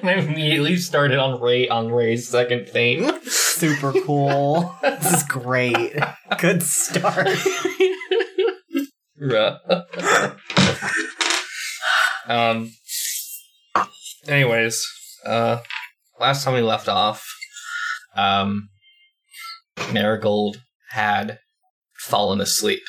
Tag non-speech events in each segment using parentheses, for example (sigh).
(laughs) I immediately started on Ray on Ray's second theme. Super cool. (laughs) this is great. Good start. Um. Anyways, uh, last time we left off, um, Marigold had fallen asleep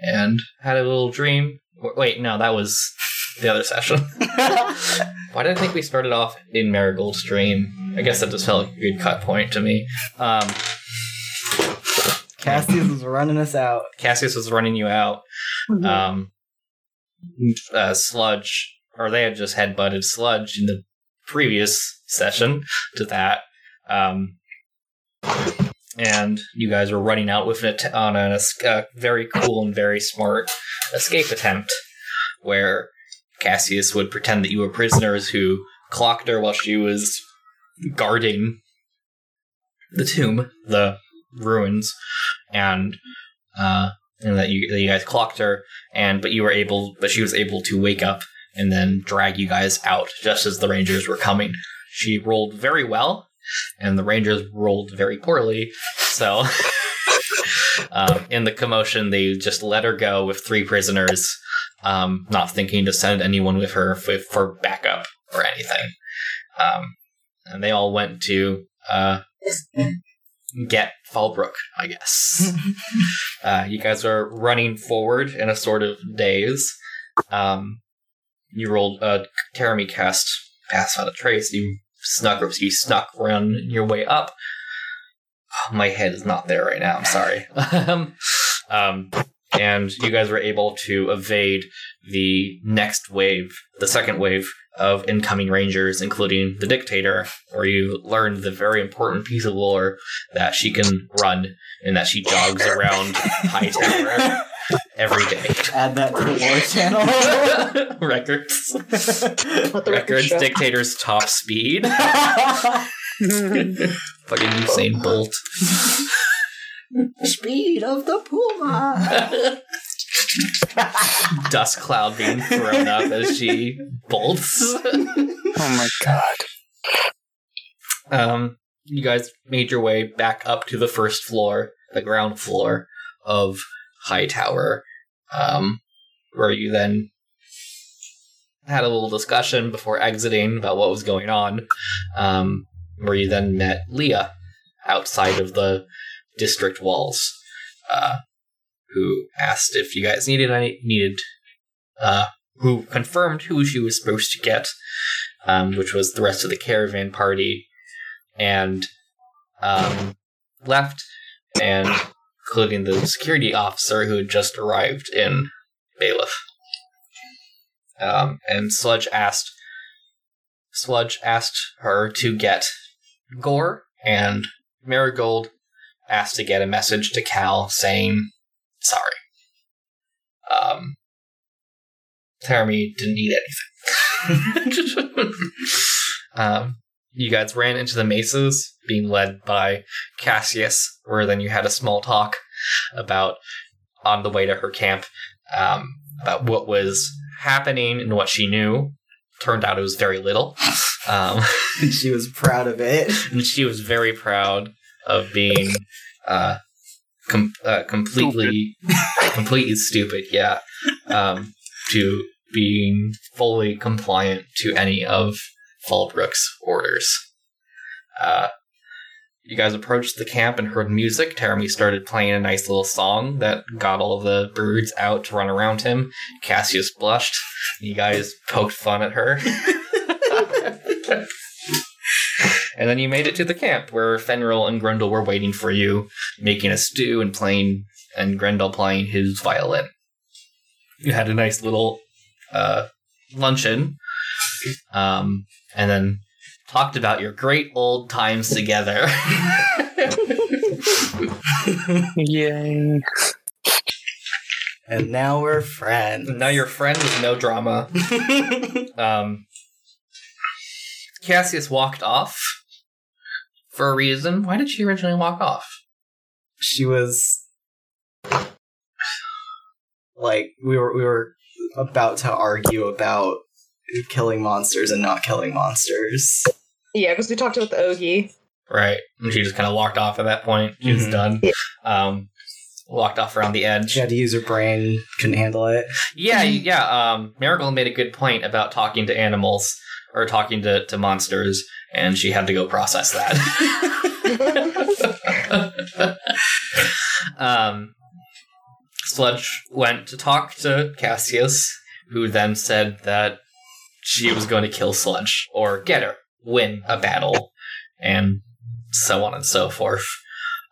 and had a little dream. Wait, no, that was the other session. (laughs) Why did I think we started off in Marigold Stream? I guess that just felt like a good cut point to me. Um, Cassius was running us out. Cassius was running you out. Um, uh, Sludge, or they had just headbutted Sludge in the previous session to that. Um, and you guys were running out with it on a uh, very cool and very smart escape attempt where Cassius would pretend that you were prisoners who clocked her while she was guarding the tomb, the ruins, and uh, and that you that you guys clocked her, and but you were able, but she was able to wake up and then drag you guys out just as the Rangers were coming. She rolled very well, and the Rangers rolled very poorly. So, (laughs) um, in the commotion, they just let her go with three prisoners, um, not thinking to send anyone with her for, for backup or anything. Um, and they all went to uh, get Fallbrook, I guess. (laughs) uh, you guys are running forward in a sort of daze. Um, you rolled uh, Teremy cast pass on a trace. You snuck you snuck run your way up. Oh, my head is not there right now. I'm sorry. (laughs) um, um, and you guys were able to evade the next wave, the second wave of incoming rangers, including the dictator, where you learned the very important piece of lore that she can run and that she jogs around (laughs) High Hightower every day. Add that to the lore channel. (laughs) Records. The record Records show. dictator's top speed. (laughs) Fucking Usain Bolt. Speed of the puma. (laughs) Dust cloud being thrown up as she bolts. oh my god. um, you guys made your way back up to the first floor, the ground floor of Hightower, um, where you then had a little discussion before exiting about what was going on, um, where you then met Leah outside of the district walls, uh, who asked if you guys needed any needed, uh, who confirmed who she was supposed to get, um, which was the rest of the caravan party, and um, left, and including the security officer who had just arrived in Bailiff. Um, and Sludge asked Sludge asked her to get Gore, and Marigold asked to get a message to Cal saying sorry. Um, Teremy didn't need anything. (laughs) um, you guys ran into the mesas, being led by Cassius, where then you had a small talk about on the way to her camp um, about what was happening and what she knew. Turned out it was very little. (laughs) Um, and (laughs) she was proud of it. and she was very proud of being uh, com- uh, completely, (laughs) completely stupid. Yeah, um, to being fully compliant to any of Fallbrook's orders. Uh, you guys approached the camp and heard music. Teremy started playing a nice little song that got all of the birds out to run around him. Cassius blushed. You guys poked fun at her. (laughs) (laughs) and then you made it to the camp where Fenrir and Grendel were waiting for you, making a stew and playing, and Grendel playing his violin. You had a nice little uh, luncheon, um, and then talked about your great old times together. (laughs) Yay. And now we're friends. now you're friends with no drama. (laughs) Um, Cassius walked off for a reason. Why did she originally walk off? she was like we were we were about to argue about killing monsters and not killing monsters. Yeah, because we talked about the Ogie. Right. And she just kind of walked off at that point. She was Mhm. done. Yeah. Um, walked off around the edge. She had to use her brain, couldn't handle it. Yeah, yeah. Um, Marigold made a good point about talking to animals or talking to, to monsters, and she had to go process that. (laughs) um, Sludge went to talk to Cassius, who then said that she was going to kill Sludge or get her, win a battle, and so on and so forth.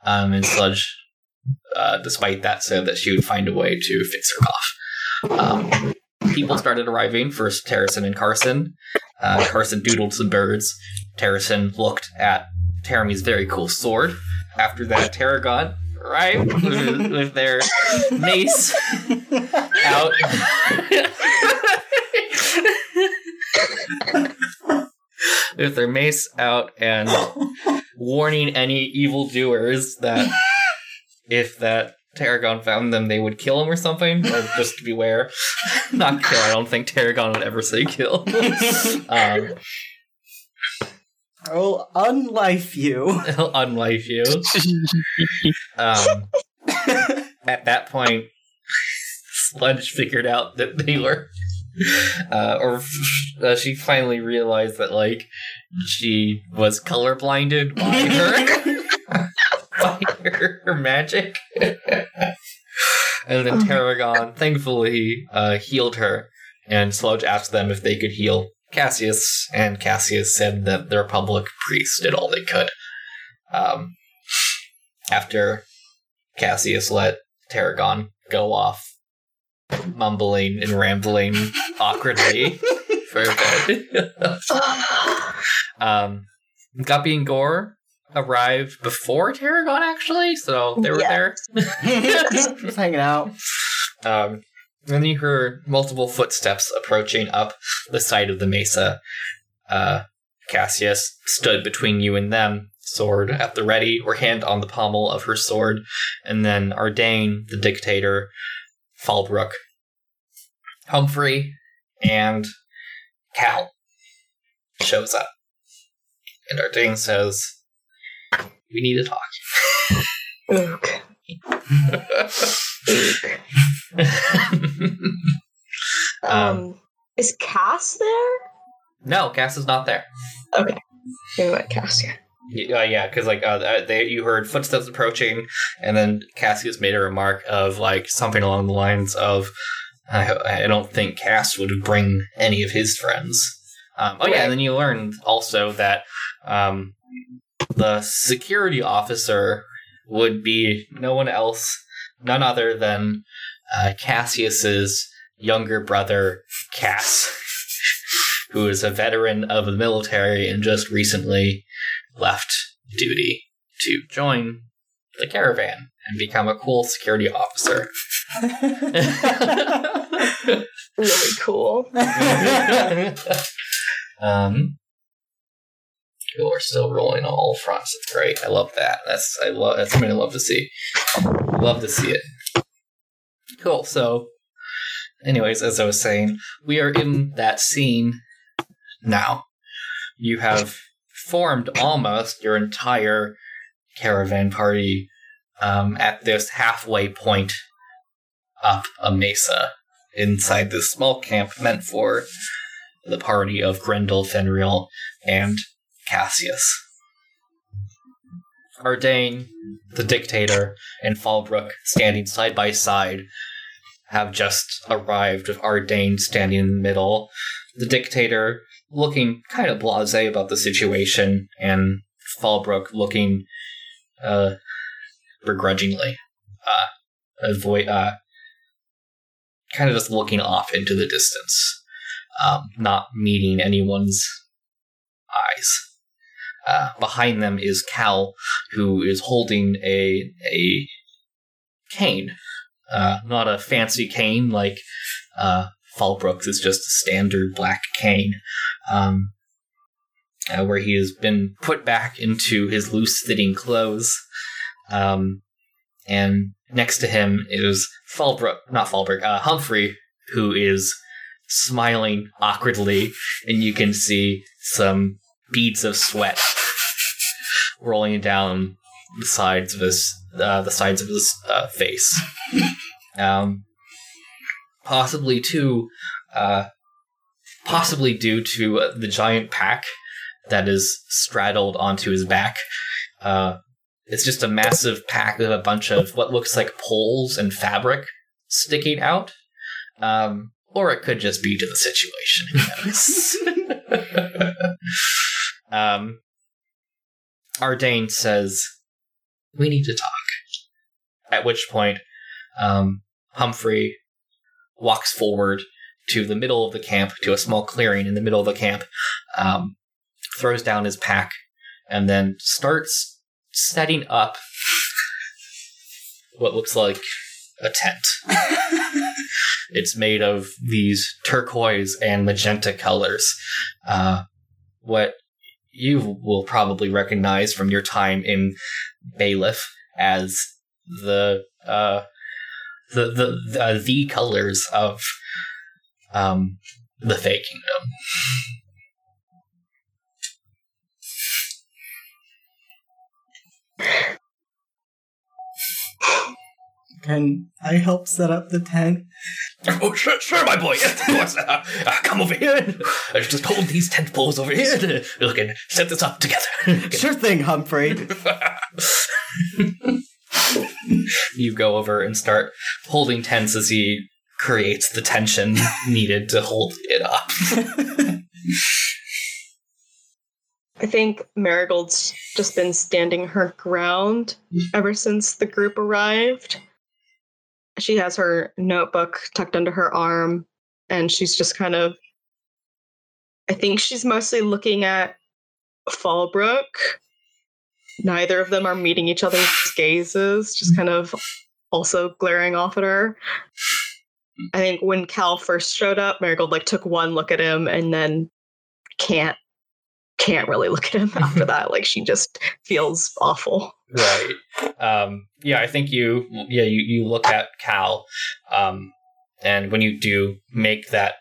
Um, and Sludge, uh, despite that, said that she would find a way to fix her cough. Um, people started arriving. First, Terracin and Carson. Uh, Carson doodled some birds. Terracin looked at Teremy's very cool sword. After that, Tarragon arrived (laughs) with, with their mace out. with their mace out and warning any evildoers that if that Tarragon found them, they would kill him or something. Or just to beware. (laughs) Not kill. I don't think Tarragon would ever say kill. (laughs) um, I'll unlife you. (laughs) he'll unlife you. Um, at that point, Sludge figured out that they were, uh, or uh, she finally realized that like she was color blinded by her, by her, magic. (laughs) and then Tarragon thankfully uh, healed her, and Sludge asked them if they could heal Cassius, and Cassius said that the Republic priests did all they could. Um, after Cassius let Tarragon go off, mumbling and rambling (laughs) awkwardly for a bit. (laughs) um, Guppy and Gore arrived before Tarragon, actually, so they were Yeah. there. (laughs) (laughs) Just hanging out. Um, and then you heard multiple footsteps approaching up the side of the mesa. Uh, Cassius stood between you and them, sword at the ready or hand on the pommel of her sword, and then Ardain, the dictator, Falbrook, Humphrey, and Cal shows up. And Ardain says, We need to talk. Okay. (laughs) Um, is Cass there? no, Cass is not there. Maybe like Cass, yeah. Yeah, yeah, because like uh, uh, they, you heard footsteps approaching, and then Cassius made a remark of like something along the lines of, "I, I don't think Cass would bring any of his friends." Um, oh yeah, and then you learned also that um, the security officer would be no one else, none other than uh, Cassius's younger brother, Cass, (laughs) who is a veteran of the military and just recently left duty to join the caravan and become a cool security officer. (laughs) Really cool. (laughs) um, cool, we're still rolling on all fronts. It's great. I love that. That's I love. That's something I love to see. Love to see it. Cool. So, anyways, as I was saying, we are in that scene now. You have formed almost your entire caravan party um, at this halfway point up a mesa inside this small camp meant for the party of Grendel, Fenrir, and Cassius. Ardane, the dictator, and Falbrook standing side by side have just arrived with Ardane standing in the middle. The dictator looking kind of blasé about the situation, and Falbrook looking uh, begrudgingly. Uh, avoid, uh, kind of just looking off into the distance, um, not meeting anyone's eyes. Uh, behind them is Cal, who is holding a a cane, uh, not a fancy cane like uh, Falbrook's. It's just a standard black cane, um, uh, where he has been put back into his loose-fitting clothes. Um, and next to him is Falbrook, not Falbrook, uh, Humphrey, who is smiling awkwardly, and you can see some beads of sweat rolling down the sides of his uh, the sides of his uh, face. (laughs) Um, possibly too, uh, possibly due to uh, the giant pack that is straddled onto his back. Uh, it's just a massive pack with a bunch of what looks like poles and fabric sticking out. Um, or it could just be to the situation. (laughs) (laughs) Um, Ardane says, "We need to talk." At which point, um, Humphrey walks forward to the middle of the camp, to a small clearing in the middle of the camp, um, throws down his pack, and then starts setting up what looks like a tent. (laughs) it's made of these turquoise and magenta colors. Uh, what you will probably recognize from your time in Bailiff as the uh, the the the, uh, the colors of um, the Fey Kingdom. Can I help set up the tent? Oh, sure, sure, my boy. Yes, (laughs) of course. Uh, uh, come over here. And, uh, just hold these tent poles over here. (laughs) And, we can set this up together. (laughs) Sure thing, Humphrey. you go over and start holding tents as he creates the tension needed to hold it up. I think Marigold's just been standing her ground ever since the group arrived. She has her notebook tucked under her arm, and she's just kind of. I think she's mostly looking at Fallbrook. Neither of them are meeting each other's gazes, just kind of also glaring off at her. I think when Cal first showed up, Marigold like took one look at him and then can't can't really look at him after (laughs) that. Like she just feels awful. right. Um, yeah, I think you. Yeah, you, you look at Cal, um, and when you do make that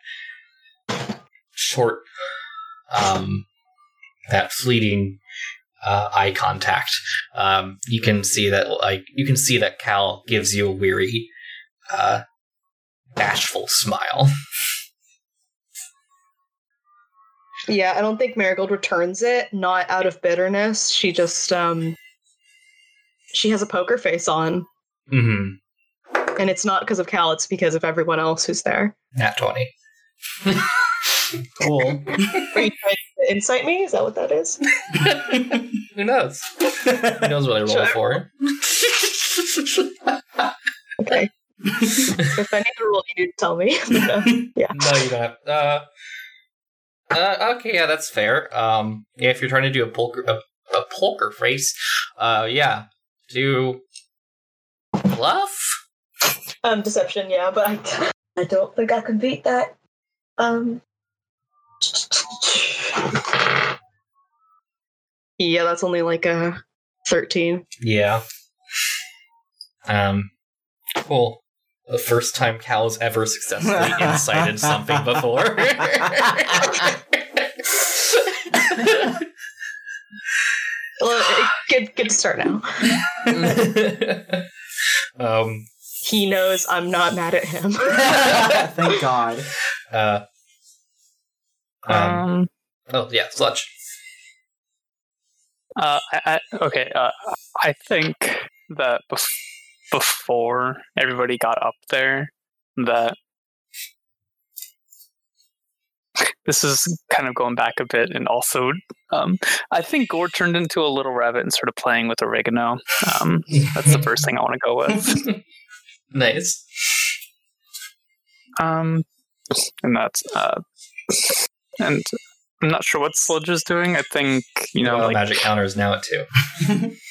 short, um, that fleeting uh, eye contact, um, you can see that like you can see that Cal gives you a weary, uh, bashful smile. (laughs) Yeah, I don't think Marigold returns it, not out of bitterness. She just um she has a poker face on. hmm And it's not because of Cal, it's because of everyone else who's there. Nat twenty. Cool. (laughs) Are you trying to incite me? Is that what that is? (laughs) Who knows? Who knows what I roll Sure. for? Okay. (laughs) if I need to roll, you need to tell me. Uh, yeah. No, you don't have. Uh, uh, okay, yeah, that's fair. Um, yeah, if you're trying to do a poker, a, a poker face, uh, yeah, do bluff. Um, deception, yeah, but I, I don't think I can beat that. Um. Yeah, that's only like a thirteen. Yeah. Um, cool. The first time Cal's ever successfully (laughs) incited something before. (laughs) Well, good, good to start now. (laughs) um, He knows I'm not mad at him. Thank God. uh, um, Um, oh yeah, sludge. uh, I, I, okay, uh, I think that bef- before everybody got up there, that this is kind of going back a bit, and also, um, I think Gore turned into a little rabbit and started playing with oregano. Um, that's the first thing I want to go with. (laughs) nice. Um, and that's uh, and I'm not sure what Sludge is doing. I think you know, Well, like magic counter is now at two. (laughs)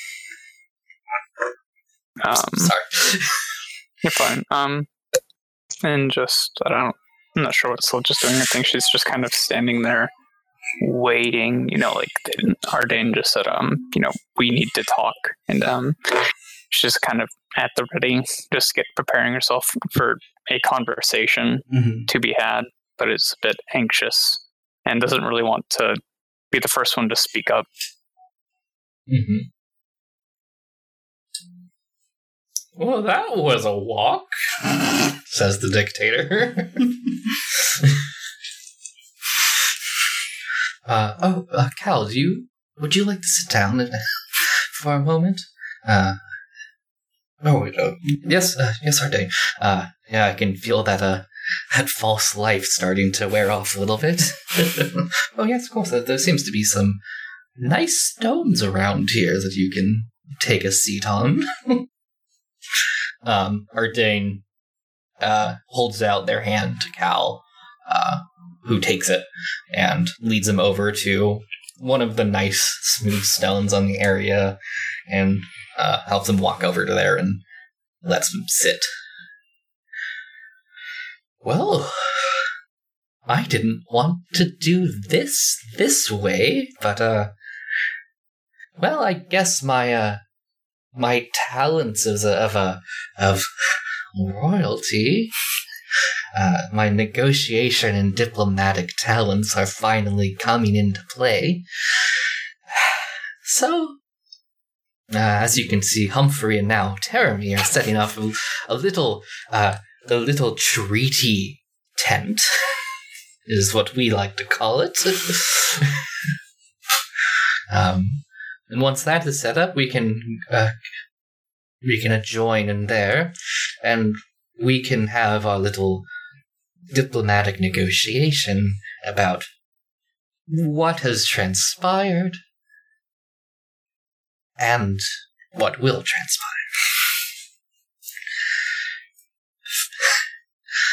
um, Sorry. you're fine. Um, and just I don't. I'm not sure what is doing. I think she's just kind of standing there, waiting. You know, like Ardane just said, um, you know, we need to talk, and um, she's just kind of at the ready, just get preparing herself for a conversation Mhm. to be had. but is a bit anxious and doesn't really want to be the first one to speak up. Mm-hmm. Well, that was a walk, (laughs) says the dictator. (laughs) uh, oh, uh, Cal, do you would you like to sit down (laughs) for a moment? Uh, oh, wait, uh, yes, uh, yes, Arde. Uh, yeah, I can feel that uh, that false life starting to wear off a little bit. oh, yes, of course. There seems to be some nice stones around here that you can take a seat on. Um, Ardane uh, holds out their hand to Cal, uh, who takes it and leads him over to one of the nice smooth stones on the area and uh, helps him walk over to there and lets him sit. Well, I didn't want to do this this way, but uh well, I guess my uh my talents as a, of a of royalty uh, my negotiation and diplomatic talents are finally coming into play. (sighs) So, uh, as you can see, Humphrey and now Teremy are setting up a, a little, uh, a little treaty tent, (laughs) is what we like to call it. (laughs) um, and once that is set up, we can uh, we can join in there, and we can have our little diplomatic negotiation about what has transpired and what will transpire.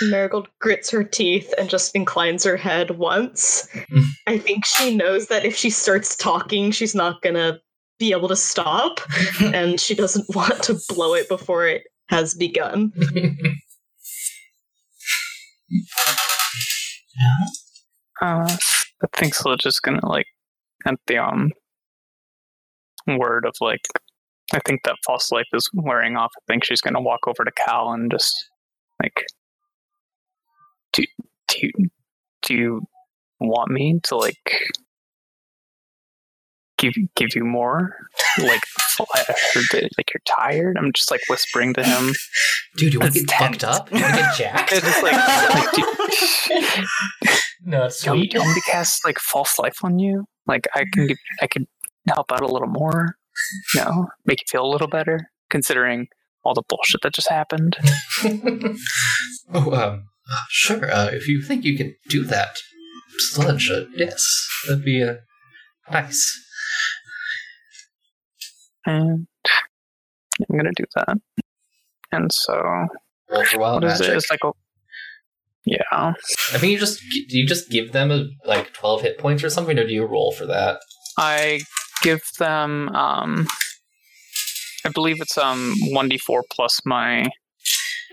Marigold grits her teeth and just inclines her head once. (laughs) I think she knows that if she starts talking, she's not gonna be able to stop, (laughs) and she doesn't want to blow it before it has begun. (laughs) Uh, I think so. Just gonna like at the um word of like, I think that false life is wearing off. I think she's gonna walk over to Cal and just like, do do do you want me to like give give you more? Like I heard that like you're tired. I'm just like whispering to him. (laughs) Dude, you want to It's get fucked tense. up? You want to get jacked? It's just like, (laughs) like do, no, it's you want me- sweet. do you want me to cast like false life on you? Like I can give, I could help out a little more. You know, make you feel a little better, considering all the bullshit that just happened. (laughs) oh, um, uh, sure. Uh, if you think you can do that, sludge, uh, yes, that'd be uh, nice. And I'm gonna do that. And so, Roll for wild what is magic. it? It's like a yeah. I think you just do you just give them a, like twelve hit points or something, or do you roll for that? I give them um I believe it's um 1d4 plus my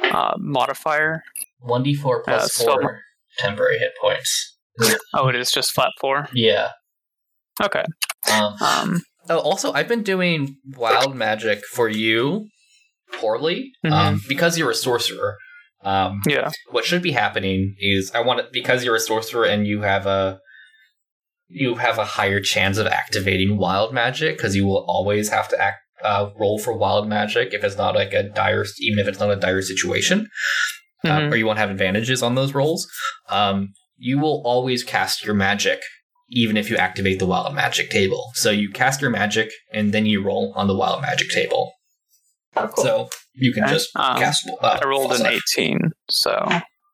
uh modifier. One d four plus Uh, so- four temporary hit points. Oh, it is just flat 4. Yeah. Okay. Um, Um Oh, also, I've been doing wild magic for you poorly um, because you're a sorcerer. Um, yeah. what should be happening is I want it because you're a sorcerer and you have a you have a higher chance of activating wild magic because you will always have to act uh, roll for wild magic if it's not like a dire even if it's not a dire situation uh, Mhm. or you won't have advantages on those rolls. Um, you will always cast your magic even if you activate the wild magic table. So you cast your magic and then you roll on the wild magic table. Oh, cool. So you can Okay. just Um, cast. Uh, I rolled an 18, so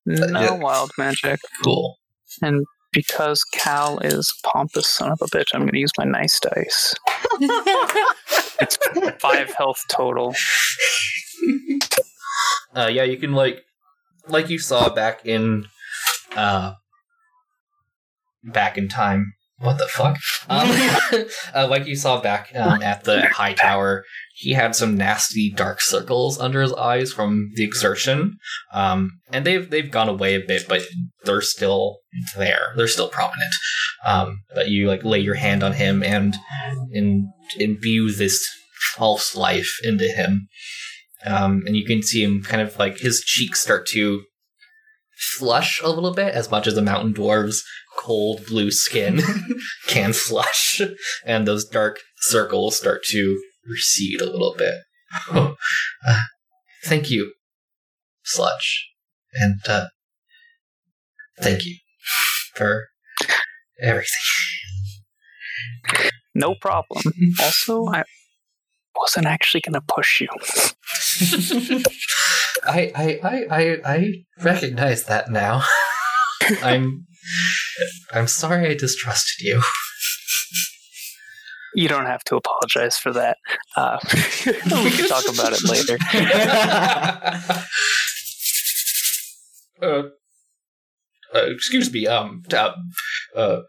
no yeah. wild magic. Cool. And because Cal is pompous son of a bitch, I'm going to use my nice dice. (laughs) It's five health total. uh, yeah, you can like, like you saw back in, uh, back in time. What the fuck? Um, (laughs) uh, like you saw back um, at the high tower, he had some nasty dark circles under his eyes from the exertion, um, and they've they've gone away a bit, but they're still there. They're still prominent. Um, but you like lay your hand on him and in, imbue this false life into him, um, and you can see him kind of like his cheeks start to flush a little bit as much as a mountain dwarf's cold blue skin (laughs) can flush, and those dark circles start to recede a little bit. Oh, uh, thank you, Sludge, and uh, thank you for everything. No problem. (laughs) Also, I wasn't actually going to push you. (laughs) I, I, I, I, I recognize that now. I'm, I'm sorry I distrusted you. You don't have to apologize for that. Uh, (laughs) we can talk about it later. (laughs) uh, uh, excuse me, um, uh, uh,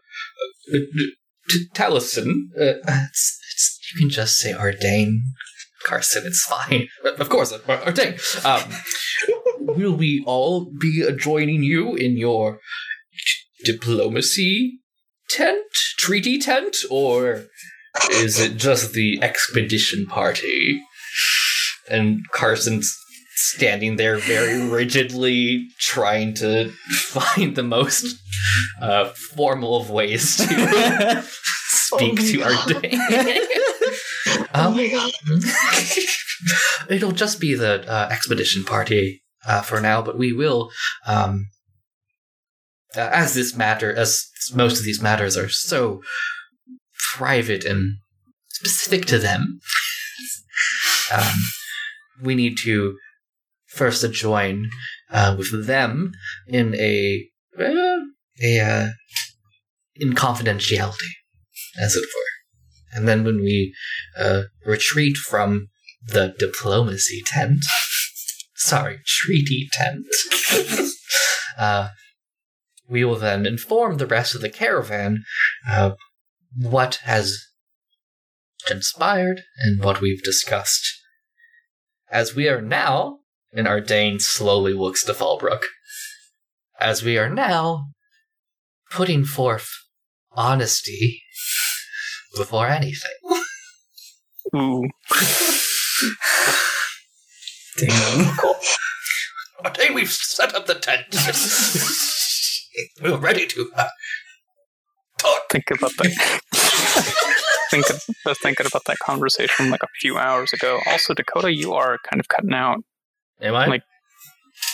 t- Taliesin, uh, it's, it's, you can just say Ardain, Carson, it's fine. Of course, Ardain. Um, will we all be joining you in your diplomacy tent, treaty tent, or is it just the expedition party? And Carson's standing there very rigidly trying to find the most uh, formal of ways to (laughs) speak (laughs) Oh to God. Ardain. oh Um, my god. (laughs) It'll just be the uh, expedition party uh, for now, but we will, um, uh, as this matter, as most of these matters are so private and specific to them, (laughs) um, we need to first join uh, with them in a uh, a uh, in confidentiality, as it were, and then when we uh, retreat from the diplomacy tent. (laughs) Sorry, treaty tent. (laughs) uh, we will then inform the rest of the caravan uh, what has transpired and what we've discussed. As we are now, and Ardain slowly looks to Fallbrook, as we are now putting forth honesty before anything. Ooh. Damn. (laughs) Ardain, we've set up the tent. (laughs) (laughs) We're ready to uh, talk. Think about that. (laughs) think of, was thinking about that conversation like a few hours ago. Also, Dakota, you are kind of cutting out. Am I? Like-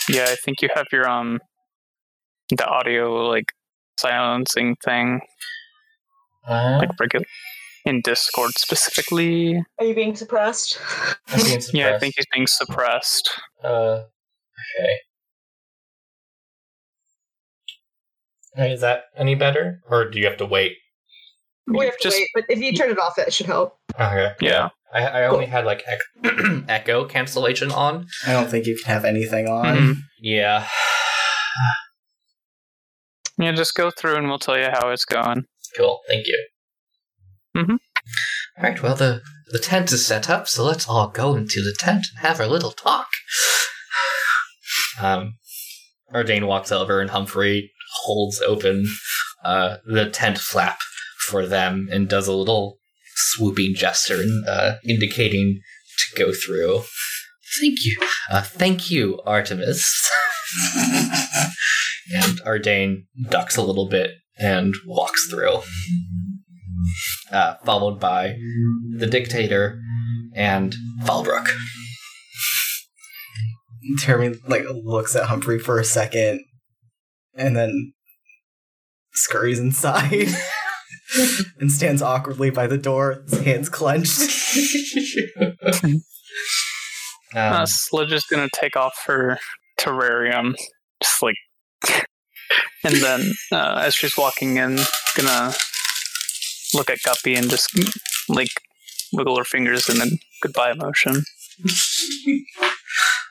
Yeah, I think you have your um the audio like silencing thing Uh, like regular in Discord specifically. Are you being suppressed? I'm being (laughs) Yeah, I think he's being suppressed. Uh, okay. Is that any better, or do you have to wait? We have to Just wait, but if you turn it off, that should help. Okay. yeah. I, I only had like ec- (clears throat) echo cancellation on. I don't think you can have anything on. Mhm. Yeah. Yeah, just go through and we'll tell you how it's going. Cool. Thank you. Mhm. All right. Well, the the tent is set up, so let's all go into the tent and have a little talk. (sighs) Um, Ardain walks over, and Humphrey holds open uh, the tent flap for them and does a little swooping gesture, uh, indicating to go through. Thank you. Uh, thank you, Artemis. (laughs) and Ardain ducks a little bit and walks through, uh, followed by the dictator and Falbrook. Jeremy like looks at Humphrey for a second, and then scurries inside (laughs) and stands awkwardly by the door, his hands clenched. Um, (laughs) Uh, Sludge is gonna take off her terrarium, just like, and then uh, as she's walking in, gonna look at Guppy and just like wiggle her fingers in a goodbye motion.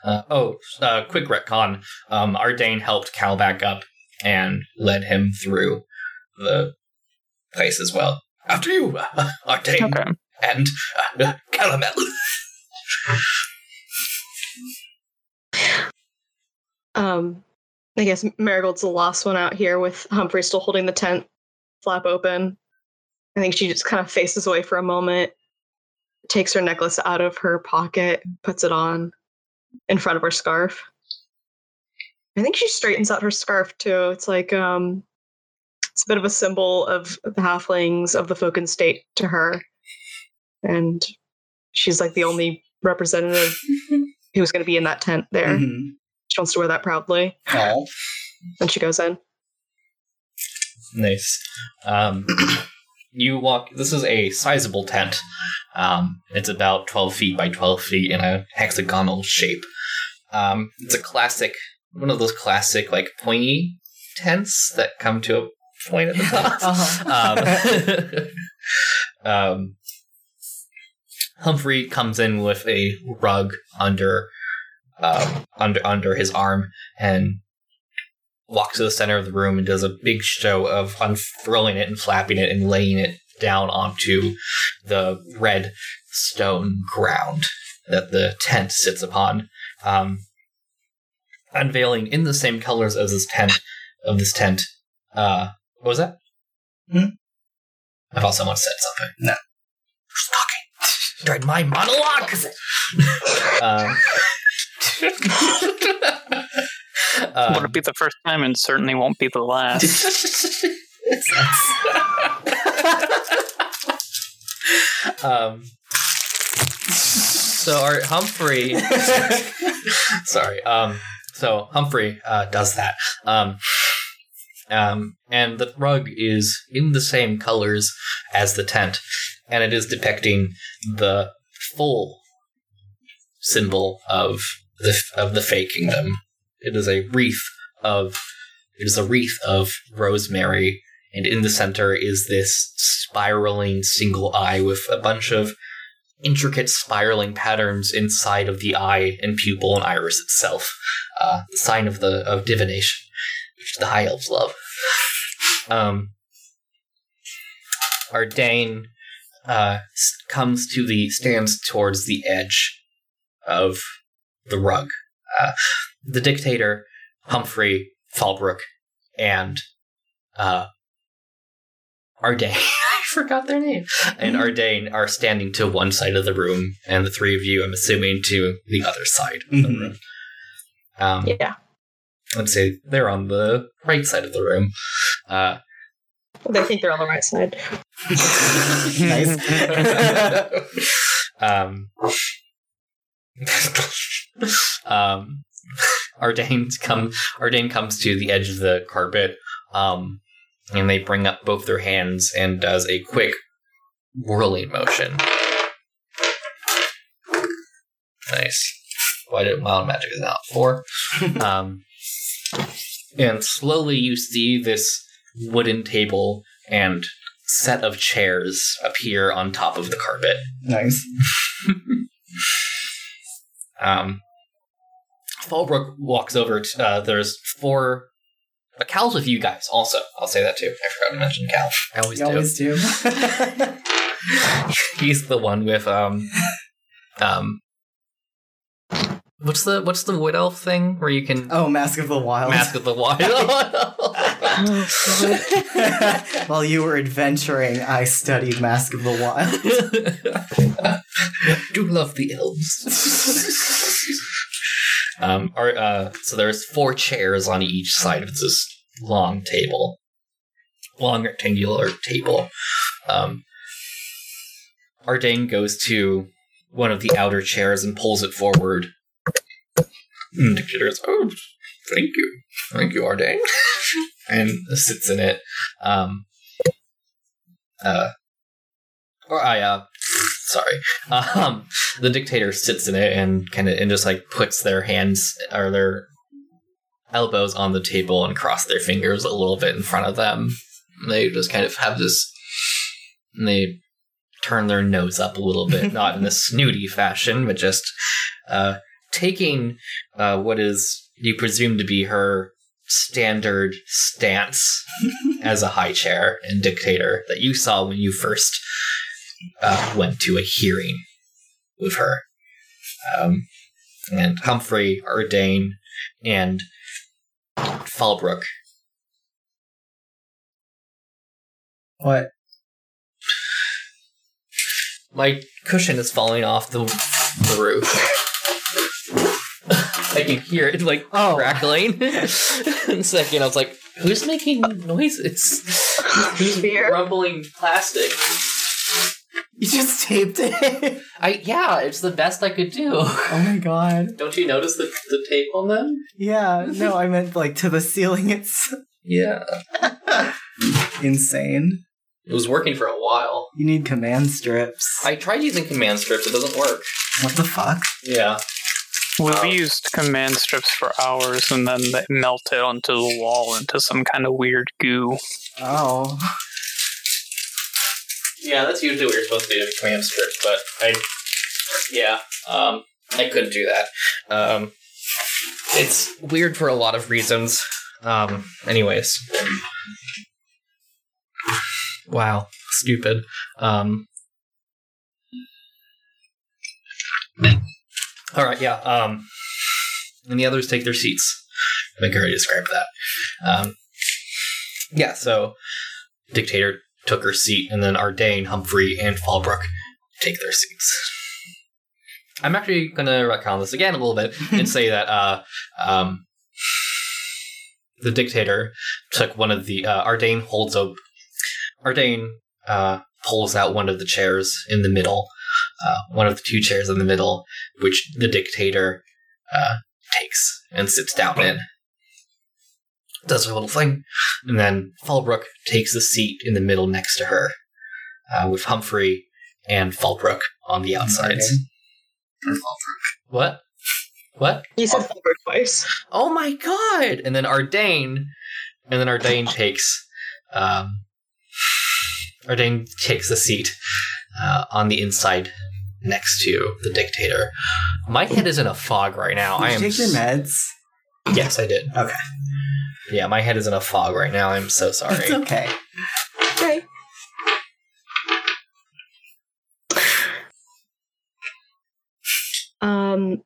Uh, oh, uh, quick retcon. Um, Ardain helped Cal back up and led him through the place as well. After you, uh, Ardain Okay. and uh, Calamel. Um, I guess Marigold's the last one out here with Humphrey still holding the tent flap open. I think she just kind of faces away for a moment, takes her necklace out of her pocket, puts it on in front of her scarf, I think she straightens out her scarf too. It's like um it's a bit of a symbol of the halflings of the Foken state to her. And she's like the only representative (laughs) who's going to be in that tent there. Mhm. She wants to wear that proudly. Aw. And she goes in. Nice. Um, (clears throat) you walk. This is a sizable tent. Um, it's about twelve feet by twelve feet in a hexagonal shape. Um, it's a classic, one of those classic like pointy tents that come to a point at the top. (laughs) Uh-huh. (laughs) um, (laughs) um, Humphrey comes in with a rug under um, under under his arm and walks to the center of the room and does a big show of unfurling it and flapping it and laying it down onto the red stone ground that the tent sits upon, um, unveiling in the same colors as this tent of this tent. Uh, what was that? Hmm? I thought someone said something. No. Who's talking? During my monologue. um, (laughs) um, Would it be the first time and certainly won't be the last. (laughs) um, so our Humphrey, (laughs) sorry, um, so Humphrey uh, does that, um, um, and the rug is in the same colors as the tent, and it is depicting the full symbol of the of the Fey Kingdom. It is a wreath of it is a wreath of rosemary and in the center is this spiraling single eye with a bunch of intricate spiraling patterns inside of the eye and pupil and iris itself. Uh, sign of the of divination, which the high elves love. Um, Ardane uh, comes to the stands towards the edge of the rug. Uh, the dictator, Humphrey Falbrook, and uh, Ardane. (laughs) I (laughs) forgot their name. And Ardane are standing to one side of the room, and the three of you, I'm assuming, to the other side of the Mhm. room. Um, Yeah. Let's say they're on the right side of the room. Uh, They think they're on the right side. nice. (laughs) um, (laughs) um, Ardane come Ardane comes to the edge of the carpet, um, and they bring up both their hands and does a quick whirling motion. Nice. Why did wild magic is out four? (laughs) um, and slowly you see this wooden table and set of chairs appear on top of the carpet. nice. (laughs) Um, Fallbrook walks over. To, uh, there's four. Uh, Cal's with you guys also. I'll say that too. I forgot to mention Cal. I always You do. always do. (laughs) He's the one with um, um. What's the what's the wood elf thing where you can oh, Mask of the Wild. mask of the wild? (laughs) While you were adventuring, I studied Mask of the Wild. (laughs) do love the elves. Um, uh, so there's four chairs on each side of this long table, long rectangular table. Um, Ardane goes to one of the outer chairs and pulls it forward. And Dictator goes, "Oh, thank you, thank you, Ardane," (laughs) and sits in it. Um, uh, or I uh, sorry. (laughs) Um, the dictator sits in it and kind of and just like puts their hands or their elbows on the table and cross their fingers a little bit in front of them. They just kind of have this. And they turn their nose up a little bit, (laughs) not in a snooty fashion, but just uh, taking uh, what is you presume to be her standard stance (laughs) as a high chair and dictator that you saw when you first uh, went to a hearing with her. Um, and Humphrey, Ardane, and Falbrook. what? My cushion is falling off the, the roof. I can hear it like Oh. crackling. (laughs) and second, I was like, "Who's making noise? It's who's rumbling plastic?" (laughs) You just taped it. (laughs) I yeah, it's the best I could do. oh my god. (laughs) Don't you notice the the tape on them? Yeah, no, I meant like to the ceiling. It's Yeah, insane. it was working for a while. You need command strips. I tried using command strips; it doesn't work. what the fuck? Yeah, We Oh. used command strips for hours and then they melted onto the wall into some kind of weird goo. Oh. Yeah, that's usually what you're supposed to do with command strips. But I, yeah, um, I couldn't do that. Um, it's weird for a lot of reasons. Um, anyways, wow, stupid. Um, all right, yeah. Um, and the others take their seats. I think I already described that. Um, yeah, so dictator took her seat, and then Ardane, Humphrey, and Fallbrook take their seats. I'm actually gonna retcon this again a little bit and (laughs) say that uh, um, the dictator took one of the uh, Ardane holds up. Ardane uh, pulls out one of the chairs in the middle, uh, one of the two chairs in the middle, which the dictator uh, takes and sits down in. Does her little thing, and then Fallbrook takes the seat in the middle next to her, uh, with Humphrey and Fallbrook on the outsides. What? What? You said Fallbrook twice. Oh my god! And then Ardane, and then Ardane takes, um, Ardane takes the seat uh, on the inside next to the dictator. My head is in a fog right now. Did I you am. take your meds? Yes, I did. Okay. Yeah, my head is in a fog right now. I'm so sorry. It's okay. Okay. Um,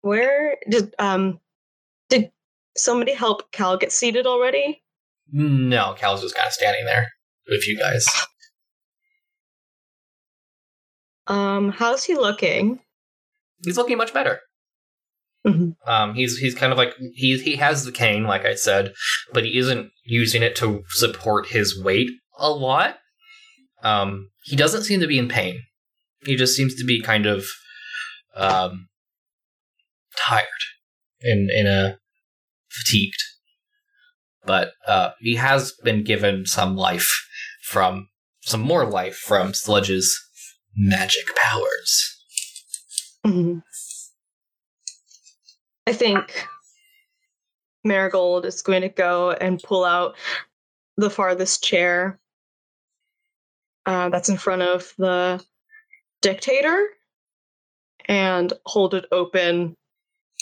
where did um did somebody help Cal get seated already? no, Cal's just kind of standing there with you guys. Um, how's he looking? He's looking much better. Mhm. Um, he's he's kind of like he he has the cane, like I said, but he isn't using it to support his weight a lot. Um, he doesn't seem to be in pain. He just seems to be kind of um, tired and in a fatigued. But uh, he has been given some life from some more life from Sludge's magic powers. Mhm. I think Marigold is going to go and pull out the farthest chair uh, that's in front of the dictator and hold it open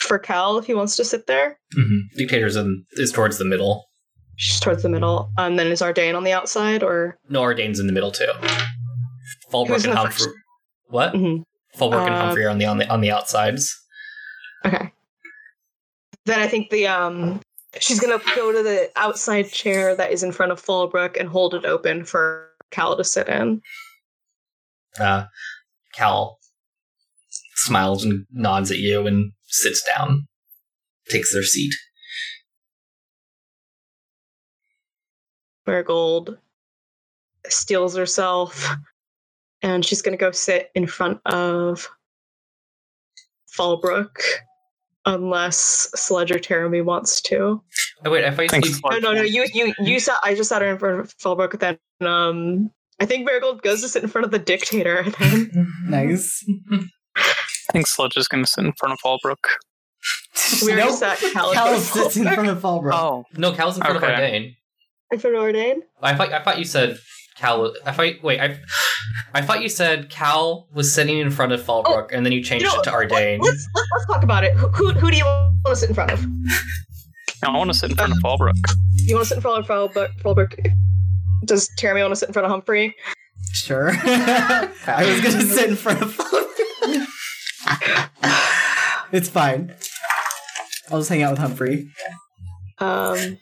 for Cal if he wants to sit there. Mm-hmm. Dictator's in, is towards the middle. Just towards the middle. And then is Ardane on the outside or No, Ardane's in the middle too. Fallbrook Who's and Humphrey. first? What? Mhm. Fallbrook and Uh, Humphrey are on the on the on the outsides. Okay. Then I think the um she's gonna go to the outside chair that is in front of Fallbrook and hold it open for Cal to sit in. Uh, Cal smiles and nods at you and sits down, takes their seat. Marigold steels herself and she's gonna go sit in front of Fallbrook unless Sludge or Teremy wants to. Oh wait, if I thought you Thanks. said No, no, no. You, you, you sat. I just sat her in front of Fallbrook. Then, um, I think Marigold goes to sit in front of the dictator. (laughs) Then Nice. I think Sludge is going to sit in front of Fallbrook. we already Nope. sat Cal in Cal front of sits in Fallbrook. front of Fallbrook. Oh, no. Cal's in front Okay. of Ardane. in front of Ardane. I thought I thought you said Cal. was- I thought wait. I I thought you said Cal was sitting in front of Fallbrook, and then you changed You know, it to Ardane. Let's, let's let's talk about it. Who who, who do you want to sit in front of? I want to sit in front of Fallbrook. You want to sit in front of Fallbrook? Fallbrook. Does Teremy want to sit in front of Humphrey? Sure. (laughs) I was gonna sit in front of Fallbrook. it's fine. I'll just hang out with Humphrey. Um,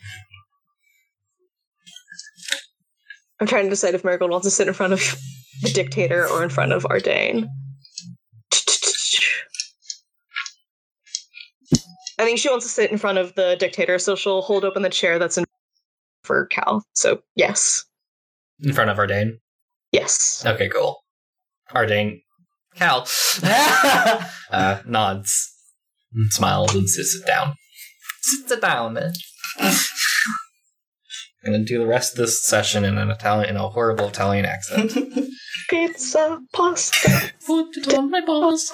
I'm trying to decide if Marigold wants to sit in front of the dictator or in front of Ardane. I think she wants to sit in front of the dictator, so she'll hold open the chair that's in for Cal. So yes, In front of Ardane. yes. Okay, cool. Ardane. Cal. (laughs) uh, nods, smiles, and sits it down. Sit down. I'm gonna do the rest of this session in an Italian, in a horrible Italian accent. (laughs) Pizza, pasta. Put it on my balls.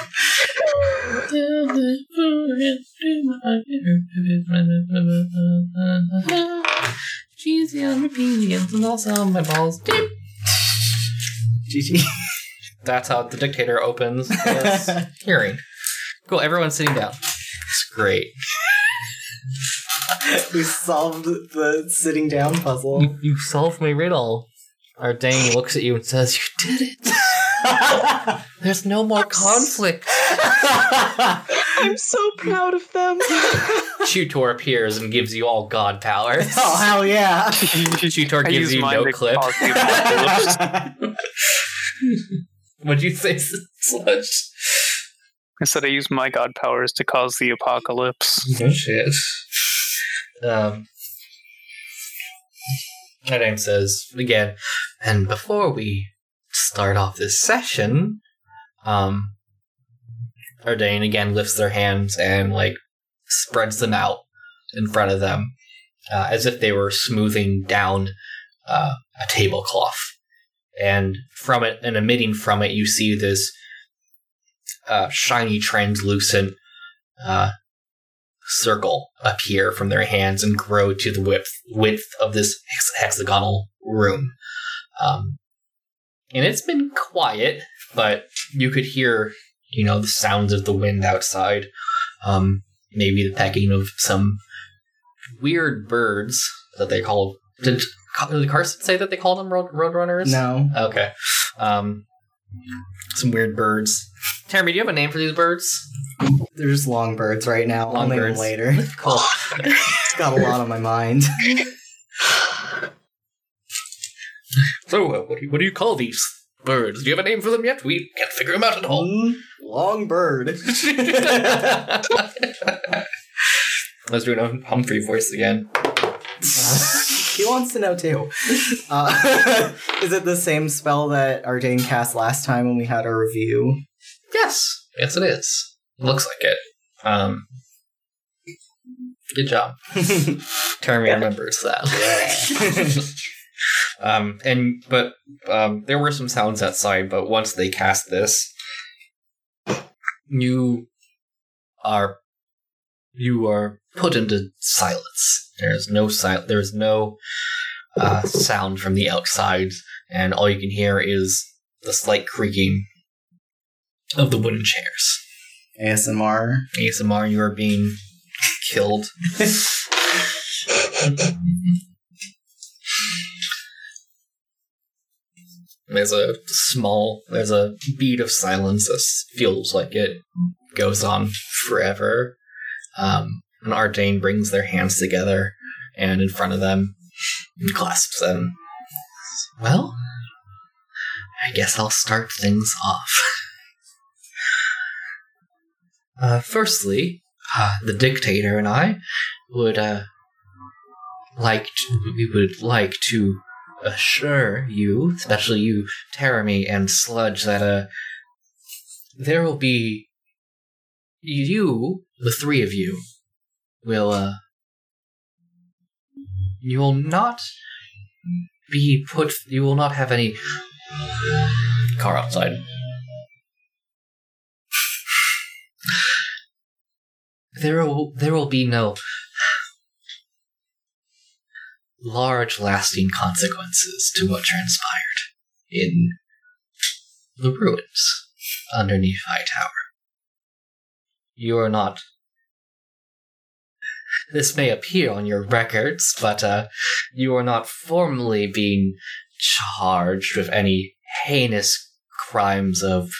Cheesy on repeat and also on my balls. Beep. GG. That's how the dictator opens his (laughs) hearing. Cool, everyone's sitting down. It's great. (laughs) we solved the sitting down puzzle. You, you solved my riddle. Our Ardane looks at you and says, You did it! (laughs) There's no more conflict. (laughs) I'm so proud of them. Tutor appears and gives you all god powers. oh hell yeah! Tutor I gives you no to clip. cause the apocalypse. What'd you say, Sludge? I said I use my god powers to cause the apocalypse. No shit. Um, Ardane says again, and before we start off this session, um, Ardane again lifts their hands and like spreads them out in front of them, uh, as if they were smoothing down uh, a tablecloth. And from it, and emitting from it, you see this uh, shiny, translucent uh, circle appear from their hands and grow to the width width of this hex- hexagonal room. Um, and it's been quiet, but you could hear, you know, the sounds of the wind outside. Um, maybe the pecking of some weird birds that they call. Did, did Carson say that they called them road, roadrunners? no. Okay. Um, some weird birds. Jeremy, do you have a name for these birds? They're just long birds right now. I'll name them later. (laughs) Cool. Got a lot on my mind. So, uh, what, do you, what do you call these birds? Do you have a name for them yet? We can't figure them out at all. Mm, long bird. (laughs) Let's do a Humphrey voice again. (laughs) he wants to know too. Uh, is it the same spell that Ardane cast last time when we had our review? Yes, yes, it is. Looks like it. Um, good job. (laughs) Terry remembers that. (laughs) um, and but um, there were some sounds outside. But once they cast this, you are you are put into silence. There is no sil- There is no uh, sound from the outside, and all you can hear is the slight creaking of the wooden chairs. ASMR. ASMR, you are being killed. (laughs) there's a small, there's a beat of silence that feels like it goes on forever. Um, and Ardane brings their hands together and in front of them and clasps them. Well, I guess I'll start things off. (laughs) Uh, firstly, uh, the dictator and I would uh, like to, we would like to assure you, especially you, Teremy and Sludge, that uh, there will be you, the three of you, will uh, you will not be put. You will not have any car outside. There will there will be no large lasting consequences to what transpired in the ruins underneath High Tower. You are not this may appear on your records, but uh, you are not formally being charged with any heinous crimes of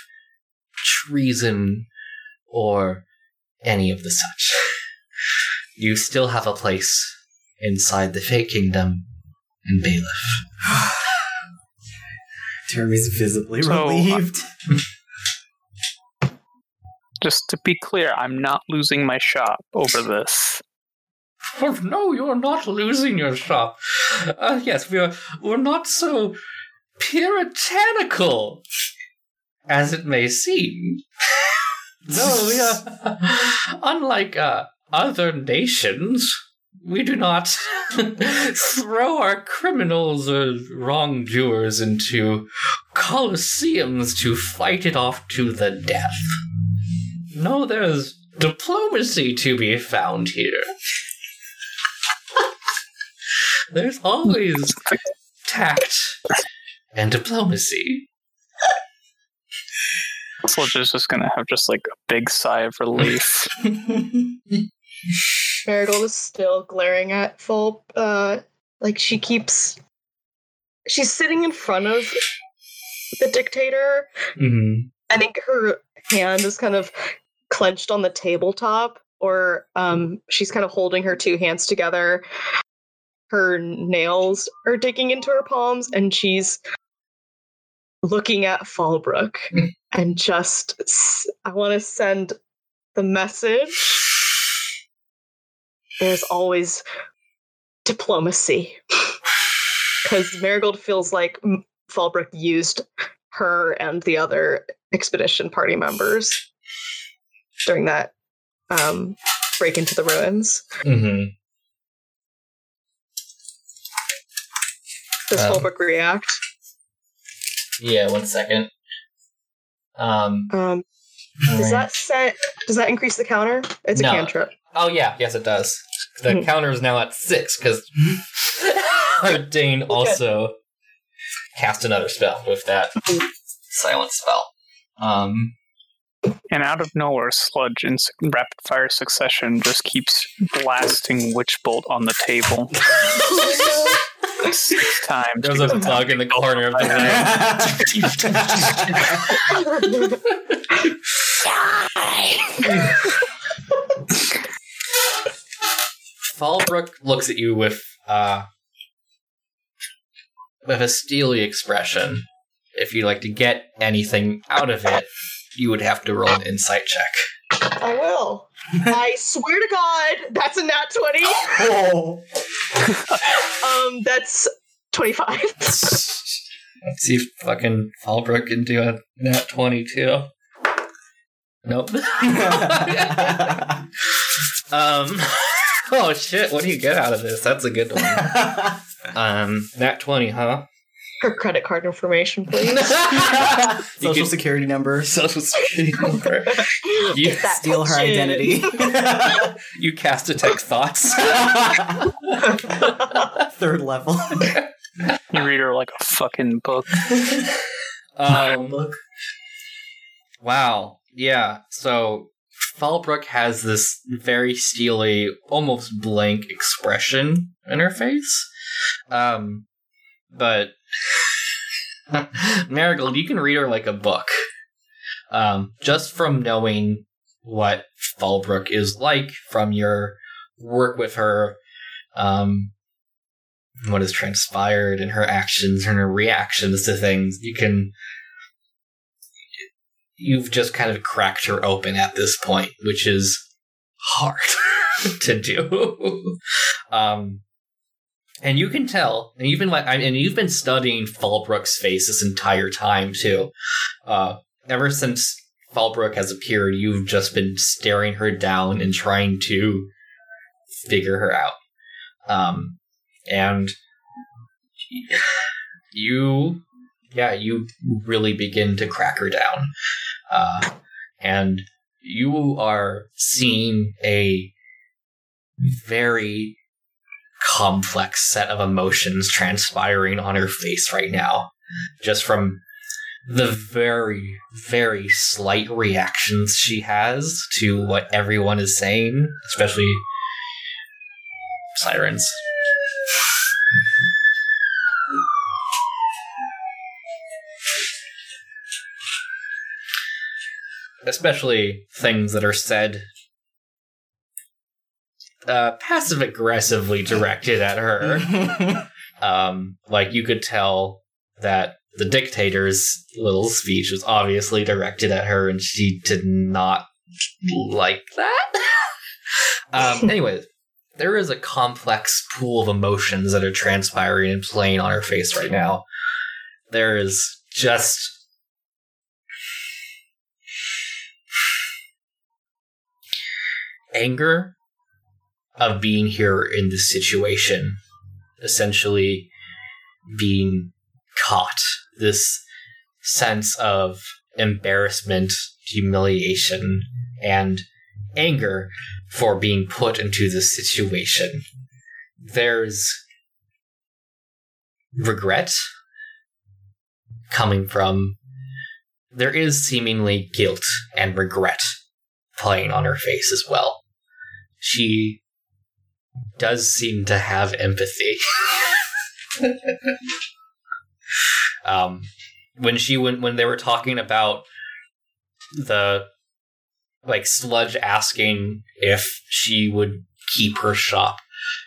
treason or any of the such. You still have a place inside the Fey Kingdom in Bailiff. (sighs) Terry's visibly So, uh, relieved. (laughs) just to be clear, I'm not losing my shop over this. (laughs) Oh, no, you're not losing your shop. Uh, yes, we're we're not so puritanical as it may seem. (laughs) no, we are (laughs) unlike uh, other nations. We do not (laughs) throw our criminals or wrongdoers into coliseums to fight it off to the death. No, there's diplomacy to be found here. (laughs) There's always tact and diplomacy. Sludge is just gonna have just like a big sigh of relief. (laughs) (laughs) Marigold is still glaring at Fulp. Uh, like she keeps. She's sitting in front of the dictator. Mm-hmm. I think her hand is kind of clenched on the tabletop, or um, she's kind of holding her two hands together. Her nails are digging into her palms, and she's looking at Fallbrook and just. I want to send the message. There's always diplomacy. Because Marigold feels like Fallbrook used her and the other expedition party members during that um, break into the ruins. Mm-hmm. Does Um, Fallbrook react? Yeah, one second. Um, Um, does that set? Does that increase the counter? It's a cantrip. Oh yeah, yes it does. The Mhm. counter is now at six because (laughs) Dane also cast another spell with that silent spell. Um, and out of nowhere, Sludge in rapid fire succession just keeps blasting Witch Bolt on the table (laughs) (laughs) six (laughs) times. there's a bug in the corner of the room. (laughs) Fallbrook looks at you with uh, with a steely expression. If you'd like to get anything out of it, you would have to roll an insight check. I will. (laughs) I swear to God, that's a nat twenty. oh. (laughs) Um, that's twenty-five. Let's see if fucking Fallbrook can do a nat 22. Nope. (laughs) um, oh shit, what do you get out of this? That's a good one. Um, nat 20, huh? Her credit card information, please. (laughs) (laughs) Social can- security number. (laughs) Social security number. You Get that Steal her identity. You cast a detect thoughts. Third level. You read her like a fucking book. um, Look. Wow. Yeah. So Fallbrook has this very steely, almost blank expression in her face. Um, but (laughs) Marigold, you can read her like a book. Um, just from knowing what Fallbrook is like from your work with her, um, what has transpired and her actions and her reactions to things, you can you've just kind of cracked her open at this point, which is hard (laughs) to do. (laughs) um, and you can tell, and you've been like, and you've been studying Fallbrook's face this entire time too. Uh, ever since Fallbrook has appeared, you've just been staring her down and trying to figure her out. Um, and you, yeah, you really begin to crack her down uh, and you are seeing a very complex set of emotions transpiring on her face right now, just from the very, very slight reactions she has to what everyone is saying, especially sirens. especially things that are said uh, passive aggressively directed at her. (laughs) Um, like you could tell that the dictator's little speech was obviously directed at her, and she did not like that. (laughs) um, (laughs) anyways, there is a complex pool of emotions that are transpiring and playing on her face right now. There is just anger of being here in this situation, essentially being caught. This sense of embarrassment, humiliation, and anger for being put into this situation. There's regret coming from. There is seemingly guilt and regret playing on her face as well. She does seem to have empathy. (laughs) um, when she when when they were talking about the like sludge asking if she would keep her shop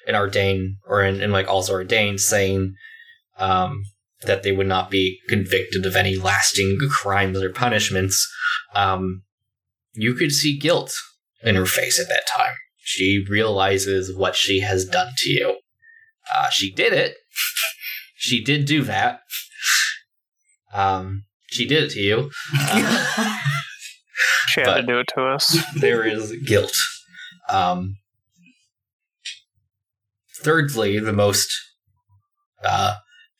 in Ardain or in, in like also Ardane saying um, that they would not be convicted of any lasting crimes or punishments. Um, you could see guilt in her face at that time. She realizes what she has done to you. Uh, she did it. (laughs) she did do that. Um, she did it to you. Uh, (laughs) She had to do it to us. (laughs) there is guilt. Um, thirdly, the most uh,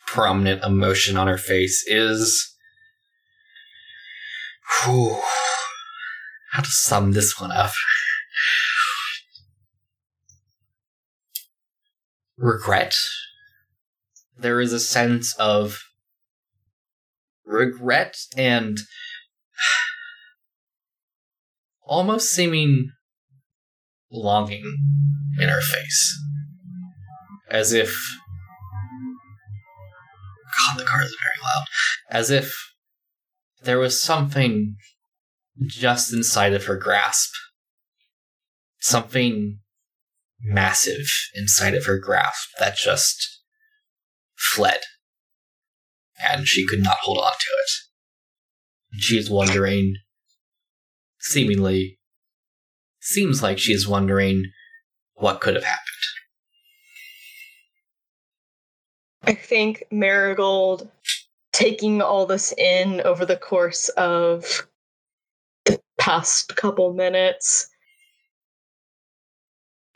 prominent emotion on her face is. Whew, how to sum this one up? Regret. There is a sense of regret and (sighs) almost seeming longing in her face. As if. God, the cars are very loud. As if there was something just inside of her grasp. Something massive inside of her grasp that just fled. And she could not hold on to it. She is wondering seemingly seems like she's wondering what could have happened. I think Marigold taking all this in over the course of the past couple minutes,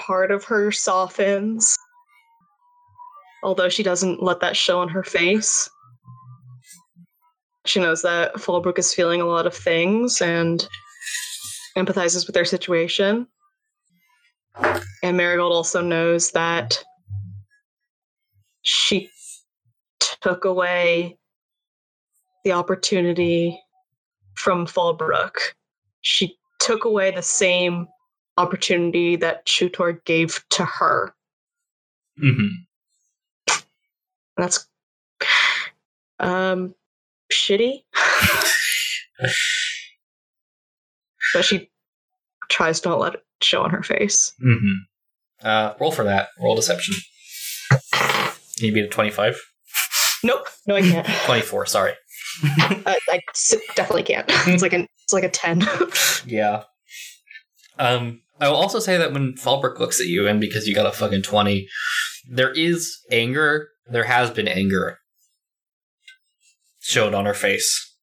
part of her softens, although she doesn't let that show on her face. She knows that Fallbrook is feeling a lot of things and empathizes with their situation. And Marigold also knows that she took away the opportunity from Fallbrook. She took away the same opportunity that Chutor gave to her. Mm-hmm. That's um shitty. (laughs) but she tries to not let it show on her face. Mm-hmm. Uh, roll for that. Roll deception. Can you beat a 25? Nope, no, I can't. (laughs) 24, sorry. (laughs) I definitely can't. It's like an it's like a ten. Yeah. Um, I will also say that when Fallbrook looks at you, and because you got a fucking 20, there is anger. There has been anger showed on her face,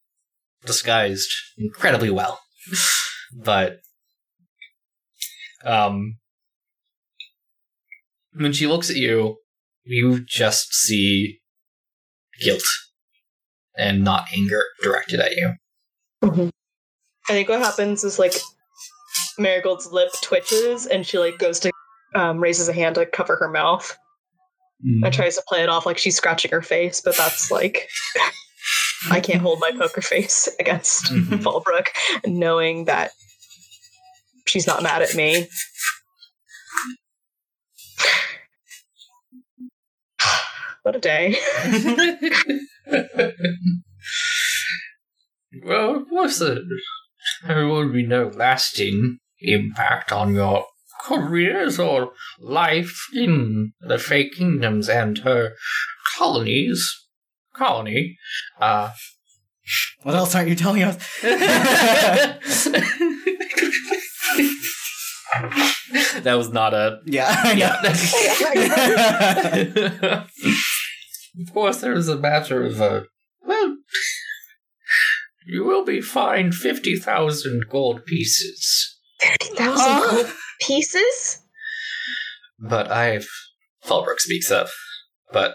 disguised incredibly well. (laughs) but, um, when she looks at you, you just see guilt and not anger directed at you. I think what happens is like Marigold's lip twitches and she like goes to um, raises a hand to cover her mouth and tries to play it off like she's scratching her face, but that's like I can't hold my poker face against Mhm. (laughs) Fallbrook, knowing that she's not mad at me. (sighs) what a day. (laughs) well, of course, there will be no lasting impact on your careers or life in the Fey Kingdoms and her colonies. Colony. Uh, What else aren't you telling us? (laughs) that was not a Yeah. (laughs) yeah. (laughs) Of course, there is a matter of uh, well, you will be fined fifty thousand gold pieces. Thirty thousand Huh? gold pieces. But I've Fallbrook speaks up. But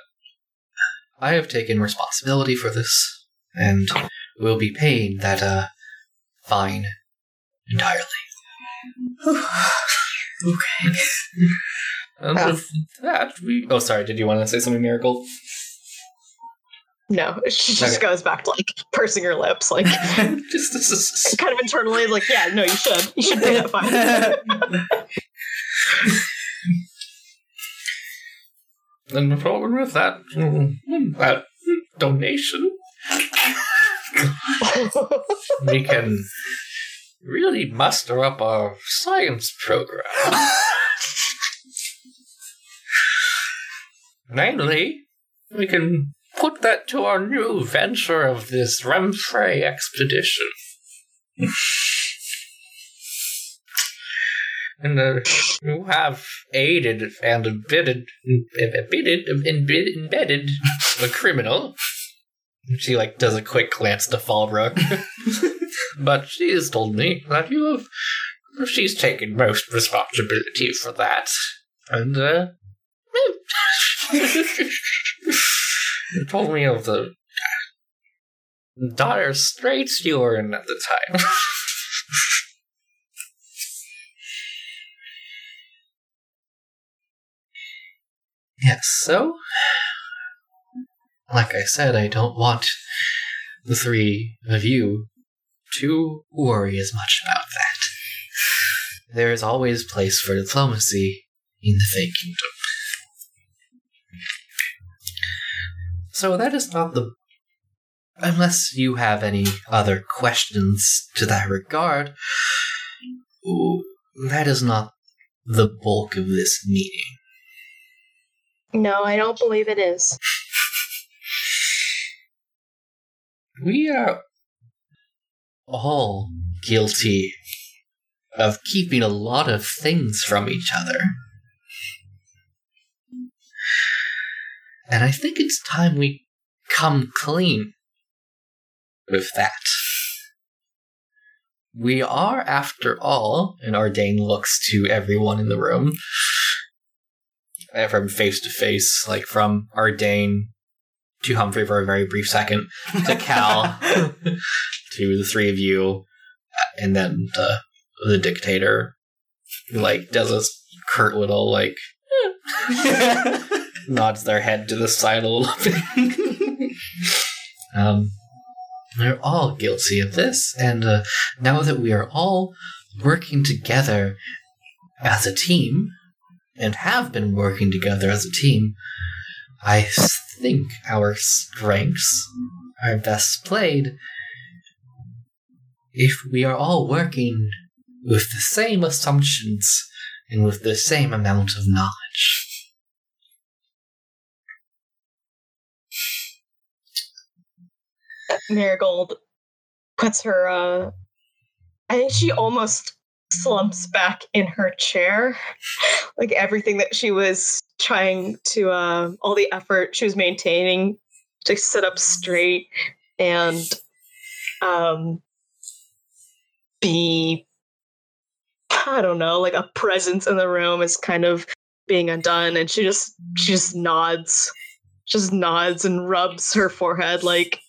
I have taken responsibility for this, and will be paying that uh fine entirely. okay. And Oh. with that, we. Oh, sorry. Did you want to say something, Miracle? No, (laughs) she just Okay. goes back to like pursing her lips, like (laughs) Just this is (laughs) kind of internally, like, yeah, no, you should, you should pay that fine. And the problem with that, mm, that donation, we can really muster up our science program. Namely, we can put that to our new venture of this Remfrey expedition. (laughs) and uh, you have aided and embedded, embedded, embedded, a criminal. She like does a quick glance to Fallbrook, (laughs) but she has told me that you have. She's taken most responsibility for that, and uh, (laughs) you told me of the dire straits you were in at the time. (laughs) yes, so like I said, I don't want the three of you to worry as much about that. There is always place for diplomacy in the Fey Kingdom. So that is not the. Unless you have any other questions to that regard, that is not the bulk of this meeting. no, I don't believe it is. We are all guilty of keeping a lot of things from each other. And I think it's time we come clean with that. We are, after all, and Ardane looks to everyone in the room, from face to face, like from Ardane to Humphrey for a very brief second, to (laughs) Cal, to the three of you, and then the the dictator, who like does a curt little like (laughs) nods their head to the side a little bit. um, they're all guilty of this, and uh, now that we are all working together as a team, and have been working together as a team, I think our strengths are best played if we are all working with the same assumptions and with the same amount of knowledge. Marigold puts her uh I think she almost slumps back in her chair. like everything that she was trying to uh all the effort she was maintaining to sit up straight and um be I don't know, like a presence in the room is kind of being undone and she just she just nods. Just nods and rubs her forehead like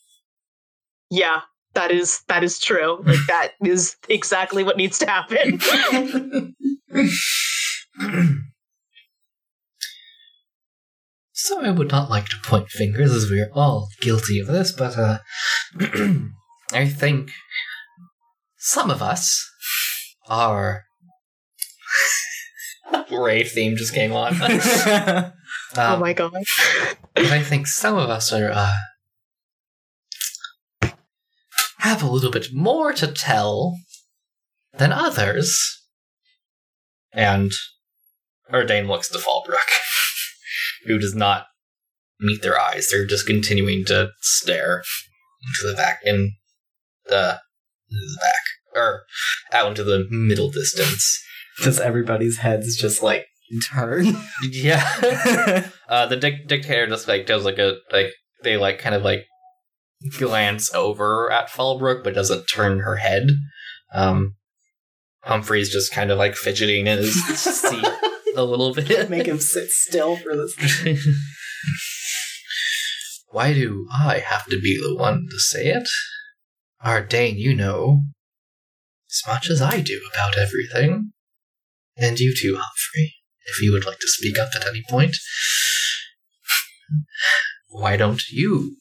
yeah that is that is true like that (laughs) is exactly what needs to happen (laughs) so I would not like to point fingers as we are all guilty of this, but uh, (clears throat) I think some of us are. (laughs) Ray theme just came on. oh Um, my god I think some of us are uh, have a little bit more to tell than others. And Ardane looks to Fallbrook, (laughs) who does not meet their eyes. They're just continuing to stare into the back in the, the back or out into the middle distance. Does everybody's heads just like turn? (laughs) Yeah. (laughs) uh, the dic- dictator just like does like a like they like kind of like glance over at Fallbrook, but doesn't turn her head. Um, Humphrey's just kind of like fidgeting in his seat (laughs) a little bit. Make him sit still for this. (laughs) Why do I have to be the one to say it? Ardane, you know as much as I do about everything. And you too, Humphrey, if you would like to speak up at any point. Why don't you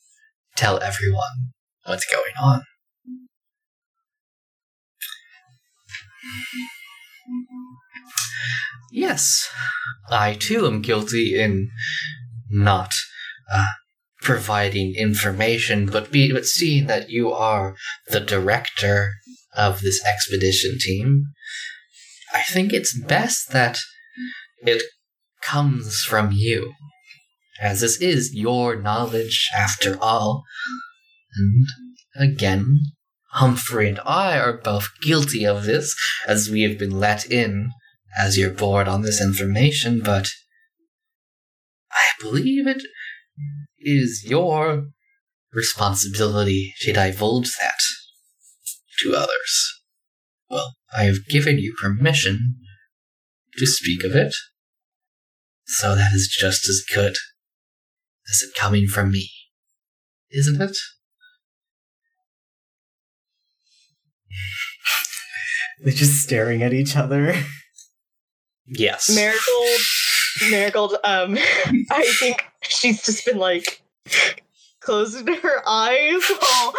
tell everyone what's going on? Yes, I too am guilty in not uh, providing information, but be but seeing that you are the director of this expedition team, I think it's best that it comes from you, as this is your knowledge after all. And again, Humphrey and I are both guilty of this, as we have been let in as your board on this information, but I believe it is your responsibility to divulge that to others. Well, I have given you permission to speak of it, so that is just as good as it coming from me, isn't it? (laughs) They're just staring at each other. Yes. Marigold, Marigold. Um, (laughs) I think she's just been like closing her eyes while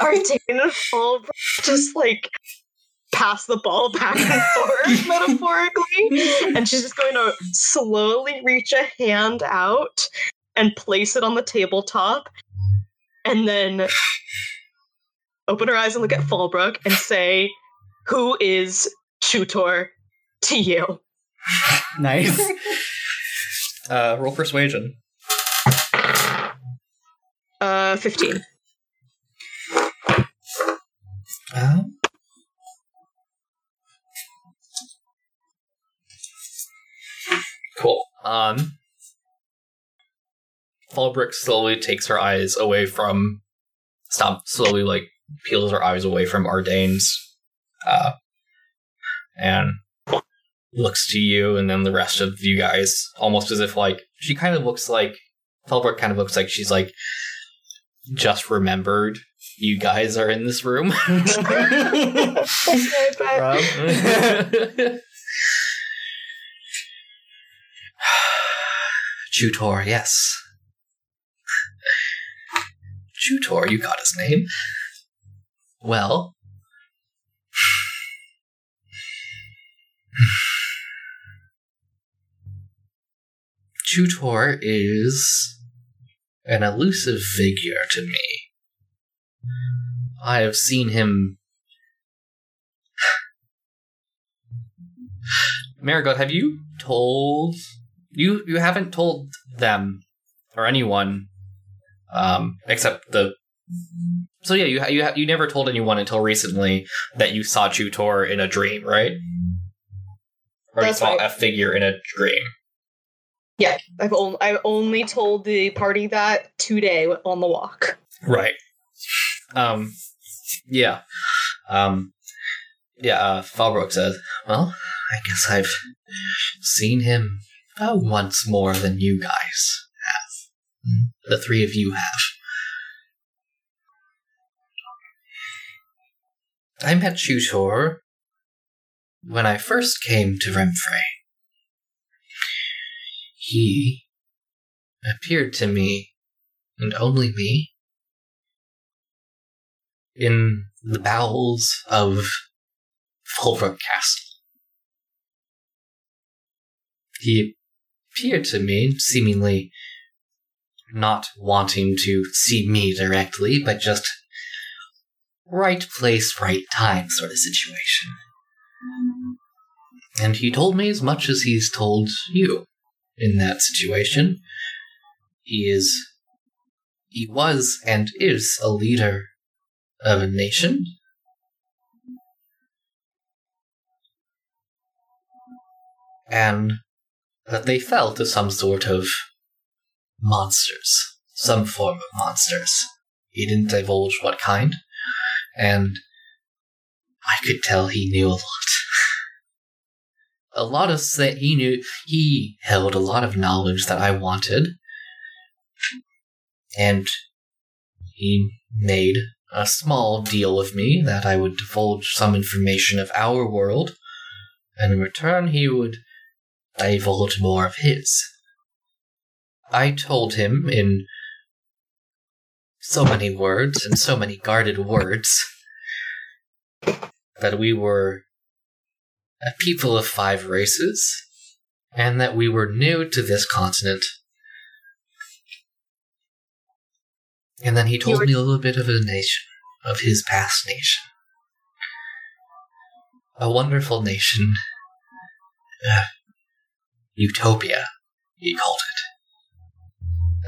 Ardane and Fall just like pass the ball back and forth (laughs) metaphorically, and she's just going to slowly reach a hand out and place it on the tabletop, and then open her eyes and look at Fallbrook and say, "Who is Tutor to you?" nice. (laughs) Uh, roll persuasion. Uh, fifteen. Um, cool. Um, Fallbrook slowly takes her eyes away from. Stop. Slowly, like peels her eyes away from Ardane's, uh, and looks to you, and then the rest of you guys, almost as if like she kind of looks like Fallbrook kind of looks like she's like just remembered you guys are in this room. (laughs) (laughs) Chutor, yes. Chutor, you got his name. Well. Chutor is an elusive figure to me. I have seen him. Marigold, have you told you you haven't told them or anyone um except the so yeah you you you never told anyone until recently that you saw Chutor in a dream right or That's you saw right. a figure in a dream Yeah, I've only I only told the party that today on the walk. Right. Um. Yeah. Um. Yeah. Uh, Fallbrook says, "Well, I guess I've seen him uh, once more than you guys The three of you have. I met Chutor when I first came to Remfrey. He appeared to me, and only me, in the bowels of Fallbrook Castle. He appeared to me, seemingly not wanting to see me directly, but just right place, right time sort of situation. And he told me as much as he's told you in that situation. He is. He was and is a leader of a nation. And that they fell to some sort of monsters, some form of monsters. He didn't divulge what kind, and I could tell he knew a lot. (laughs) a lot of that he knew he held a lot of knowledge that I wanted, and he made a small deal with me that I would divulge some information of our world, and in return he would divulge more of his. I told him in so many words and so many guarded words that we were a people of five races and that we were new to this continent. And then he told were- me a little bit of a nation, of his past nation. A wonderful nation. Uh, utopia, he called it.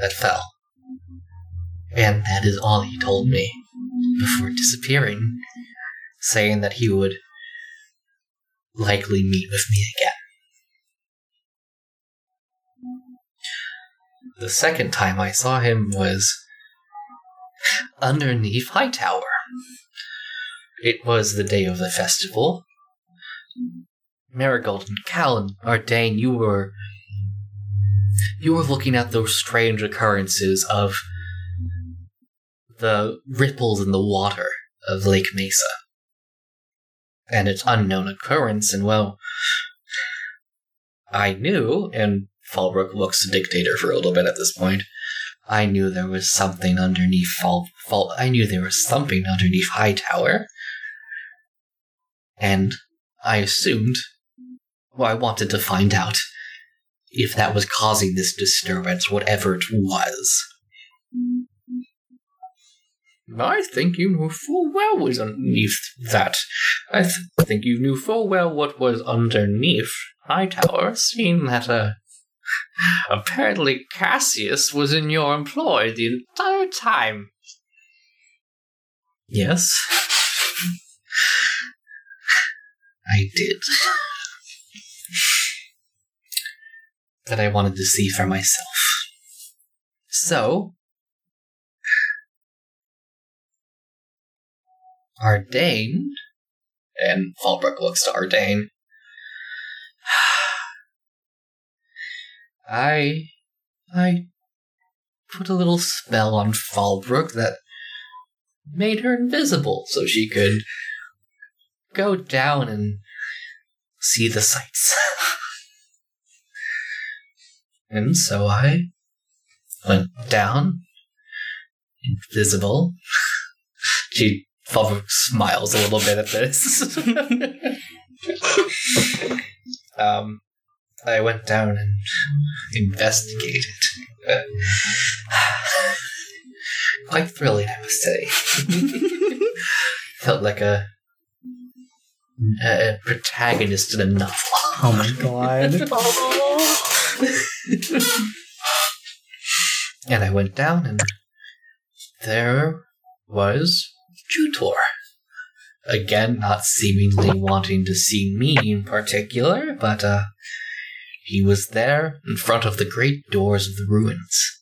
That fell. And that is all he told me before disappearing, saying that he would likely meet with me again. The second time I saw him was underneath Hightower. It was the day of the festival. Marigold and Callan, Ardane, you were you were looking at those strange occurrences of the ripples in the water of Lake Mesa. And its unknown occurrence, and well, I knew, and Fallbrook looks dictator for a little bit at this point. I knew there was something underneath Fall. Fall I knew there was something underneath Hightower, and I assumed. Well, I wanted to find out if that was causing this disturbance, whatever it was. I think you knew full well what was underneath that. I th- think you knew full well what was underneath Hightower, seeing that, uh, apparently Cassius was in your employ the entire time. Yes. (laughs) I did. That I wanted to see for myself. So, Ardane, and Fallbrook looks to Ardane. (sighs) I, I put a little spell on Fallbrook that made her invisible so she could go down and see the sights. (laughs) and so I went down, invisible. (laughs) she Fallbrook smiles a little bit at this. (laughs) um, I went down and investigated. (sighs) Quite thrilling, I must say. (laughs) Felt like a, a protagonist in a novel. Oh my god. (laughs) and I went down, and there was Jutor. Again, not seemingly wanting to see me in particular, but uh, he was there in front of the great doors of the ruins.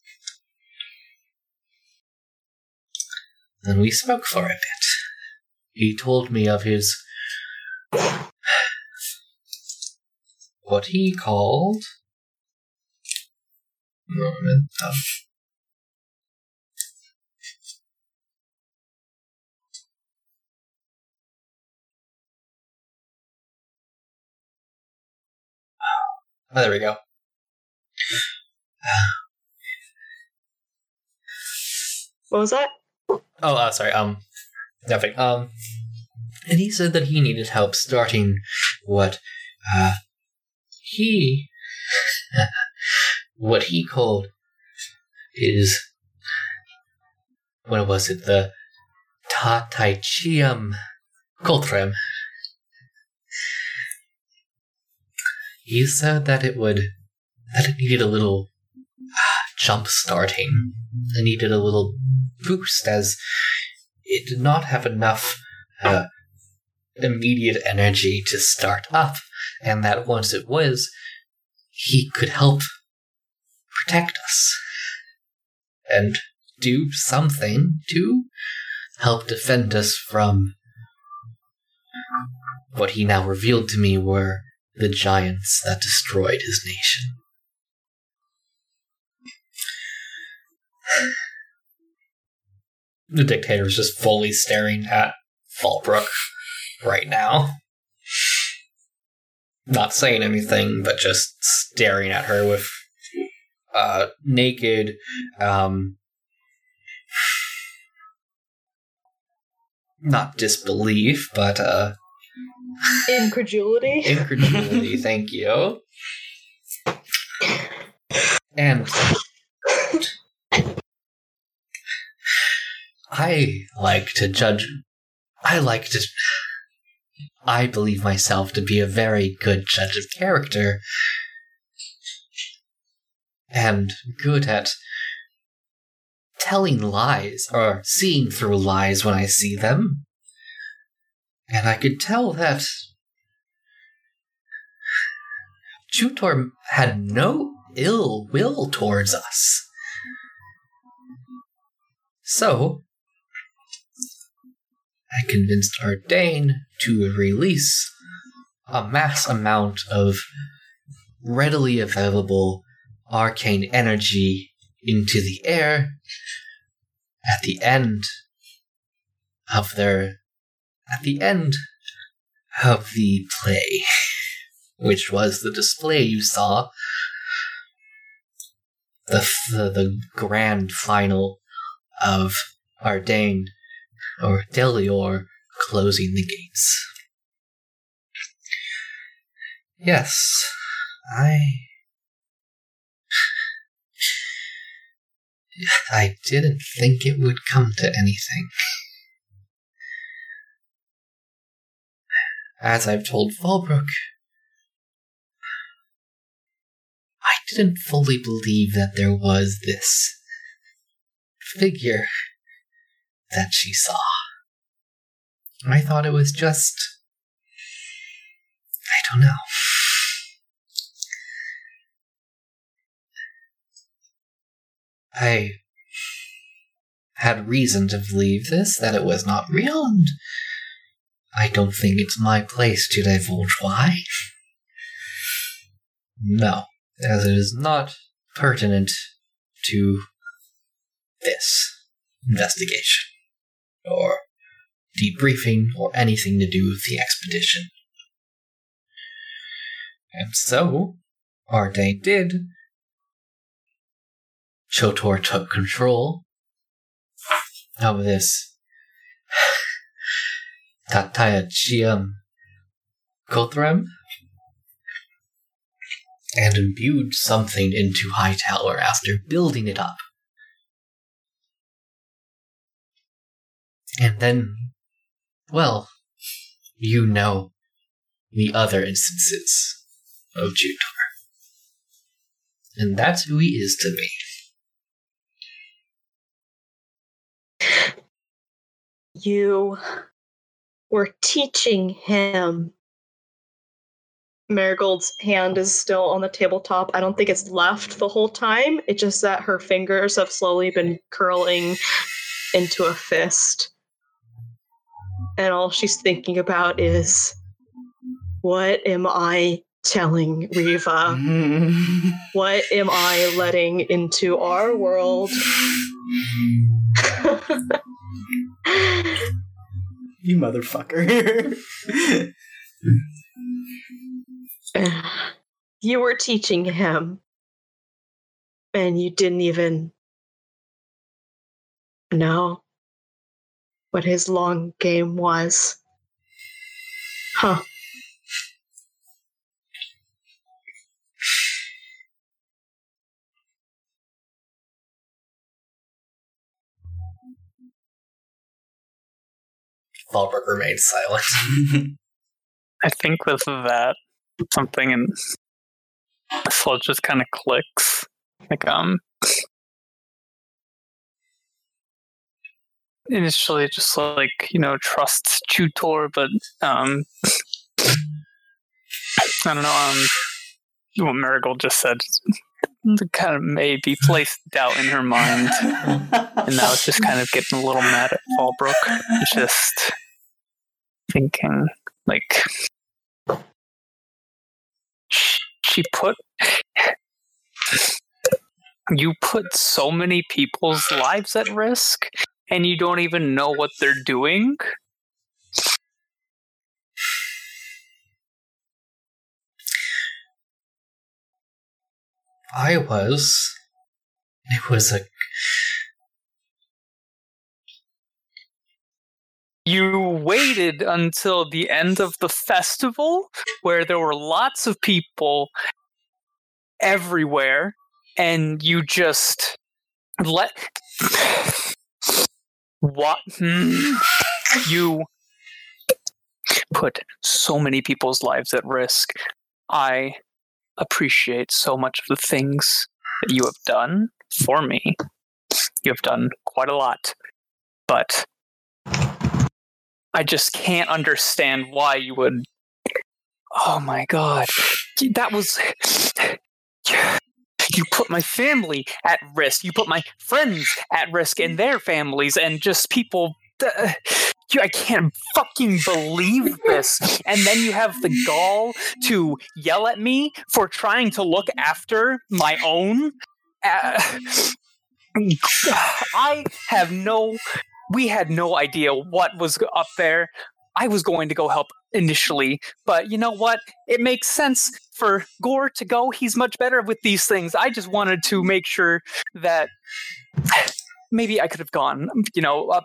And we spoke for a bit. He told me of his. (sighs) what he called. Moment of. Oh, there we go. (sighs) What was that? Oh, uh, sorry. Um, nothing. Um, and he said that he needed help starting what, uh, he, (laughs) what he called is, what was it? The Ta Tai Chiam Coltrem. He said that it would, that it needed a little uh, jump starting. It needed a little boost as it did not have enough uh, immediate energy to start up, and that once it was he could help protect us and do something to help defend us from what he now revealed to me were the giants that destroyed his nation. (sighs) The dictator is just fully staring at Fallbrook right now. Not saying anything, but just staring at her with uh, naked, um, not disbelief, but uh, Incredulity. (laughs) incredulity. thank you. And I like to judge. I like to. I believe myself to be a very good judge of character and good at telling lies or seeing through lies when I see them. And I could tell that Jutor had no ill will towards us. So, I convinced Ardane to release a mass amount of readily available arcane energy into the air at the end of their at the end of the play (laughs) which was the display you saw. The the, the grand final of Ardane or Delior closing the gates. Yes i I didn't think it would come to anything. As I've told Fallbrook, I didn't fully believe that there was this figure that she saw. I thought it was just. I don't know. I had reason to believe this, that it was not real, and I don't think it's my place to divulge why. No, as it is not pertinent to this investigation, or debriefing, or anything to do with the expedition. And so, Ardane did Jutor took control of this Tataya Chiam Kothrem and imbued something into Hightower after building it up. And then, well, you know the other instances of Jutor. And that's who he is to me. You were teaching him. Marigold's hand is still on the tabletop. I don't think it's left the whole time. It's just that her fingers have slowly been curling into a fist. And all she's thinking about is what am I telling Riva? (laughs) What am I letting into our world? (laughs) (laughs) you motherfucker. (laughs) you were teaching him, and you didn't even know what his long game was. Huh. Fallbrook remains silent. (laughs) I think with that, something in Slow just kind of clicks. Like, um, initially just like, you know, trusts Tutor, but, um, I don't know, um, what Marigold just said kind of maybe placed doubt in her mind. (laughs) and now was just kind of getting a little mad at Fallbrook. Just thinking, like, she put. You put so many people's lives at risk, and you don't even know what they're doing. I was. It was a. You waited until the end of the festival where there were lots of people everywhere, and you just let. What? Hmm. You put so many people's lives at risk. I appreciate so much of the things that you have done for me. You have done quite a lot, but I just can't understand why you would. Oh my god. That was. You put my family at risk. You put my friends at risk and their families, and just people I can't fucking believe this. And then you have the gall to yell at me for trying to look after my own. Uh, (sighs) I have no. We had no idea what was up there. I was going to go help initially, but you know what? It makes sense for Gore to go. He's much better with these things. I just wanted to make sure that (sighs) maybe I could have gone, you know,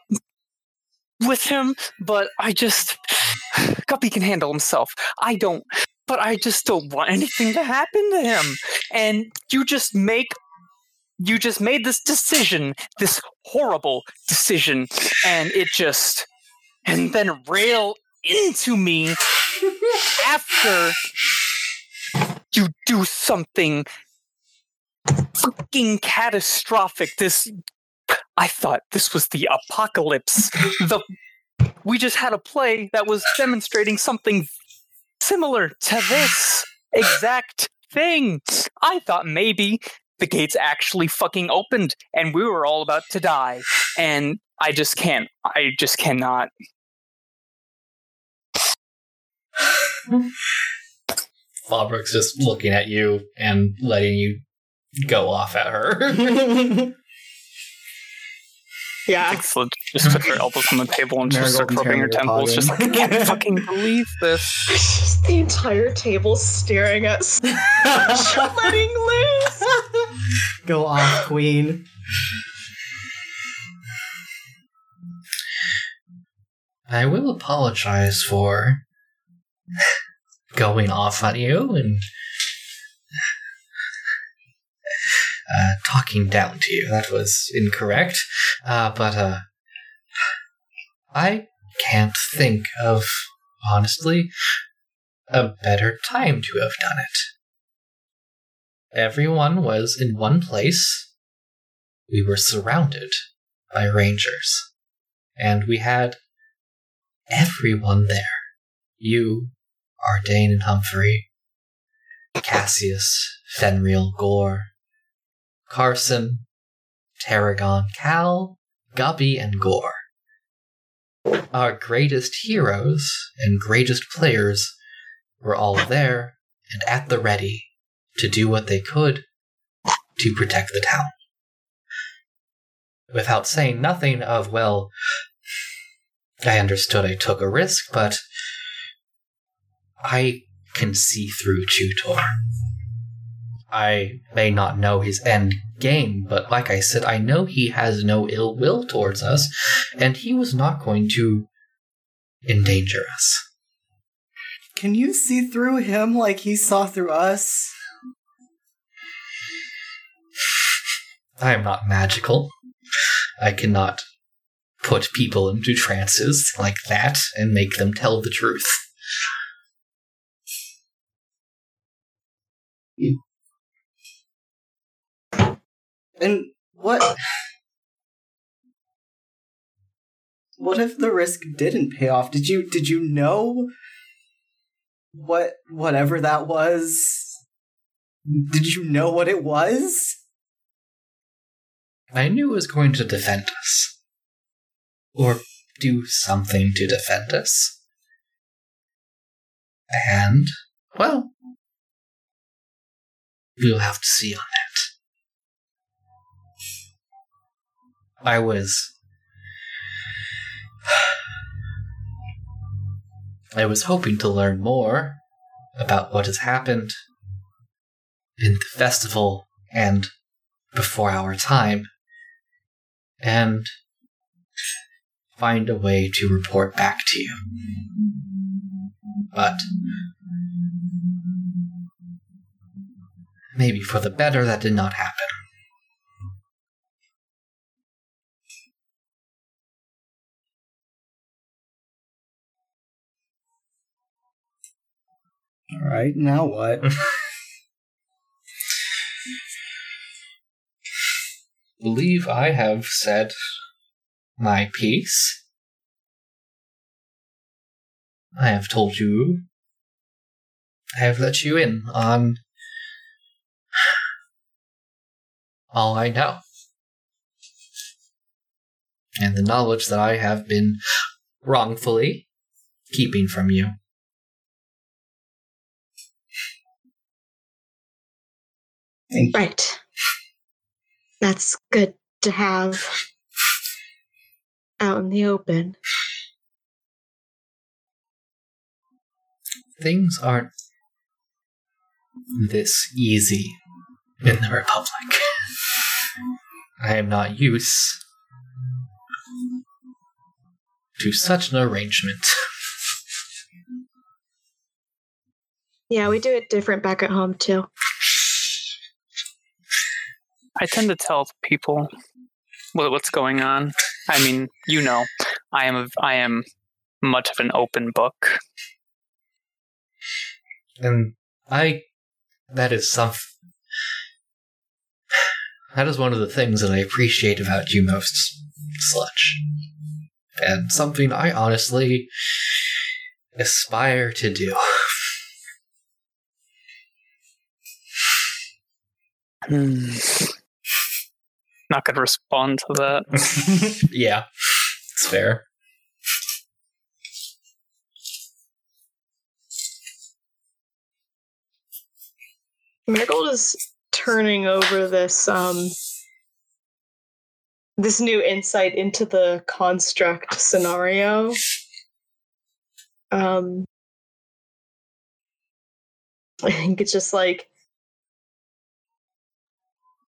with him, but I just Guppy can handle himself. I don't, but I just don't want anything to happen to him. And you just make you just made this decision, this horrible decision, and it just and then rail into me after you do something fucking catastrophic. This I thought this was the apocalypse. the (laughs) we just had a play that was demonstrating something similar to this exact thing. I thought maybe the gates actually fucking opened and we were all about to die. And I just can't. I just cannot. Fallbrook's just looking at you and letting you go off at her. (laughs) (laughs) Yeah. Excellent. Just put her elbows on the table and just start rubbing her temples. Just like, I can't fucking believe this. (laughs) Just the entire table staring at us, letting loose. Go off, queen. I will apologize for (laughs) going off on you and uh, talking down to you. That was incorrect. Uh, but uh, I can't think of, honestly, a better time to have done it. Everyone was in one place. We were surrounded by rangers. And we had everyone there. You, Ardane and Humphrey, Cassius, Fenrir, Gore, Carson, Tarragon, Cal, Guppy, and Gore. Our greatest heroes and greatest players were all there and at the ready to do what they could to protect the town. Without saying nothing of, well, I understood I took a risk, but I can see through Jutor. I may not know his end game, but like I said, I know he has no ill will towards us, and he was not going to endanger us. Can you see through him like he saw through us? I am not magical. I cannot put people into trances like that and make them tell the truth. And what? What if the risk didn't pay off? Did you did you know what whatever that was Did you know what it was? I knew it was going to defend us. Or do something to defend us. And, well, we'll have to see on that. I was. I was hoping to learn more about what has happened in the festival and before our time, and find a way to report back to you. But maybe for the better that did not happen. All right, now what? (laughs) believe I have said my piece. I have told you. I have let you in on all I know. And the knowledge that I have been wrongfully keeping from you. Right. That's good to have out in the open. Things aren't this easy in the Republic. I am not used to such an arrangement. Yeah, we do it different back at home too. I tend to tell people what, what's going on. I mean, you know, I am a, I am much of an open book. And I, that is some, that is one of the things that I appreciate about you most, Sludge. And something I honestly aspire to do. Hmm. Not going to respond to that. (laughs) yeah, it's fair. Marigold is turning over this um this new insight into the construct scenario. Um I think it's just like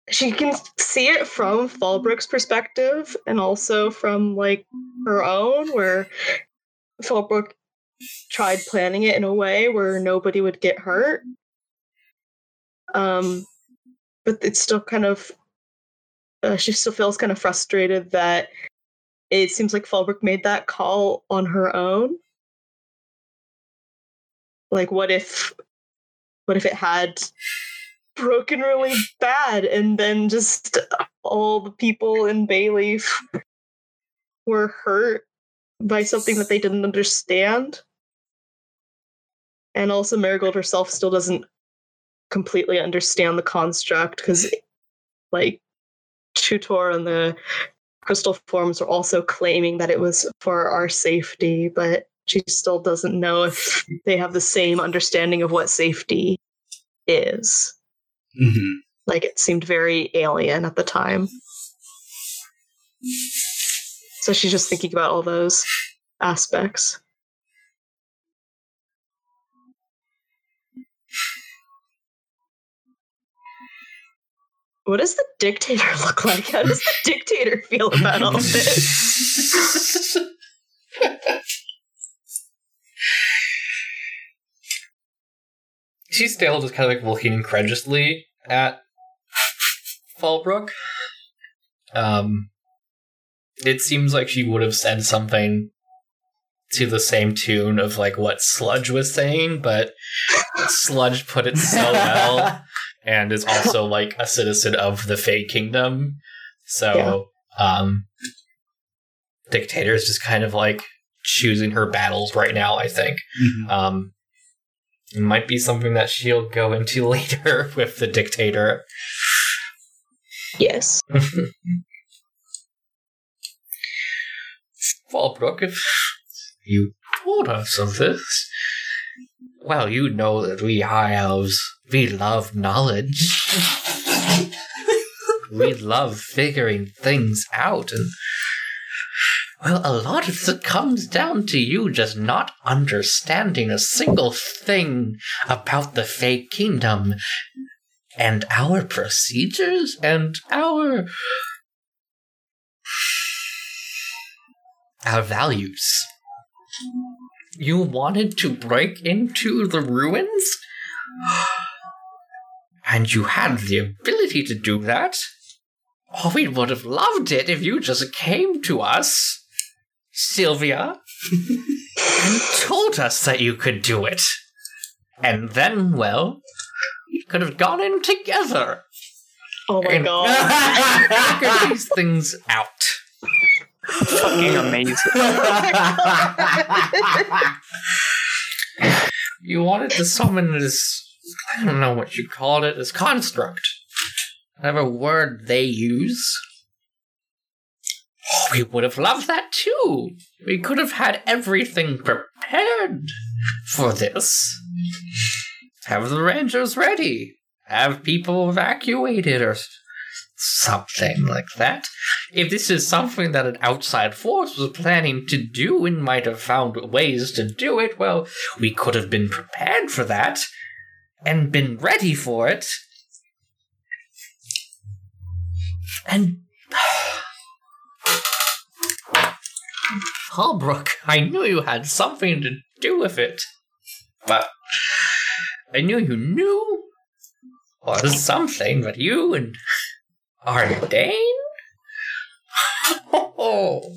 she can see it from Fallbrook's perspective and also from like her own, where Fallbrook tried planning it in a way where nobody would get hurt. Um, but it's still kind of uh, she still feels kind of frustrated that it seems like Fallbrook made that call on her own. Like, what if, what if it had broken really bad and then just all the people in Bayleaf were hurt by something that they didn't understand. And also Marigold herself still doesn't completely understand the construct because like Tutor and the crystal forms are also claiming that it was for our safety, but she still doesn't know if they have the same understanding of what safety is. Mm-hmm. Like it seemed very alien at the time. So she's just thinking about all those aspects. What does the dictator (laughs) look like? How does the dictator feel about all this? (laughs) She's still just kind of like looking incredulously at Fallbrook. Um, it seems like she would have said something to the same tune of like what Sludge was saying, but Sludge put it so well (laughs) and is also like a citizen of the Fey Kingdom. So, um, Dictator is just kind of like choosing her battles right now, I think. Mhm. Um, It might be something that she'll go into (laughs) later with the dictator. Yes. (laughs) Fallbrook, if you told us of this, well, you know that we high elves, we love knowledge. (laughs) we love figuring things out, and well, a lot of it comes down to you just not understanding a single thing about the Fey kingdom and our procedures and our our values. You wanted to break into the ruins? And you had the ability to do that? Oh, we would have loved it if you just came to us, Sylvia, and told us that you could do it. And then, well, we could have gone in together Oh my and god. (laughs) figure these things out. Fucking amazing. (laughs) You wanted to summon this, I don't know what you called it, this construct. Whatever word they use. Oh, we would have loved that too. We could have had everything prepared for this. Have the rangers ready. Have people evacuated or something like that. If this is something that an outside force was planning to do and might have found ways to do it, well, we could have been prepared for that and been ready for it. And Fallbrook, I knew you had something to do with it. But I knew you knew was something, but you and Ardane? Oh,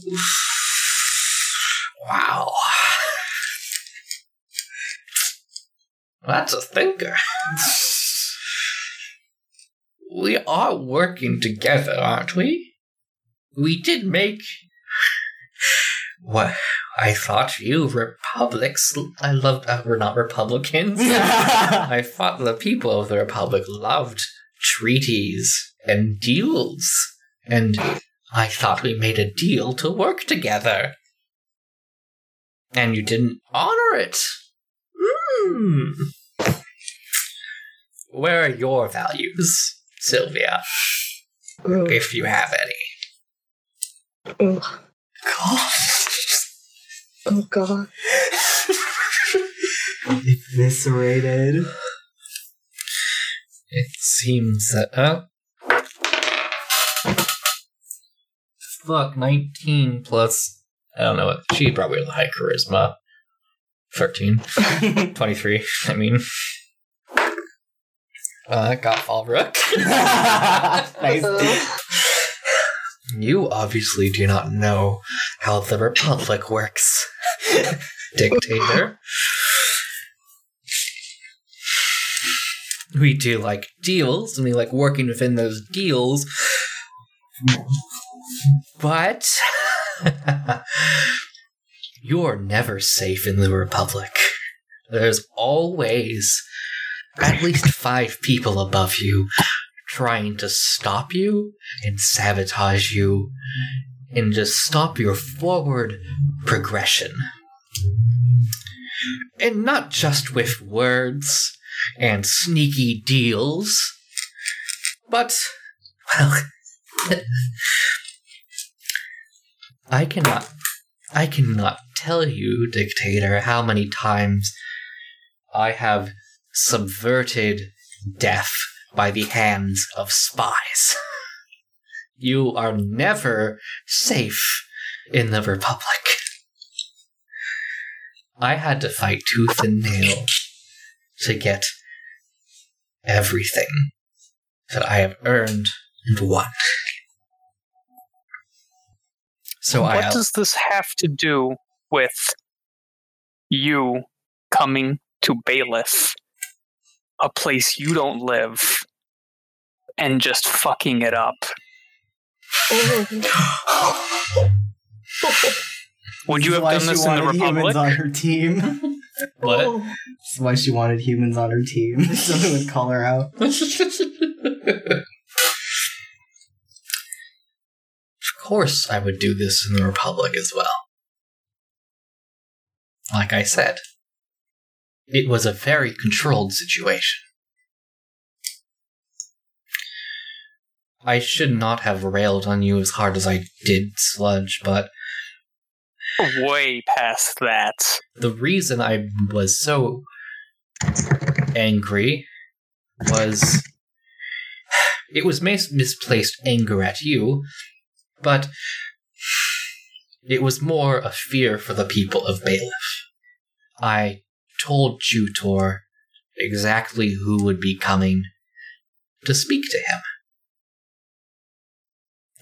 (laughs) wow. That's a thinker. we are working together, aren't we? We did make. What? I thought you republics. I loved. Uh, we're not Republicans. (laughs) I thought the people of the Republic loved treaties and deals. And I thought we made a deal to work together. And you didn't honor it. Hmm. Where are your values, Sylvia, Ooh, if you have any? ooh. Oh god. Eviscerated. It seems that. Oh. Fuck, 19 plus. I don't know what. She probably has high charisma. 13. (laughs) 23, I mean. Uh, got Fallbrook. (laughs) nice. You obviously do not know how the Republic works, (laughs) Dictator. We do like deals, and we like working within those deals. But (laughs) you're never safe in the Republic. There's always at least five people above you trying to stop you and sabotage you and just stop your forward progression. And not just with words and sneaky deals, but, well, (laughs) I cannot, I cannot tell you, Dictator, how many times I have subverted death by the hands of spies. (laughs) You are never safe in the Republic. I had to fight tooth and nail to get everything that I have earned and won. So what I does this have to do with you coming to Bayleaf, a place you don't live, and just fucking it up? (laughs) Would you have done this in the wanted humans Republic? on her team. (laughs) What? Oh, That's why she wanted humans on her team, (laughs) so they would call her out. Of course, I would do this in the Republic as well. Like I said, it was a very controlled situation. I should not have railed on you as hard as I did, Sludge, but Way past that. the reason I was so angry was it was mis- misplaced anger at you, but it was more a fear for the people of Bayleaf. I told Jutor exactly who would be coming to speak to him.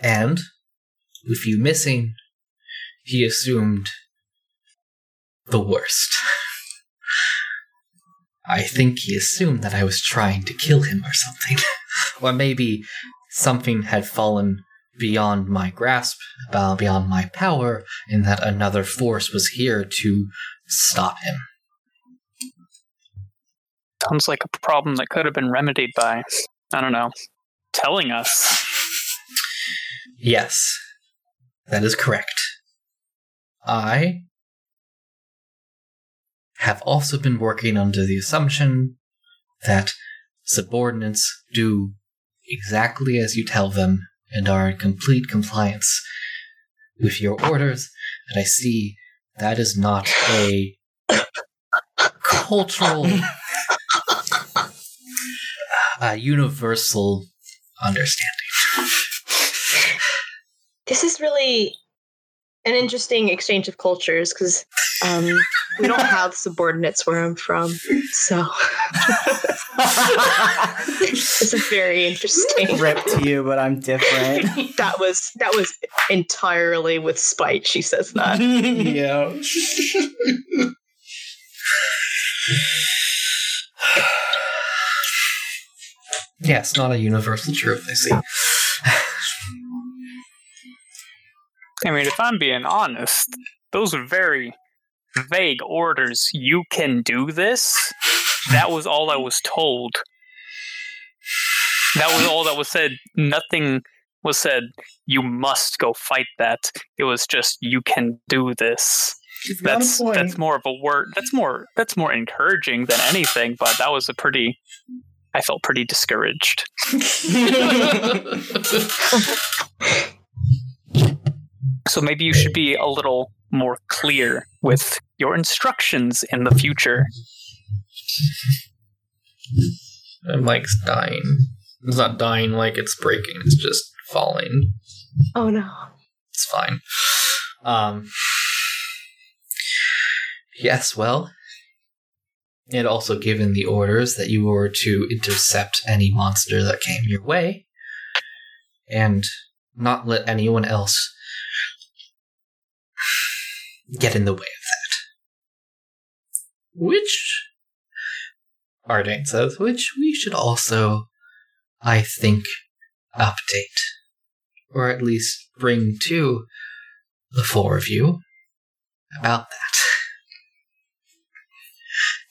And, with you missing, he assumed the worst. (laughs) I think he assumed that I was trying to kill him or something. (laughs) or maybe something had fallen beyond my grasp, beyond my power, and that another force was here to stop him. Sounds like a problem that could have been remedied by, I don't know, telling us. Yes, that is correct. I have also been working under the assumption that subordinates do exactly as you tell them and are in complete compliance with your orders, and I see that is not a (coughs) cultural, uh, universal understanding. this is really an interesting exchange of cultures because um, we don't (laughs) have subordinates where I'm from, so (laughs) it's very interesting. Rip to you, but I'm different. that was that was entirely with spite. She says that. (laughs) yeah. Yes, not a universal truth, I see. I mean, if I'm being honest, those are very vague orders. You can do this. That was all I was told. That was all that was said. Nothing was said, you must go fight that. It was just, you can do this. A That's that's more of a word. That's more that's more encouraging than anything. But that was a pretty. I felt pretty discouraged. (laughs) So maybe you should be a little more clear with your instructions in the future. And Mike's dying. It's not dying like it's breaking, it's just falling. Oh no. It's fine. Um Yes, well. It also given the orders that you were to intercept any monster that came your way and not let anyone else get in the way of that. Which Ardane says, which we should also, I think, update. Or at least bring to the four of you about that.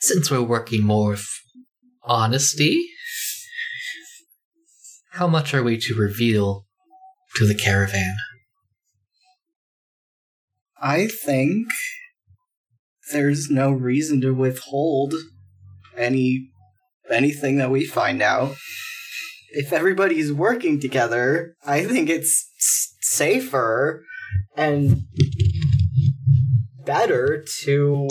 Since we're working more with honesty, how much are we to reveal to the caravan? I think there's no reason to withhold any anything that we find out. If everybody's working together, I think it's safer and better to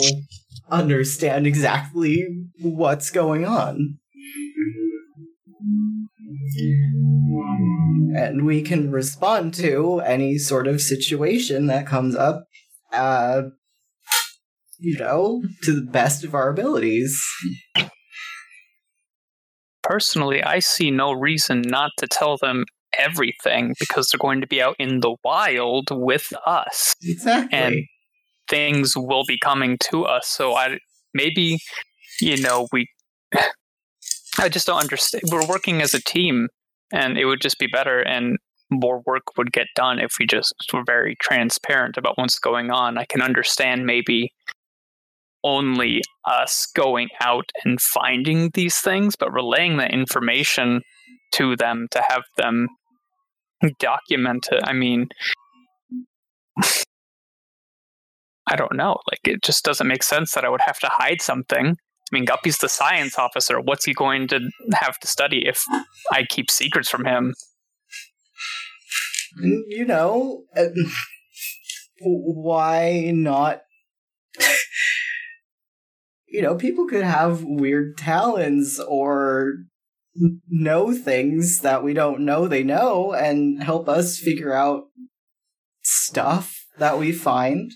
understand exactly what's going on. And we can respond to any sort of situation that comes up uh, you know, to the best of our abilities. Personally, I see no reason not to tell them everything because they're going to be out in the wild with us Exactly. and things will be coming to us. So I maybe you know we (sighs) I just don't understand. We're working as a team and it would just be better and more work would get done if we just were very transparent about what's going on. I can understand maybe only us going out and finding these things, but relaying the information to them to have them document it. I mean, I don't know. Like, it just doesn't make sense that I would have to hide something. I mean, Guppy's the science officer. What's he going to have to study if I keep secrets from him? You know, uh, why not? (laughs) you know, people could have weird talents or know things that we don't know they know and help us figure out stuff that we find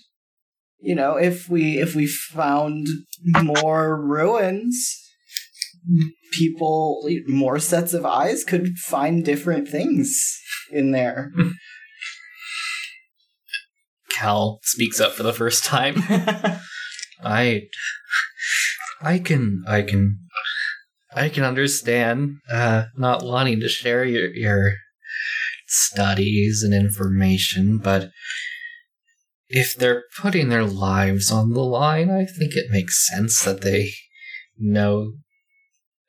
you know if we if we found more ruins people more sets of eyes could find different things in there (laughs) Cal speaks up for the first time. (laughs) I I can I can I can understand uh not wanting to share your your studies and information, but if they're putting their lives on the line, I think it makes sense that they know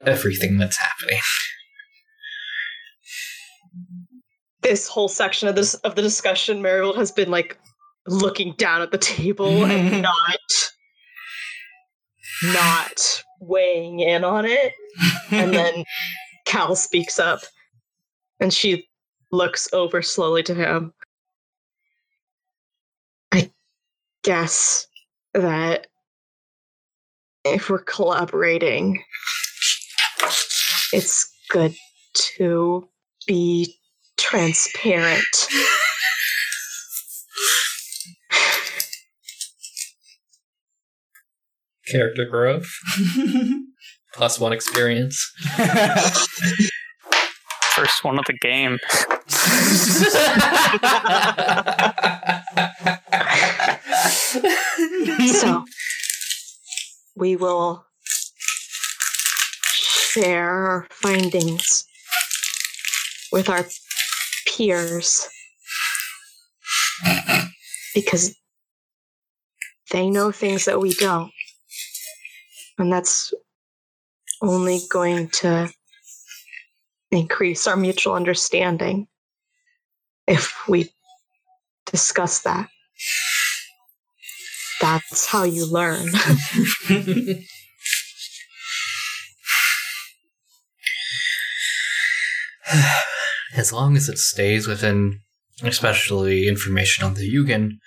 everything that's happening. This whole section of this of the discussion, Marigold has been like looking down at the table and (laughs) not not weighing in on it. And (laughs) then Cal speaks up and she looks over slowly to him. Guess that if we're collaborating, it's good to be transparent. Character growth (laughs) plus one experience. (laughs) First one of the game. (laughs) so (laughs) we will share our findings with our peers because they know things that we don't. And that's only going to increase our mutual understanding if we discuss that that's how you learn (laughs) as long as it stays within, especially information on the Yugen,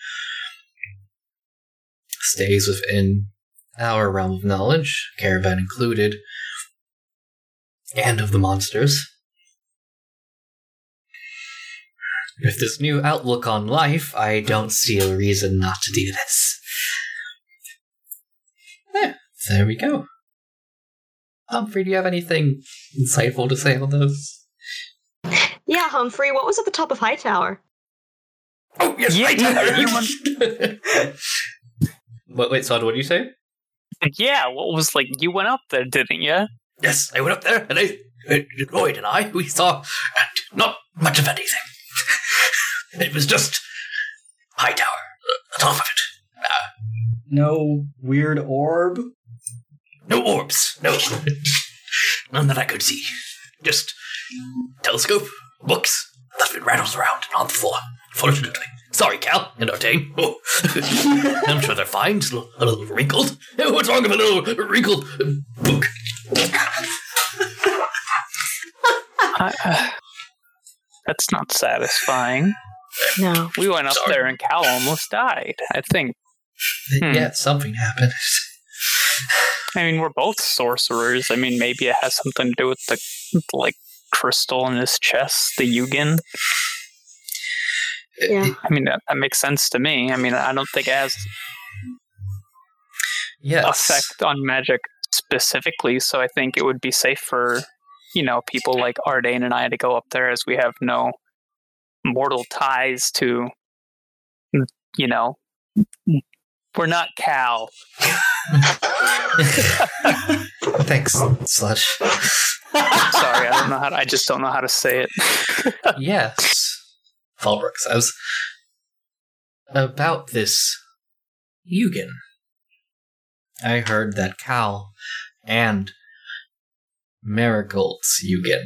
stays within our realm of knowledge, Caravan included, and of the monsters. With this new outlook on life, I don't see a reason not to do this. Yeah, there we go. Humphrey, do you have anything insightful to say on those? yeah humphrey what was at the top of hightower Oh, yes, Yeah, right. yeah, (laughs) you wait, (laughs) wait, Sod, what did you say? Yeah, what was like? You went up there, didn't you? Yes, I went up there, and I, uh, Lloyd and I, we saw uh, not much of anything. (laughs) it was just high tower, uh, the top of it. Uh, no weird orb no orbs, no, none that I could see. Just telescope, books, that it rattles around on the floor. Fortunately. Sorry, Cal and Ardane. Oh. (laughs) I'm sure they're fine. Just a little, a little wrinkled. What's wrong with a little wrinkled book? I, uh, that's not satisfying. no We went up Sorry. there and Cal almost died. I think. Hmm. Yeah, something happened. (laughs) I mean, we're both sorcerers. I mean, maybe it has something to do with the like crystal in his chest, the Yugen. Yeah. I mean, that, that makes sense to me. I mean, I don't think it has Yes. effect on magic specifically, so I think it would be safe for you know people like Ardane and I to go up there as we have no mortal ties to you know we're not Cal. (laughs) (laughs) Thanks, Slush. Sorry, I don't know how. To, I just don't know how to say it. (laughs) yes. Fallbrook says. About this Yugen. I heard that Cal and Marigold's Yugen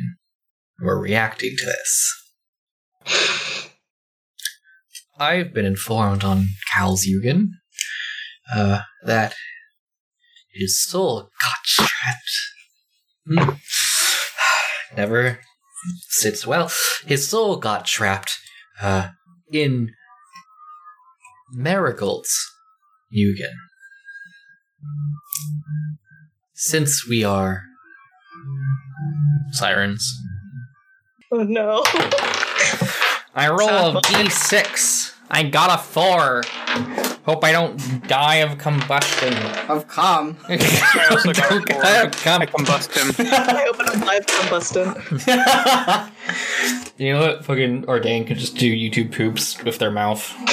were reacting to this. I've been informed on Cal's Yugen uh, that his soul got trapped. Hmm. (sighs) Never sits well. His soul got trapped uh, in Marigold's Yugen. Since we are sirens, Oh no. I roll a (laughs) d6. I got a four. Hope I don't die of combustion. Of calm. (laughs) I also got a Don't four. die of I com- (laughs) I open up live combustion. you know what? Fucking Ardane could just do YouTube poops with their mouth. (laughs)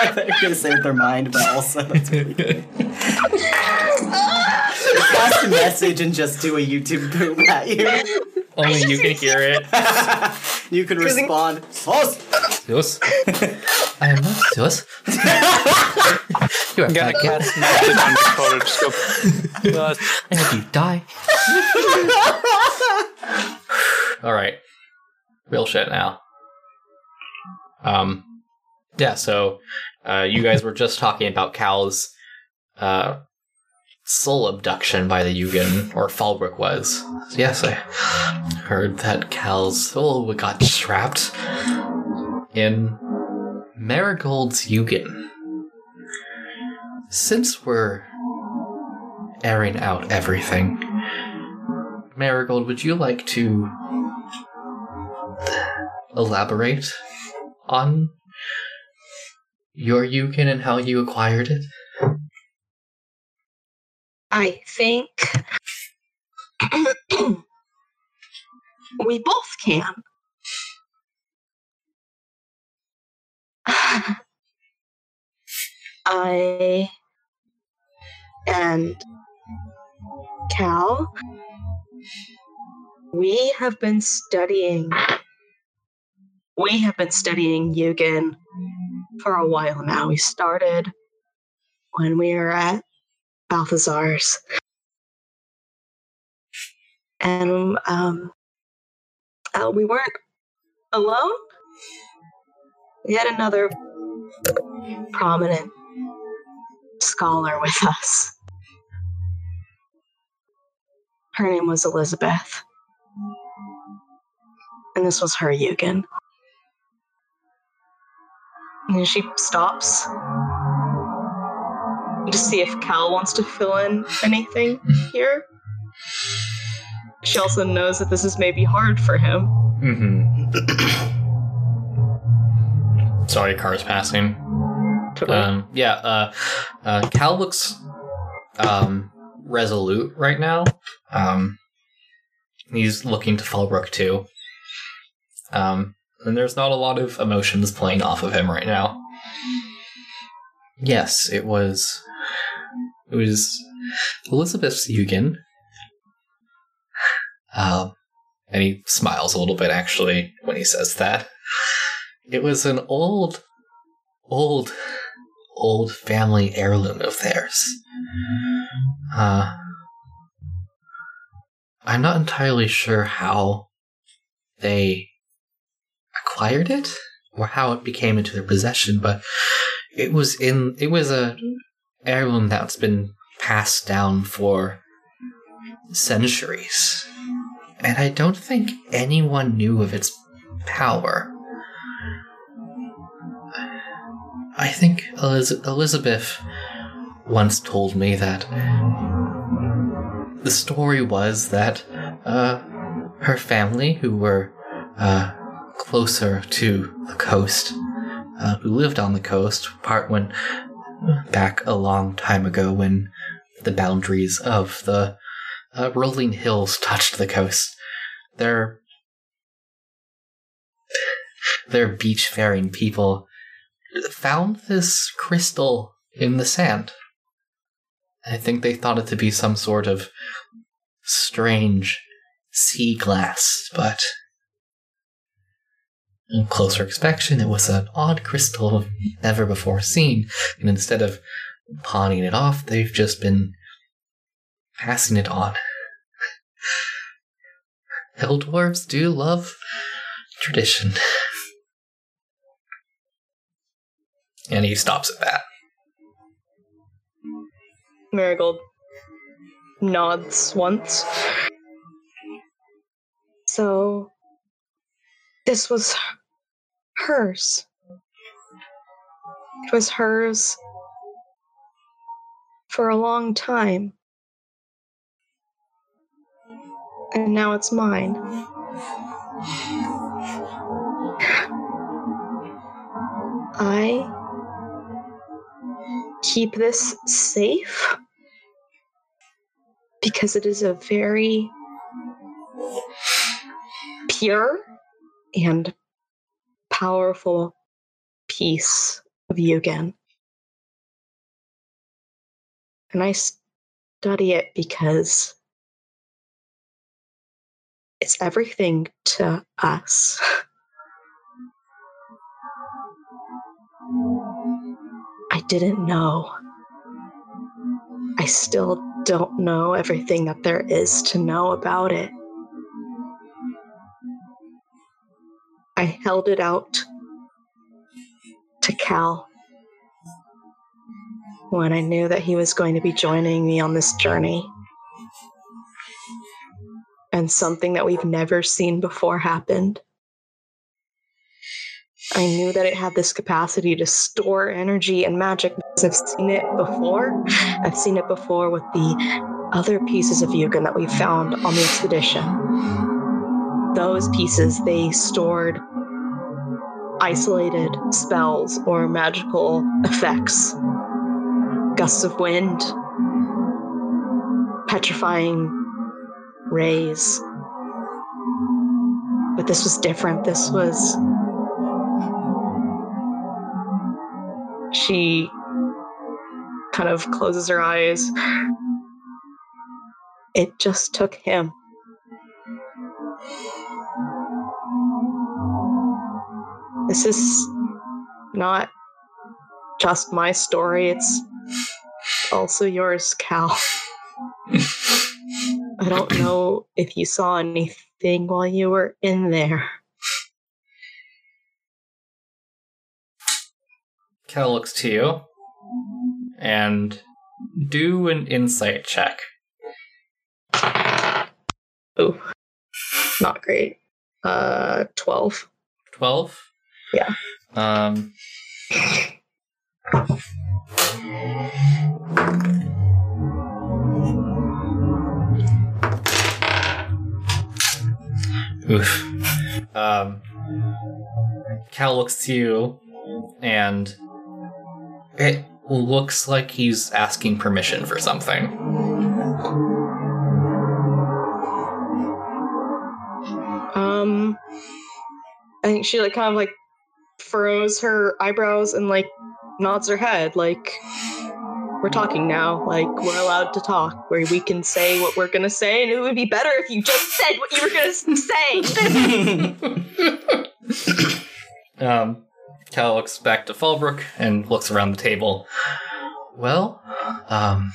I thought you were gonna say with their mind, but also that's pretty good. Pass a message and just do a YouTube poop at you. Only you can hear it. (laughs) you can respond. Sus. Sus. I am not sus. you are You gotta faggot. cast message on Dakota. Just go. Uh, And you die. (laughs) All right. Real shit now. Um, yeah. So, uh, you guys were just talking about Cal's uh, soul abduction by the Yugen, or Fallbrook was. Yes, I heard that Cal's soul got trapped in Marigold's Yugen. Since we're airing out everything, Marigold, would you like to elaborate on your Yugen and how you acquired it? I think (clears throat) we both can. (sighs) I and Cal, we have been studying. We have been studying Yugen for a while now. We started when we were at Balthazar's. And um, uh, we weren't alone. We had another prominent scholar with us. Her name was Elizabeth. And this was her Yugen. And she stops to see if Cal wants to fill in anything here. She also knows that this is maybe hard for him. Mm-hmm. Sorry, car's passing. Um, yeah, uh, uh, Cal looks um, resolute right now. Um, he's looking to Fallbrook too. Um, and there's not a lot of emotions playing off of him right now. Yes, it was. It was Elizabeth's Yugen. Um, and he smiles a little bit actually when he says that. It was an old, old, old family heirloom of theirs. Uh, I'm not entirely sure how they acquired it or how it became into their possession, but it was in it was a heirloom that's been passed down for centuries. And I don't think anyone knew of its power. I think Eliz- Elizabeth once told me that the story was that uh, her family, who were uh, closer to the coast, uh, who lived on the coast, part when back a long time ago when the boundaries of the uh, rolling hills touched the coast. Their their beach faring people found this crystal in the sand. I think they thought it to be some sort of strange sea glass, but on closer inspection, it was an odd crystal never before seen. And instead of pawning it off. They've just been passing it on. (laughs) Hill dwarves do love tradition. And he stops at that. Marigold nods once. So, this was hers. It was hers for a long time. And now it's mine. I keep this safe because it is a very pure and powerful piece of Yugen. And I study it because it's everything to us. I didn't know. I still don't know everything that there is to know about it. I held it out to Cal when I knew that he was going to be joining me on this journey. And something that we've never seen before happened. I knew that it had this capacity to store energy and magic because I've seen it before. I've seen it before with the other pieces of Yugen that we found on the expedition. Those pieces, they stored isolated spells or magical effects, gusts of wind, petrifying rays. But this was different. This was. She kind of closes her eyes. It just took him. This is not just my story, it's also yours, Cal. I don't know if you saw anything while you were in there. Cal looks to you and do an insight check. Oh, not great. Uh, 12. 12? Yeah. Um, oof. Um, Cal looks to you, and it looks like he's asking permission for something. Um, I think she like kind of like furrows her eyebrows and like nods her head, like we're talking now. Like we're allowed to talk, where we can say what we're gonna say, and it would be better if you just said what you were gonna say. (laughs) um, Cal looks back to Fallbrook and looks around the table. Well, um,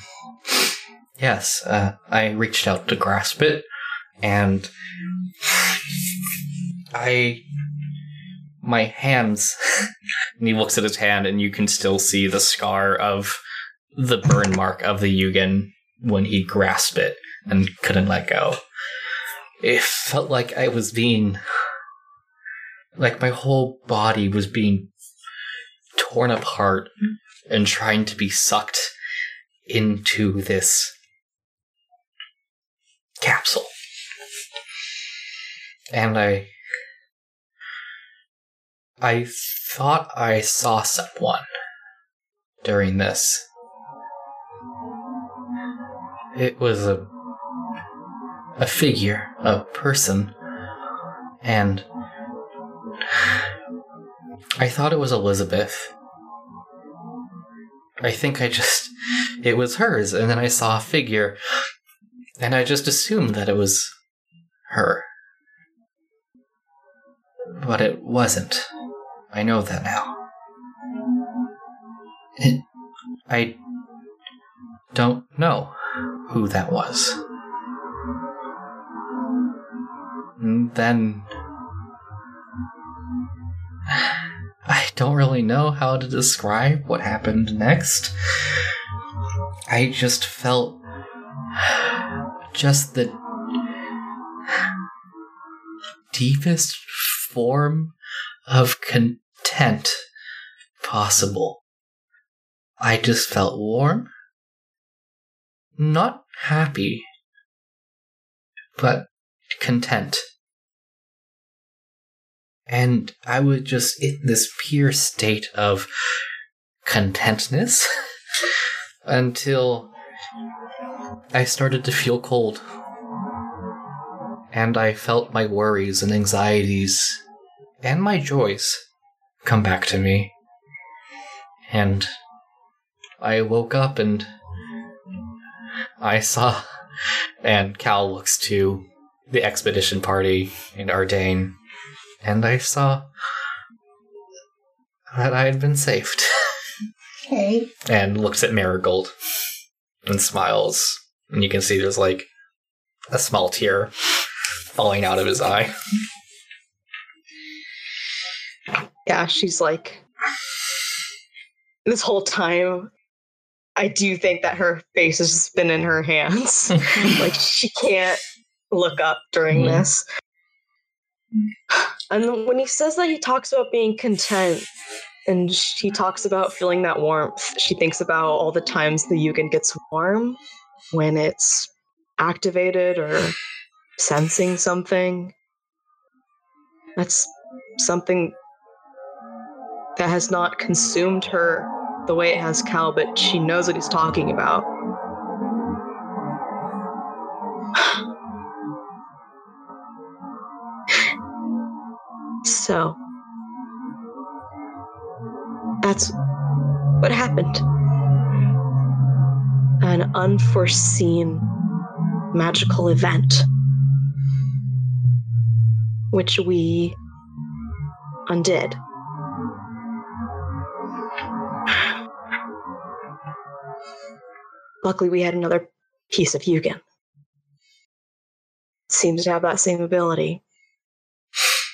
yes, uh, I reached out to grasp it, and I, my hands, (laughs) and he looks at his hand, and you can still see the scar of the burn mark of the Yugen when he grasped it and couldn't let go. It felt like I was being like my whole body was being torn apart and trying to be sucked into this capsule. And I I thought I saw someone during this. It was a a figure, a person, and I thought it was Elizabeth. I think I just. It was hers, and then I saw a figure, and I just assumed that it was her. But it wasn't. I know that now. It, I don't know who that was. And then (sighs) I don't really know how to describe what happened next. I just felt (sighs) just the (sighs) deepest form of content possible. I just felt warm, not happy, but content. And I was just in this pure state of contentness (laughs) until I started to feel cold. And I felt my worries and anxieties and my joys come back to me. And I woke up and I saw, and Cal looks to the expedition party and Ardane, and I saw that I had been saved. Okay. and looks at Marigold and smiles. And you can see there's like a small tear falling out of his eye. Yeah, she's like, this whole time, I do think that her face has just been in her hands. (laughs) like, she can't look up during Mhm. this. And when he says that he talks about being content and sh- he talks about feeling that warmth, she thinks about all the times the Yugen gets warm when it's activated or sensing something. That's something that has not consumed her the way it has Cal, but she knows what he's talking about. (sighs) So, that's what happened. An unforeseen magical event, which we undid. Luckily, we had another piece of Yugen. Seems to have that same ability.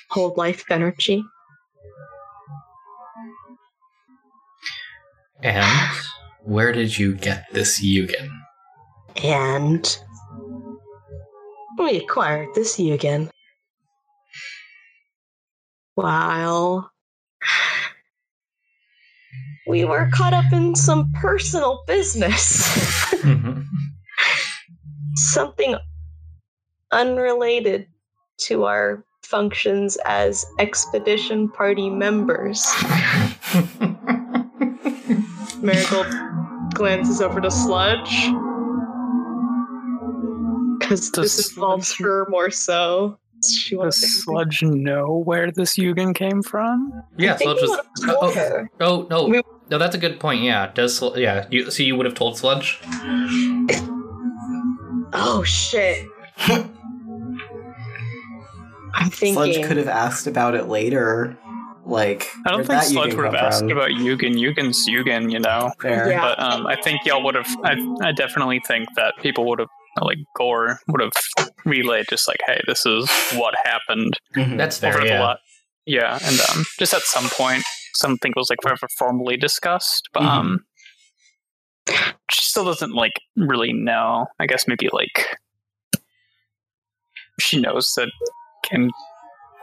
Hold life energy. And where did you get this Yugen? And we acquired this Yugen. While we were caught up in some personal business. (laughs) (laughs) Something unrelated to our functions as expedition party members. (laughs) Marigold glances over to Sludge. Because Does this involves her more so. She Does Sludge know where this Yugen came from? yeah, Sludge was. told Oh, her. oh no, We- no, that's a good point. Yeah, does Sl- yeah? You so you would have told Sludge? Oh shit. (laughs) I'm thinking. Sludge could have asked about it later. Like, I don't think Sludge Yugen would have asked from? about Yugen. Yugen's Yugen, you know. Fair. Yeah. But um, I think y'all would have. I, I definitely think that people would have, like Gore, would have relayed just like, "Hey, this is what happened." Mhm. That's over fair. the Yeah. lot. Yeah, and um, just at some point, something was like forever formally discussed, but Mhm. um, she still doesn't like really know. I guess maybe like she knows that Kim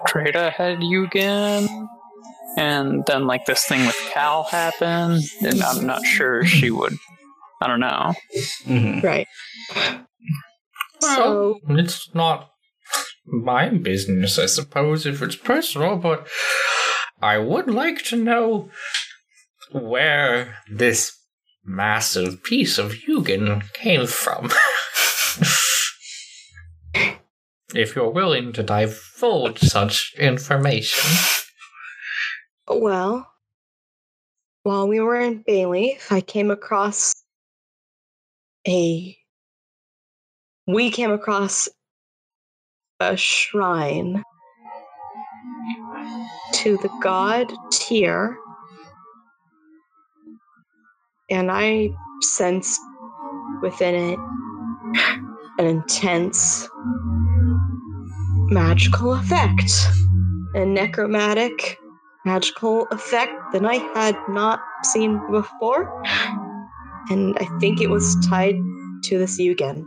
Trada had Yugen, and then like this thing with Cal happened, and I'm not sure she would. I don't know. Mhm. Right. So it's not my business, I suppose, if it's personal, but I would like to know where this massive piece of Yugen came from. if you're willing to divulge such information. Well, while we were in Bayleaf, I came across a. We came across a shrine to the god Tyr, and I sensed within it an intense magical effect. A necromantic magical effect that I had not seen before. And I think it was tied to this Yugen.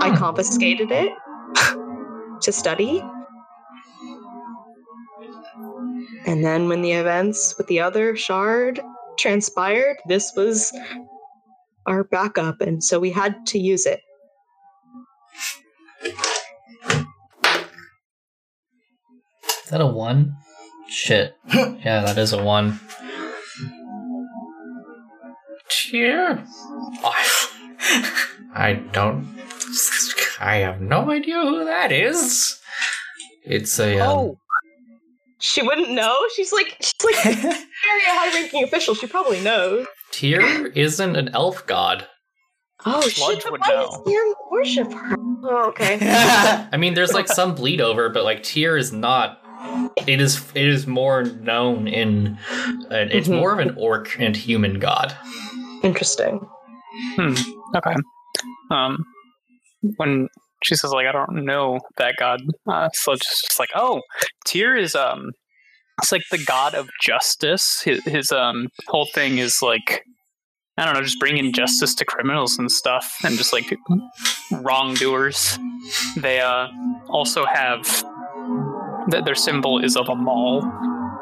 I Hmm. confiscated it to study. And then when the events with the other shard transpired, this was our backup, and so we had to use it. Is that a one? Shit. (laughs) yeah, that is a one. Cheer. I, I don't. I have no idea who that is. It's a. Um, Oh, She wouldn't know. She's like she's like (laughs) very high-ranking official. She probably knows. Tyr isn't an elf god. Oh Sludge shit! would Why know. does Tyr worship her? Oh, okay. (laughs) I mean, there's like some bleed over, but like Tyr is not. It is. It is more known in. Uh, it's Mhm. more of an orc and human god. Interesting. Hmm. Okay. Um, when she says like I don't know that god, uh, Sludge is just like, oh, Tyr is um, it's like the god of justice. His, his um whole thing is like, I don't know, just bringing justice to criminals and stuff, and just like wrongdoers. They uh also have that their symbol is of a maul.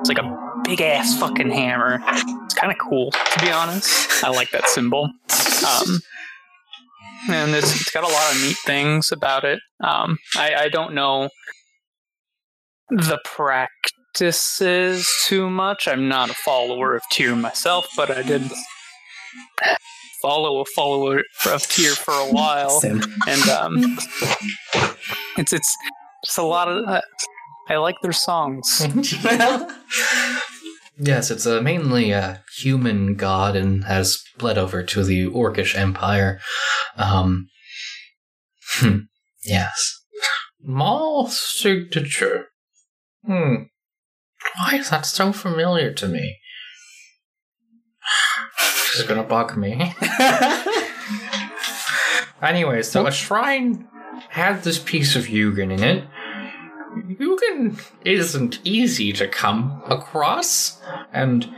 It's like a big ass fucking hammer. It's kind of cool, to be honest. I like that symbol. Um, and it's, it's got a lot of neat things about it. Um, I, I don't know the practices too much. I'm not a follower of Tyr myself, but I did follow a follower of Tyr for a while, (laughs) Simp. and um, it's it's just a lot of. Uh, I like their songs. (laughs) Yes, it's a mainly a human god and has bled over to the Orcish Empire. Um, hmm, yes. Maul signature. Hmm. Why is that so familiar to me? This is gonna bug me. (laughs) anyway, so a shrine had this piece of Yugen in it. Yugen isn't easy to come across, and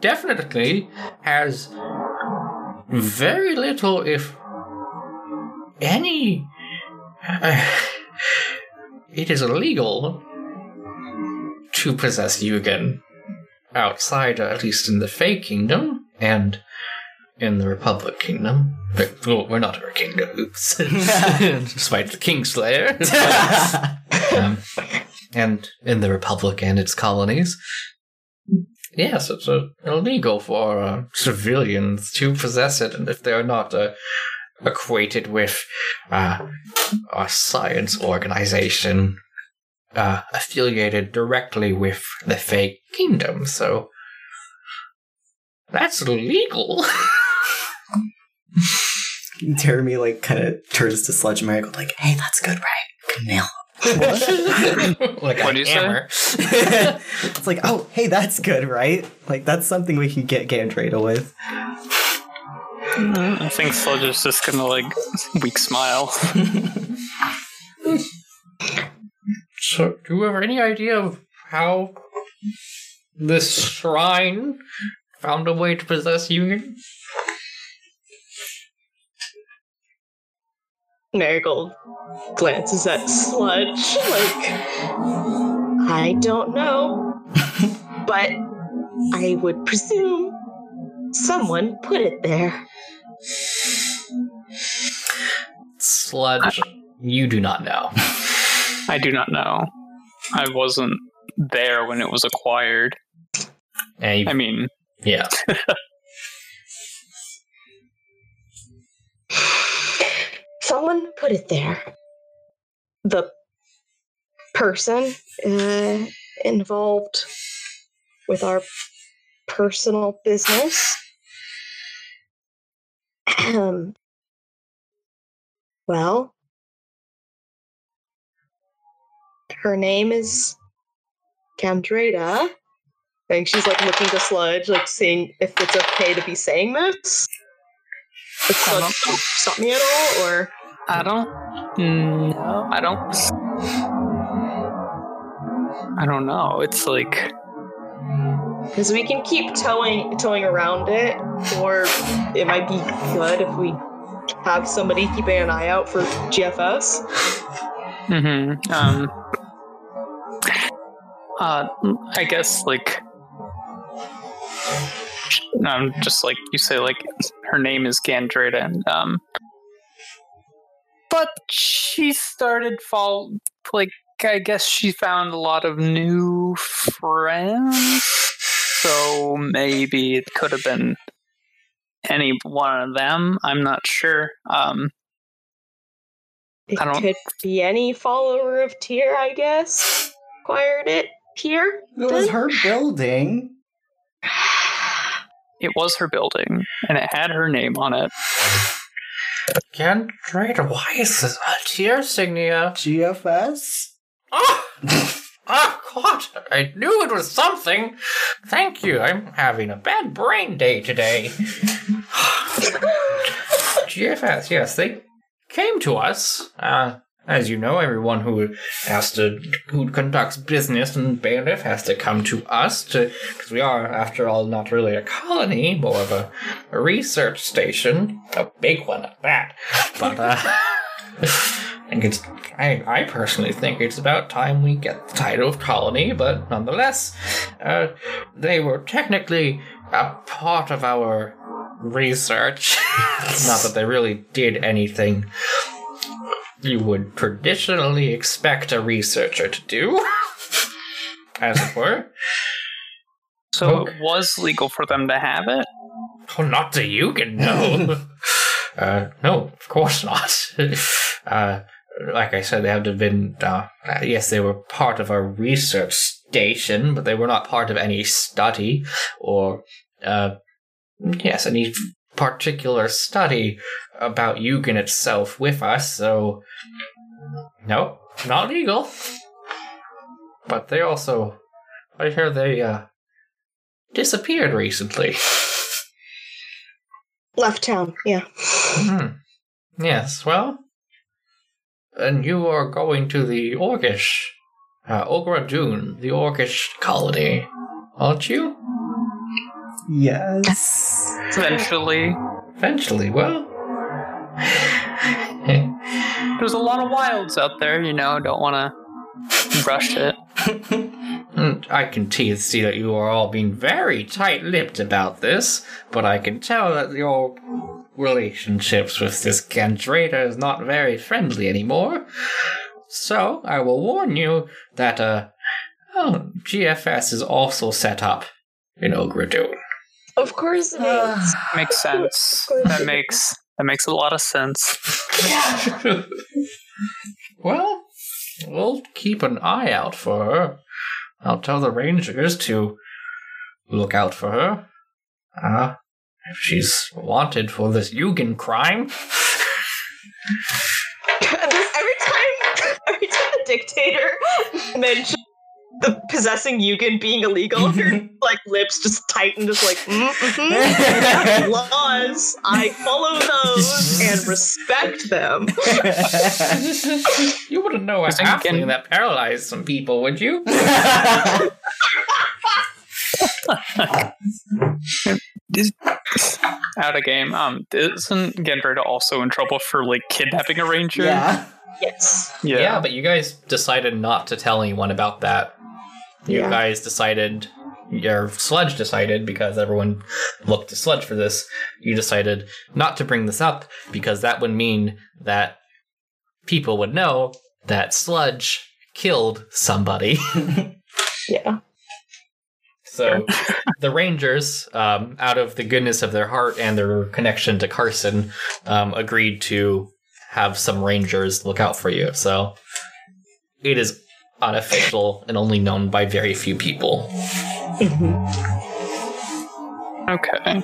definitely has very little, if any. (sighs) it is illegal to possess Yugen outside, at least in the Fey Kingdom, and in the Republic Kingdom. But, well, we're not a kingdom, oops. (laughs) (laughs) Despite the Kingslayer. (laughs) um, and in the Republic and its colonies. Yes, it's uh, illegal for uh, civilians to possess it, and if they are not uh, equated with uh, a science organization uh, affiliated directly with the Fey kingdom. So that's illegal. (laughs) Jeremy like kind of turns to Sludge Marigold like, "Hey, that's good, right? Good nail." (laughs) like What a do you say? hammer. (laughs) it's like, oh, hey, that's good, right? Like that's something we can get Gandrada with. I think Sludge is just gonna like weak smile. (laughs) So, do you have any idea of how this shrine found a way to possess Yugen? Marigold glances at Sludge like, I don't know, (laughs) but I would presume someone put it there. Sludge, you do not know. (laughs) I do not know. I wasn't there when it was acquired. I mean, yeah. (laughs) Someone put it there. The person uh, involved with our personal business. Ahem. well, her name is Gandrada. I think she's like looking to Sludge, like seeing if it's okay to be saying this. Sludge stop, stop me at all, or I don't. No, I don't. I don't know. It's like because we can keep towing towing around it, or it might be good if we have somebody keeping an eye out for GFS. Mm-hmm. Um. Uh, I guess like. Um, just like you say, like her name is Gandrada, and um. But she started fall like I guess she found a lot of new friends, so maybe it could have been any one of them. I'm not sure. Um, It I don't- could be any follower of Tyr, I guess. Acquired it here. It was her building. it was her building, and it had her name on it. Gandrada, why is this a Tyr signia? GFS? Oh, oh, God, I knew it was something. Thank you. I'm having a bad brain day today. (sighs) GFS, yes, they came to us. Uh, as you know, everyone who has to, who conducts business in Bayleaf has to come to us to, because we are, after all, not really a colony, more of a, a research station, a big one at that. But uh, (laughs) I think it's, I, I personally think it's about time we get the title of colony. But nonetheless, uh, they were technically a part of our research. (laughs) not that they really did anything you would traditionally expect a researcher to do, (laughs) as it were. So Okay. it was legal for them to have it. Oh, not the Yugen, no. (laughs) uh, no, of course not. (laughs) uh, like I said, they have to have been, uh, uh, yes, they were part of a research station, but they were not part of any study or, uh, yes, any particular study about Yugen itself with us, so, no, not legal. But they also, I hear they, uh, disappeared recently. (laughs) Left town, yeah. Hmm. Yes, well. And you are going to the Orcish, uh, Ogradun, the Orcish colony, aren't you? Yes. Eventually, Eventually, well. (sighs) there's a lot of wilds out there. You know, don't want to rush it. (laughs) I can see that you are all being very tight lipped about this, but I can tell that your relationships with this Gandrada is not very friendly anymore. So, I will warn you that, uh, oh, GFS is also set up in Ogradun. Of course it is. Makes sense. That makes that makes a lot of sense. (laughs) well, we'll keep an eye out for her. I'll tell the rangers to look out for her. Ah, if she's wanted for this Yugen crime. (laughs) every time, every time the dictator mentions (laughs) the possessing Yugen being illegal, her like lips just tighten, just like mm, mhm. (laughs) laws. I follow those and respect them. (laughs) you wouldn't know a Thinking- halfling that paralyzed some people, would you? (laughs) Out of game. Um, isn't Gandrada also in trouble for like kidnapping a ranger? yeah. Yes. Yeah. but you guys decided not to tell anyone about that. You Yeah. guys decided, your sludge decided, because everyone looked to sludge for this, you decided not to bring this up because that would mean that people would know that sludge killed somebody. (laughs) Yeah. So the Rangers, um, out of the goodness of their heart and their connection to Carson, um, agreed to have some Rangers look out for you. So it is unofficial and only known by very few people. Okay.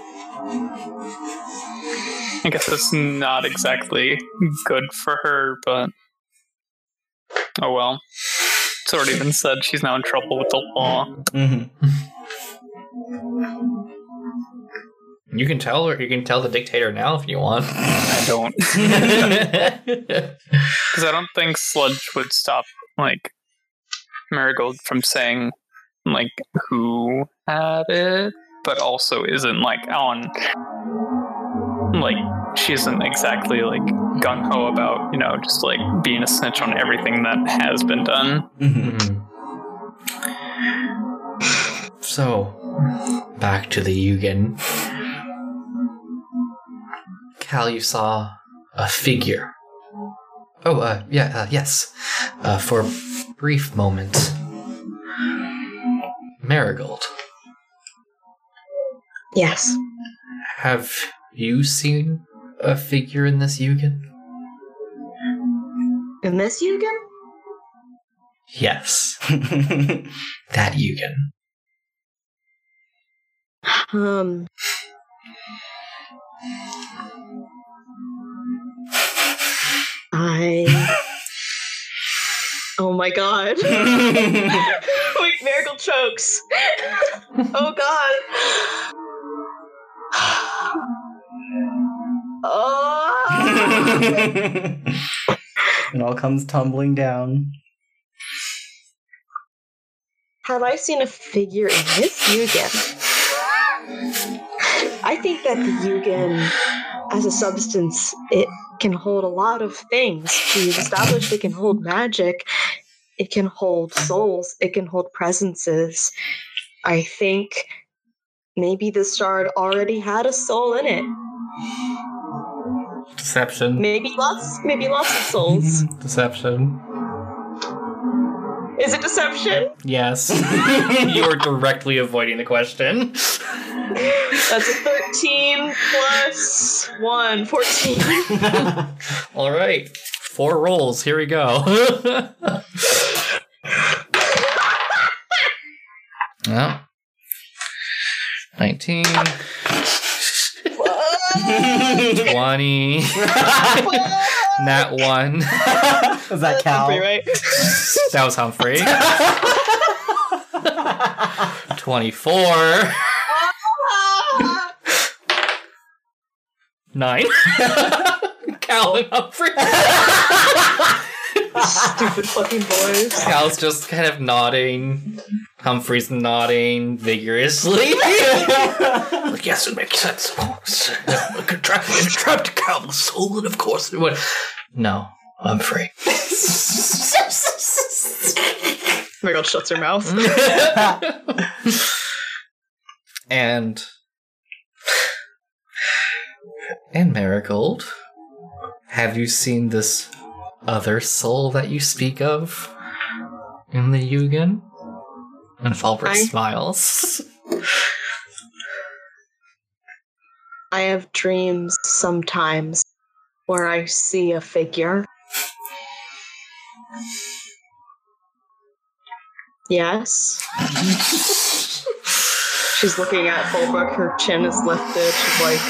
I guess it's not exactly good for her, but oh well. It's already been said she's now in trouble with the law. Mhm. You can tell her. You can tell the dictator now if you want. I don't. (laughs) (laughs) mm-hmm. Because I don't think Sludge would stop, like, Marigold from saying, like, who had it, but also isn't, like, on. Like, she isn't exactly, like, gung ho about, you know, just, like, being a snitch on everything that has been done. Mhm. So, back to the Yugen. Cal, you saw a figure. Oh, uh, yeah, uh, yes. Uh, for brief moment. Marigold, Yes. have you seen a figure in this Yugen? In this Yugen? Yes, (laughs) that Yugen. Um. I. (laughs) Oh my god. (laughs) Wait, Marigold chokes. oh god. oh. (laughs) it all comes tumbling down. Have I seen a figure in this Yugen? I think that the Yugen, as a substance, it can hold a lot of things. We've established it can hold magic, it can hold souls, it can hold presences. I think maybe this shard already had a soul in it. Deception. Maybe lots, maybe lots of souls. (laughs) Deception. Is it deception? Yes. (laughs) you are directly avoiding the question. (laughs) That's a 13 plus 1, 14. (laughs) All right. Four rolls. Here we go. (laughs) well, 19, 20, nat 1. Was that Cal? Humphrey, right? That was Humphrey. (laughs) 24. Nine. (laughs) Cal and Humphrey. Stupid fucking boys. Cal's just kind of nodding. Humphrey's nodding vigorously. (laughs) like, yes, it makes sense. Of course. It could tra- it trapped Cal's soul, and of course it would. No, Humphrey. Marigold shuts her mouth. (laughs) and and Marigold, have you seen this other soul that you speak of in the Yugen? And Fallbrook I- smiles. I have dreams sometimes where I see a figure. Yes. (laughs) She's looking at Fallbrook. Her chin is lifted. She's like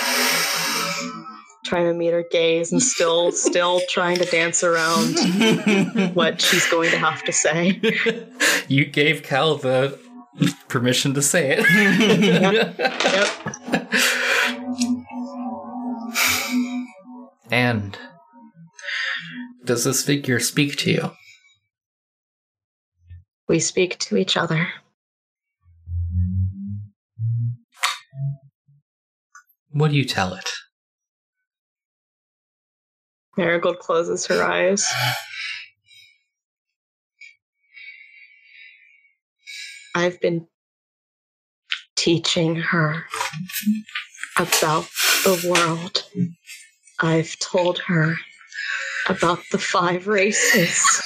trying to meet her gaze and still, (laughs) still trying to dance around what she's going to have to say. you gave Cal the permission to say it. (laughs) Yep. And does this figure speak to you? We speak to each other. What do you tell it? Marigold closes her eyes. I've been teaching her about the world. I've told her about the five races.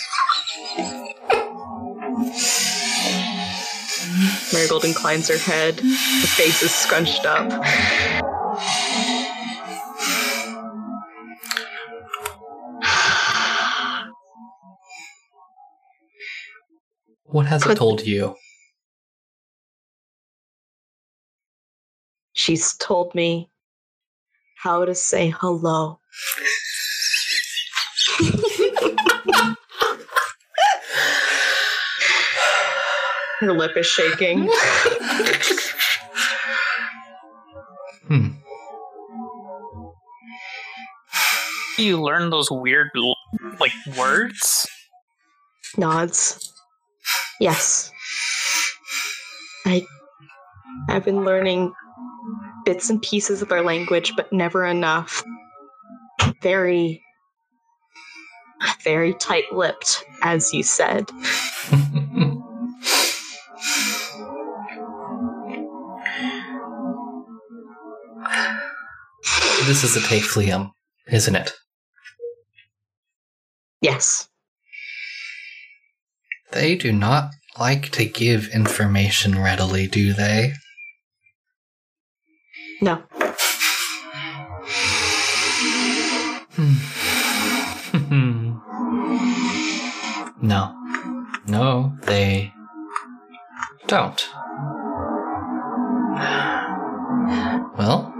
Marigold inclines her head. Her face is scrunched up. What has it told you? She's told me how to say hello. (laughs) Her lip is shaking. (laughs) hmm. You learn those weird, like, words? Nods. Yes. I I've been learning bits and pieces of their language, but never enough. Very very tight-lipped, as you said. this is a Taflium, isn't it? Yes. They do not like to give information readily, do they? No. Hmm. (laughs) no. No, they don't. Well,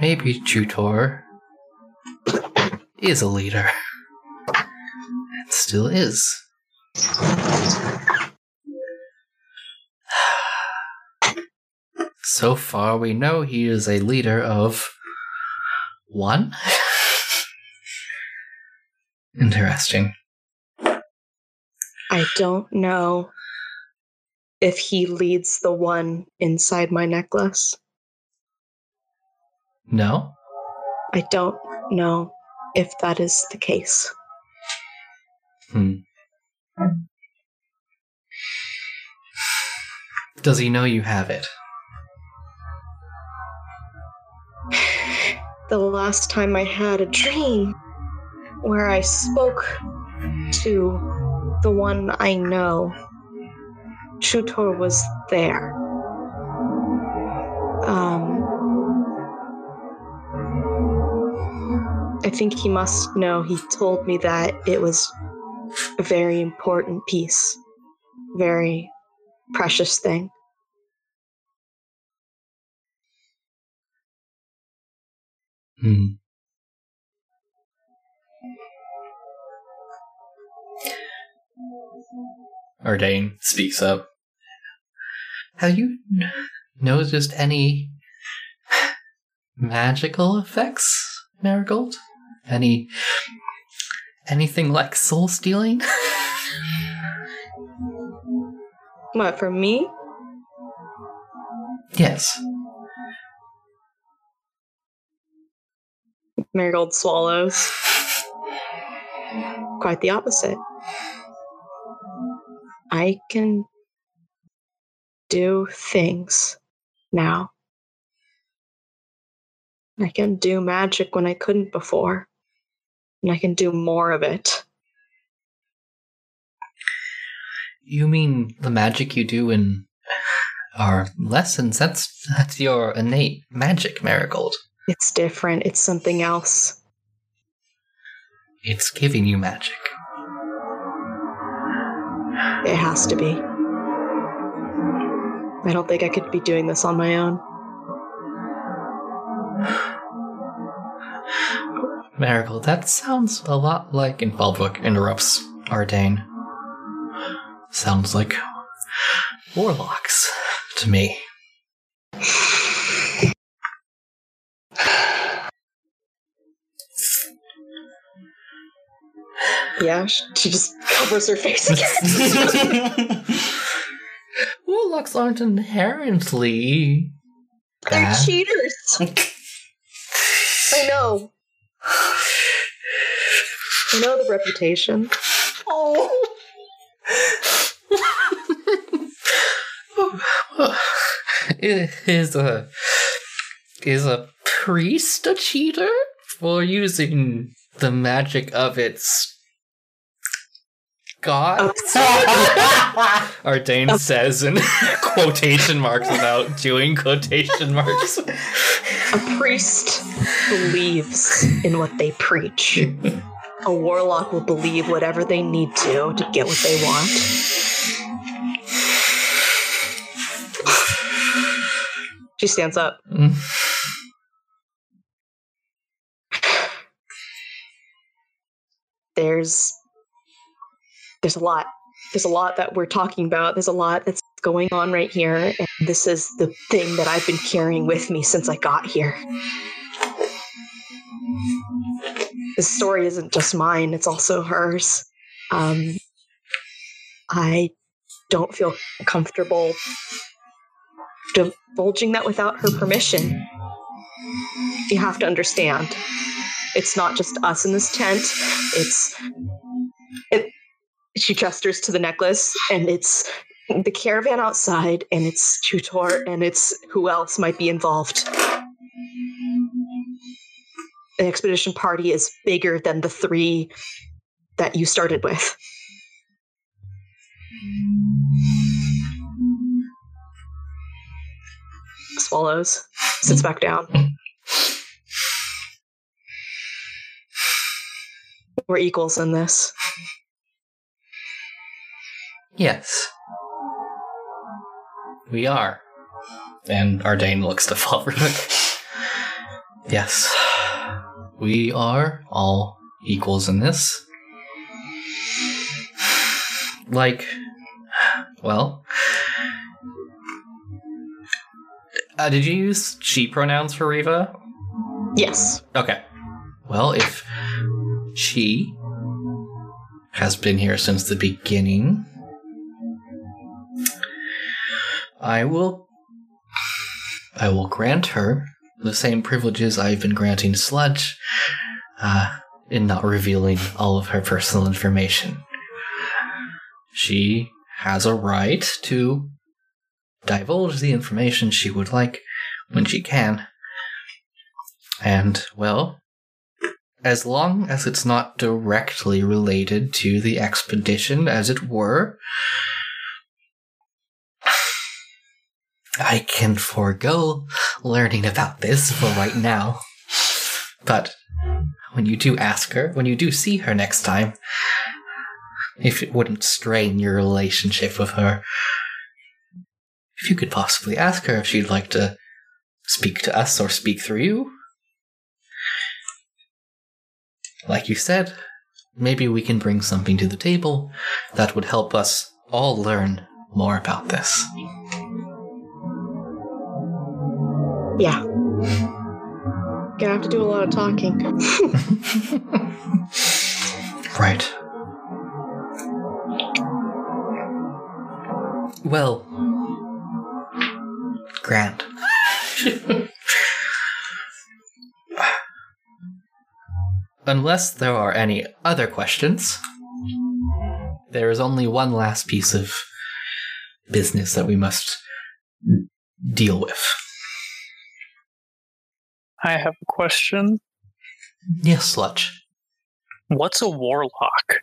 maybe Jutor is a leader. Still is. (sighs) So far, we know he is a leader of one. (laughs) Interesting. I don't know if he leads the one inside my necklace. No? I don't know if that is the case. Hmm. Does he know you have it? (sighs) The last time I had a dream where I spoke to the one I know, Jutor was there. Um, I think he must know. He told me that it was a very important piece, very precious thing. Hmm. Ardane speaks up. Have you noticed any magical effects, Marigold? Any anything like soul stealing? (laughs) What, for me? yes. Marigold swallows. Quite the opposite. I can do things now. I can do magic when I couldn't before. And I can do more of it. You mean the magic you do in our lessons? That's that's your innate magic, Marigold. It's different, it's something else. It's giving you magic. It has to be. I don't think I could be doing this on my own. Marigold, that sounds a lot like. And Baldwick interrupts Ardane. Sounds like warlocks to me. Yeah, she just covers her face again. (laughs) warlocks aren't inherently Bad. They're cheaters. I know. I know the reputation. Oh. (laughs) is a is a priest a cheater for using the magic of its god? Ardane (laughs) says in (laughs) quotation marks without doing quotation marks. A priest believes in what they preach. A warlock will believe whatever they need to to get what they want. She stands up. There's there's a lot. There's a lot that we're talking about. There's a lot that's going on right here. And this is the thing that I've been carrying with me since I got here. This story isn't just mine, it's also hers. Um, I don't feel comfortable divulging that without her permission. You have to understand. It's not just us in this tent. It's it she gestures to the necklace and it's the caravan outside and it's Jutor and it's who else might be involved. The expedition party is bigger than the three that you started with. Swallows, sits back down. We're equals in this. Yes. We are. And Ardane looks to Falric. (laughs) yes. We are all equals in this. Like, well, uh, did you use she pronouns for Riva? Yes. Okay. Well, if she has been here since the beginning, I will I will grant her the same privileges I've been granting Sludge uh, in not revealing all of her personal information. She has a right to divulge the information she would like when she can. And, well, as long as it's not directly related to the expedition, as it were, I can forego learning about this for right now. But when you do ask her, when you do see her next time, if it wouldn't strain your relationship with her, if you could possibly ask her if she'd like to speak to us or speak through you. Like you said, maybe we can bring something to the table that would help us all learn more about this. Yeah. Gonna have to do a lot of talking. (laughs) right. Well, Grant. Unless there are any other questions, there is only one last piece of business that we must deal with. I have a question. Yes, Sludge. What's a warlock? (laughs)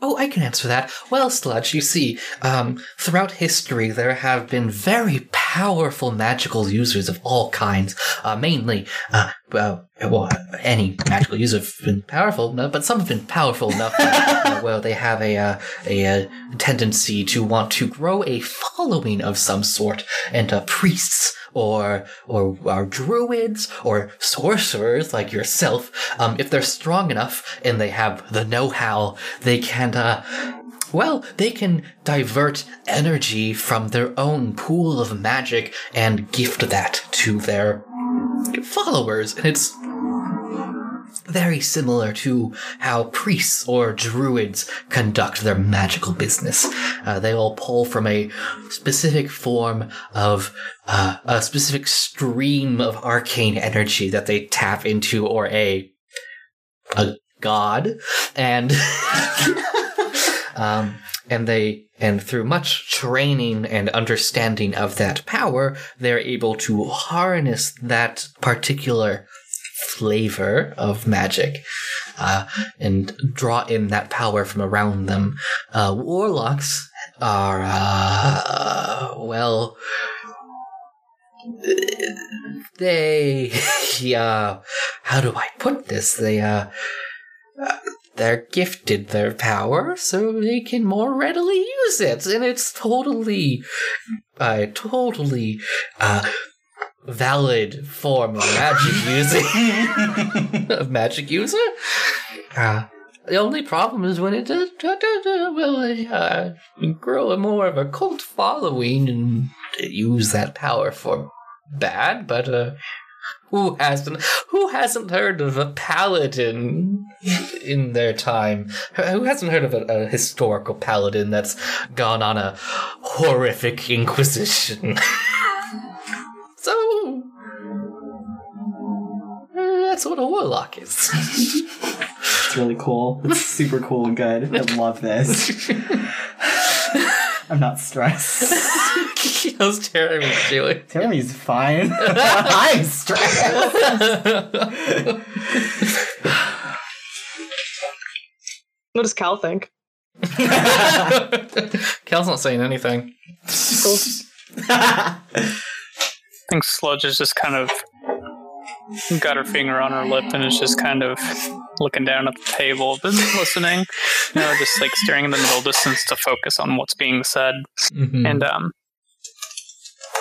oh, I can answer that. Well, Sludge, you see, um, throughout history, there have been very powerful magical users of all kinds. Uh, mainly, uh, well, well, any magical user have been powerful, but some have been powerful enough that, uh, well, they have a, uh, a, a tendency to want to grow a following of some sort, and uh, priests or or or druids or sorcerers like yourself, um, if they're strong enough and they have the know-how, they can uh, well, they can divert energy from their own pool of magic and gift that to their followers. And it's very similar to how priests or druids conduct their magical business. Uh, they all pull from a specific form of uh, a specific stream of arcane energy that they tap into, or a a god, and (laughs) um, and they and through much training and understanding of that power, they're able to harness that particular flavor of magic uh, and draw in that power from around them. Uh, warlocks are, uh, well, they, (laughs) yeah, how do I put this? They, uh, they're gifted their power so they can more readily use it and it's totally uh, totally uh, valid form of magic (laughs) using (laughs) of magic user. Uh, the only problem is when it does will uh, grow more of a cult following and use that power for bad. But uh, Who hasn't? Who hasn't heard of a paladin in their time? Who hasn't heard of a, a historical paladin that's gone on a horrific inquisition? (laughs) so uh, that's what a warlock is. It's really cool. It's super cool and good. I love this. (laughs) I'm not stressed. (laughs) How's Teremy doing? Teremy's fine. (laughs) I'm stressed. What does Cal think? (laughs) Cal's not saying anything. Cool. I think Sludge is just kind of got her finger on her lip and is just kind of looking down at the table, been listening, you know, just like staring in the middle distance to focus on what's being said. Mhm. and um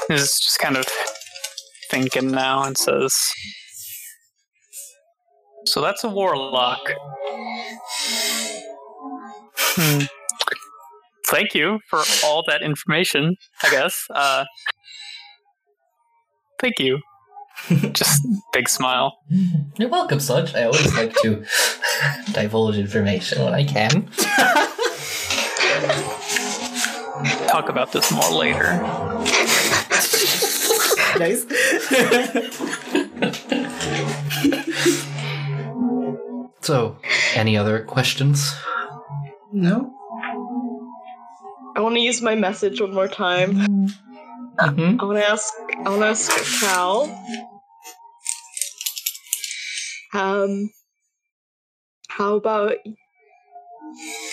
is just kind of thinking now and says so that's a warlock hmm. thank you for all that information i guess uh thank you (laughs) just big smile You're welcome, Sludge. I always like to (laughs) divulge information when I can. (laughs) talk about this more later nice. So, any other questions? no. I want to use my message one more time. Mm-hmm. I want to ask. I want to ask Cal. Um, how about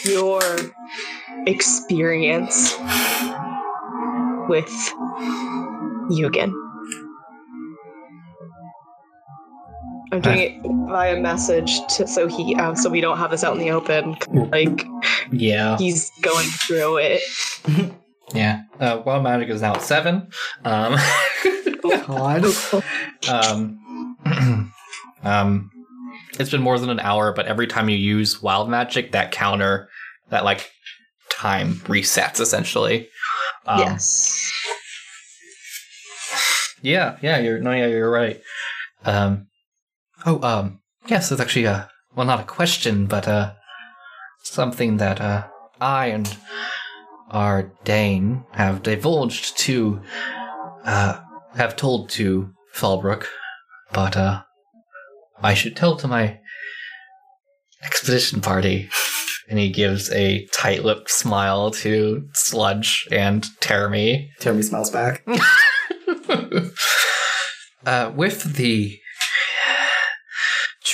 your experience with Yugen? I'm doing it via message to, so he uh, so we don't have this out in the open. Like Yeah. he's going through it. (laughs) Yeah. Uh, Wild Magic is now at seven. Um, (laughs) God. um, (clears throat) um, it's been more than an hour, but every time you use Wild Magic, that counter, that like time resets essentially. Um, yes. Yeah, yeah, you're no, yeah, you're right. Um, oh, um, yes, it's actually a well, not a question, but uh, something that uh, I and our Dane have divulged to, uh, have told to Fallbrook, but uh, I should tell to my expedition party. And he gives a tight-lipped smile to Sludge and Teremy. Teremy smiles back. (laughs) uh, with the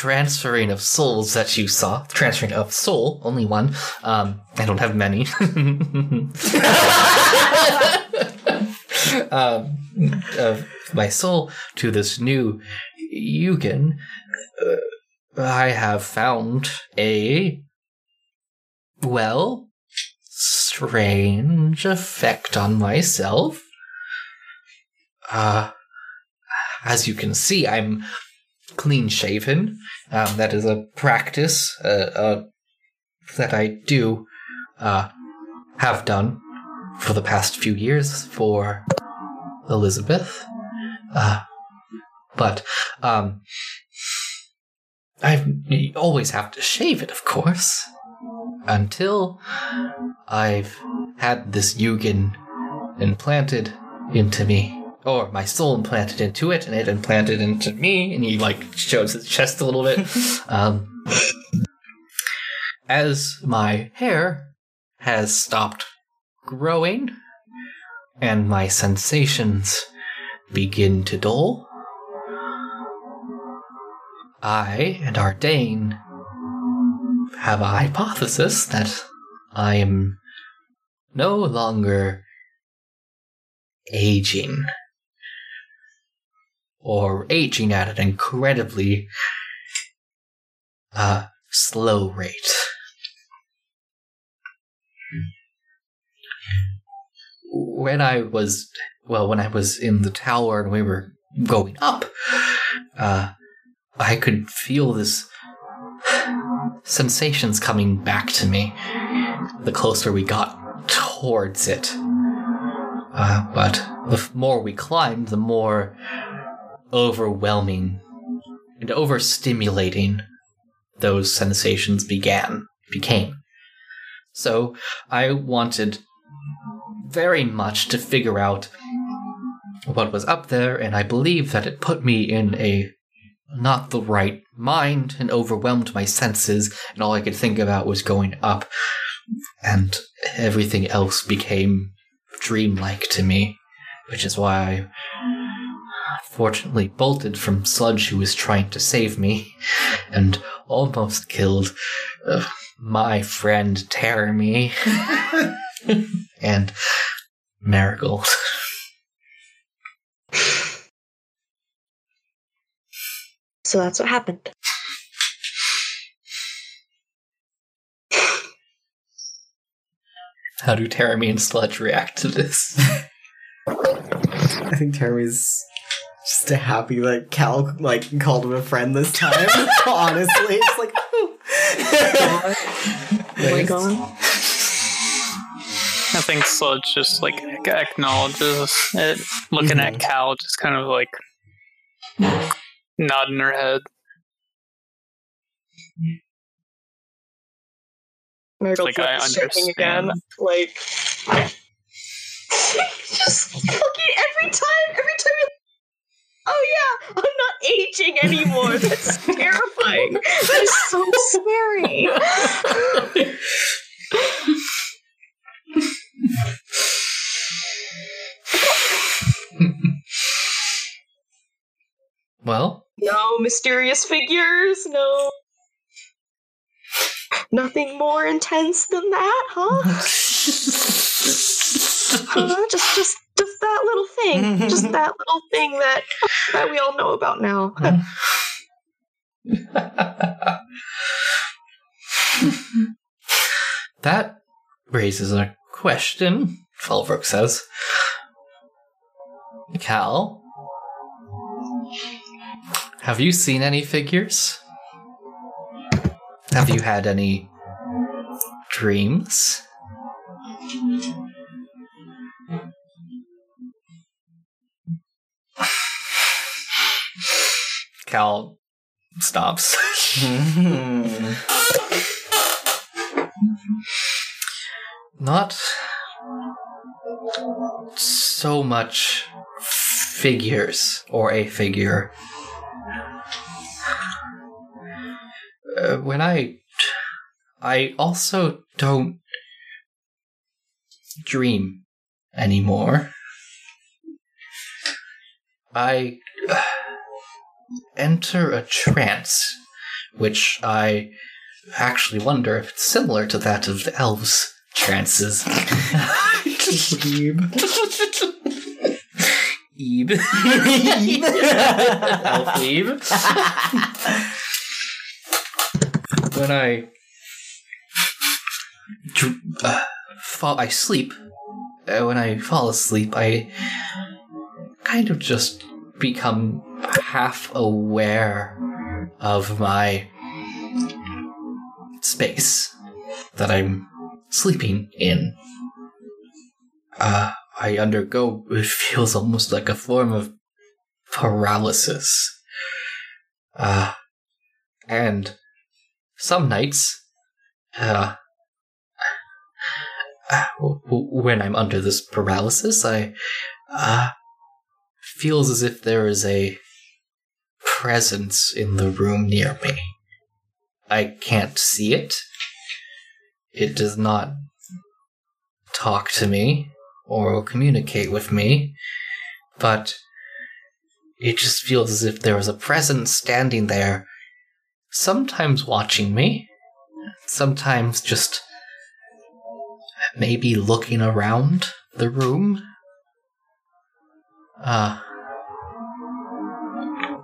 transferring of souls that you saw, transferring of soul, only one. Um, I don't have many. (laughs) um, of my soul to this new Yugen, uh, I have found a well strange effect on myself. Uh, as you can see, I'm clean shaven. Um, that is a practice uh, uh, that I do uh, have done for the past few years for Elizabeth. Uh, but um, I always have to shave it, of course, until I've had this Yugen implanted into me or my soul implanted into it and it implanted into me and he like shows his chest a little bit. (laughs) Um, as my hair has stopped growing and my sensations begin to dull i and Ardane have a hypothesis that i am no longer aging or aging at an incredibly uh, slow rate. When I was, well, when I was in the tower and we were going up, uh, I could feel this sensations coming back to me the closer we got towards it. Uh, but the more we climbed, the more overwhelming and overstimulating those sensations began became. So I wanted very much to figure out what was up there, and I believe that it put me in a not the right mind and overwhelmed my senses, and all I could think about was going up, and everything else became dreamlike to me, which is why I fortunately bolted from Sludge, who was trying to save me, (laughs) and almost killed uh, my friend Teremy (laughs) and Marigold. So that's what happened. How do Teremy and Sludge react to this? (laughs) I think Teremy's just happy that Cal like called him a friend this time. (laughs) Honestly, it's like. Oh my god. I think Sludge just like acknowledges it, looking Mhm. at Cal, just kind of like nodding her head. Marigold's Like, I lip shaking again. understand. Like (laughs) just fucking every time, every time you Oh yeah, I'm not aging anymore. That's (laughs) terrifying. That's so scary. well, No mysterious figures, no Nothing more intense than that, huh? (laughs) Huh? Just just just that little thing. Just (laughs) that little thing that that we all know about now. (laughs) that raises a question, Fallbrook says. Cal, have you seen any figures? Have you had any dreams? Cal stops. (laughs) Not so much figures or a figure. Uh, when I. I also don't dream anymore. I enter a trance, which I actually wonder if it's similar to that of the elves' trances. Ebe. (laughs) Elf Ebe. when I dr- uh, fall, I sleep. Uh, when I fall asleep, I kind of just become half aware of my space that I'm sleeping in. Uh, I undergo it feels almost like a form of paralysis. Uh, and some nights, uh, when I'm under this paralysis, I uh, feels as if there is a presence in the room near me. I can't see it. It does not talk to me or communicate with me, but it just feels as if there was a presence standing there, sometimes watching me, sometimes just maybe looking around the room. Uh,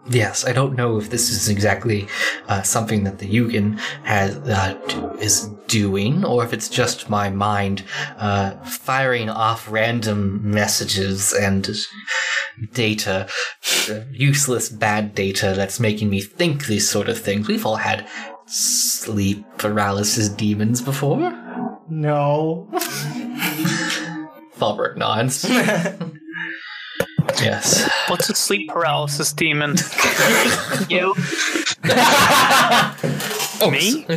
yes, I don't know if this is exactly uh, something that the Yugen has uh, do, is doing, or if it's just my mind uh, firing off random messages and data, uh, useless bad data that's making me think these sort of things. We've all had sleep paralysis demons before. no. (laughs) Fallbrook nods. (laughs) Yes. What's a sleep paralysis demon? (laughs) You. Oh, Me? (laughs)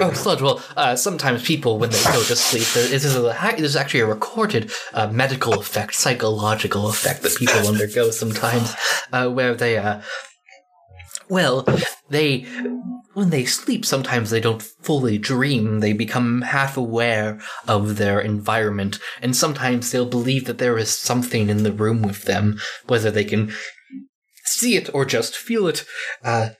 oh, Sludge. Well, uh, sometimes people, when they go to sleep, there is a, there's actually a recorded uh, medical effect, psychological effect that people undergo sometimes, uh, where they, uh, well, they, when they sleep, sometimes they don't fully dream. They become half aware of their environment, and sometimes they'll believe that there is something in the room with them, whether they can see it or just feel it. Uh,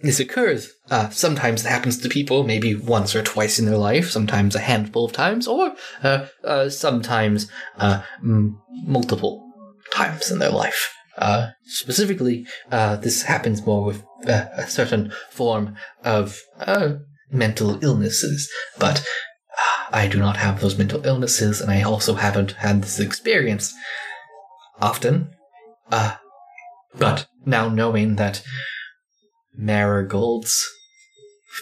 this occurs. Uh, sometimes it happens to people, maybe once or twice in their life, sometimes a handful of times, or uh, uh, sometimes uh, m- multiple times in their life. Uh, specifically, uh, this happens more with uh, a certain form of uh, mental illnesses, but uh, I do not have those mental illnesses, and I also haven't had this experience often. Uh, but now knowing that Marigold's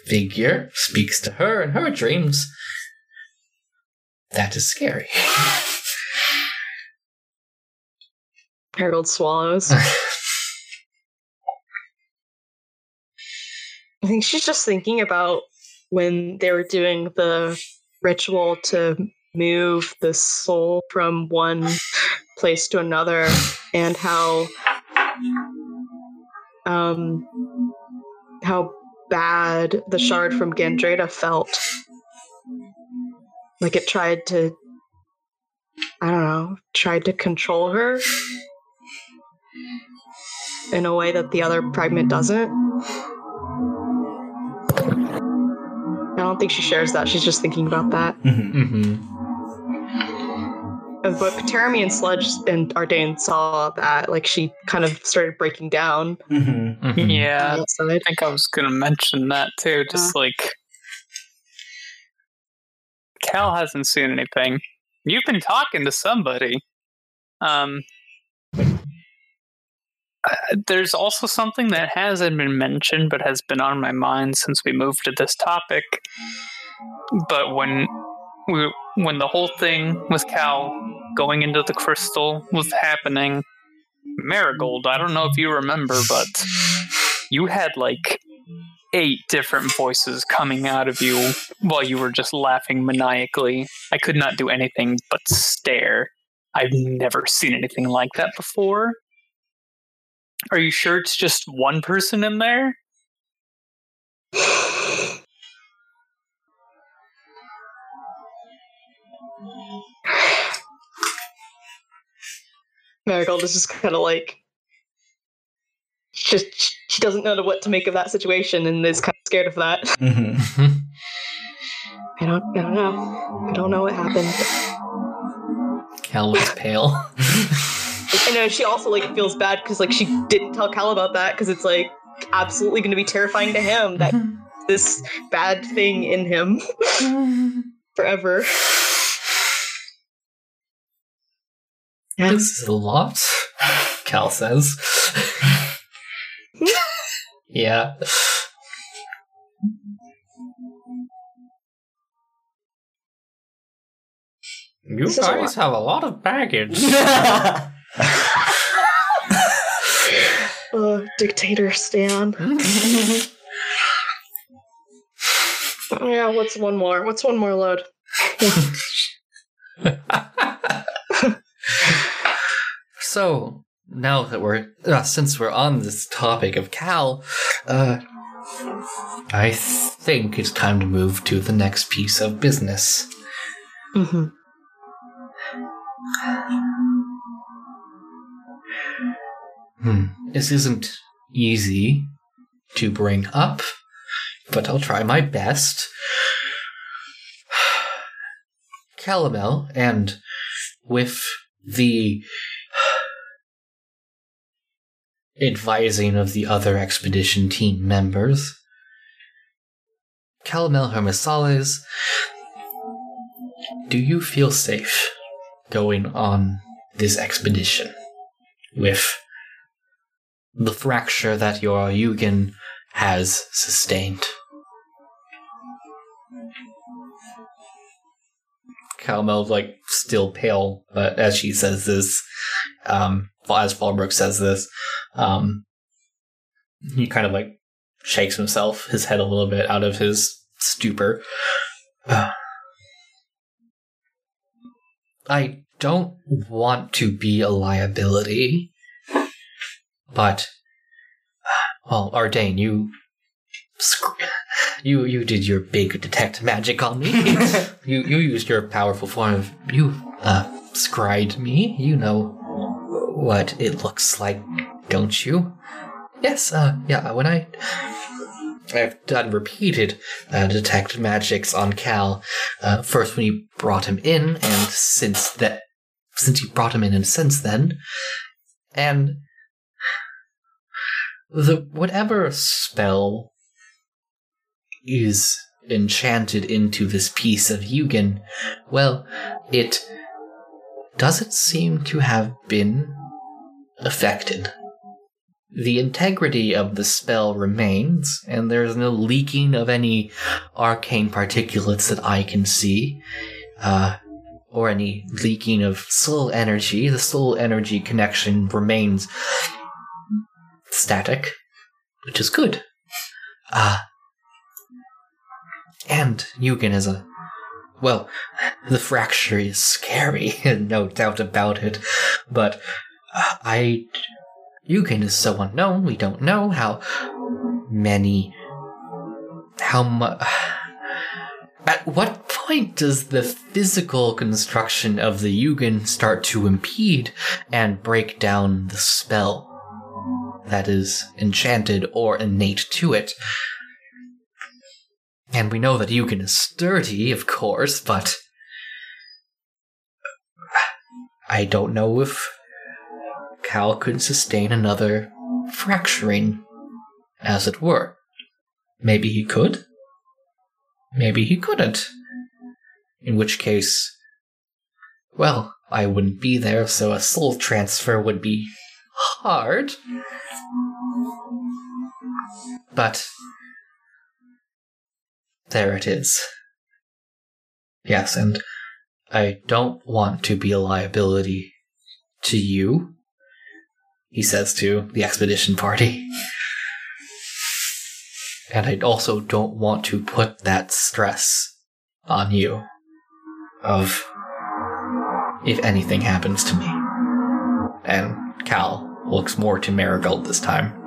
figure speaks to her in her dreams. That is scary. (laughs) Marigold swallows. (laughs) I think she's just thinking about when they were doing the ritual to move the soul from one place to another and how um how bad the shard from Gandrada felt. Like it tried to I don't know, tried to control her in a way that the other fragment doesn't. I don't think she shares that. She's just thinking about that. Mhm. mm-hmm. But Teremy and Sludge and Ardane saw that. Like she kind of started breaking down Mhm. Mm-hmm. yeah, on. I think I was gonna mention that too. Just like Cal hasn't seen anything. You've been talking to somebody. Um, there's also something that hasn't been mentioned, but has been on my mind since we moved to this topic. But when we, when the whole thing with Cal going into the crystal was happening, Marigold, I don't know if you remember, but you had like eight different voices coming out of you while you were just laughing maniacally. I could not do anything but stare. I've never seen anything like that before. Are you sure it's just one person in there? Marigold is just kind of like just she doesn't know what to make of that situation and is kind of scared of that. Mhm. (laughs) I don't I don't know. I don't know what happened. Cal looks pale. (laughs) I know she also like feels bad because like she didn't tell Cal about that because it's like absolutely going to be terrifying to him that (laughs) this bad thing in him (laughs) forever. Yeah. This is a lot, Cal says. (laughs) yeah. You This is a guys have a lot of baggage. Uh, dictator Stan. Yeah, what's one more? What's one more load? (laughs) so now that we're uh, since we're on this topic of Cal, uh, I think it's time to move to the next piece of business. Mm-hmm. Hmm. This isn't easy to bring up, but I'll try my best. (sighs) Calamel, and with the advising of the other expedition team members, Calamel Hermesales, do you feel safe going on this expedition with the fracture that your Yugen has sustained. Calamel like still pale, but as she says this, um, as Fallbrook says this, um, he kind of like shakes himself, his head a little bit out of his stupor. (sighs) I don't want to be a liability, but well, Ardane, you you you did your big detect magic on me. (laughs) you you used your powerful form of you uh scried me. You know what it looks like, don't you? Yes, uh yeah, when I I've done repeated uh, detect magics on Cal. Uh, first, when you brought him in, and since that, since you brought him in, and since then, and the whatever spell is enchanted into this piece of Yugen, well, it doesn't seem to have been affected the integrity of the spell remains, and there's no leaking of any arcane particulates that I can see, uh, or any leaking of soul energy. The soul energy connection remains static, which is good. Uh, and Yugen is a well, the fracture is scary, (laughs) no doubt about it, but I Yugen is so unknown, we don't know how many. How much. (sighs) At what point does the physical construction of the Yugen start to impede and break down the spell that is enchanted or innate to it? And we know that Yugen is sturdy, of course, but. I don't know if Cal could sustain another fracturing, as it were. Maybe he could. Maybe he couldn't. In which case, well, I wouldn't be there, so a soul transfer would be hard. But there it is. Yes, and I don't want to be a liability to you he says to the expedition party. And I also don't want to put that stress on you of if anything happens to me. And Cal looks more to Marigold this time.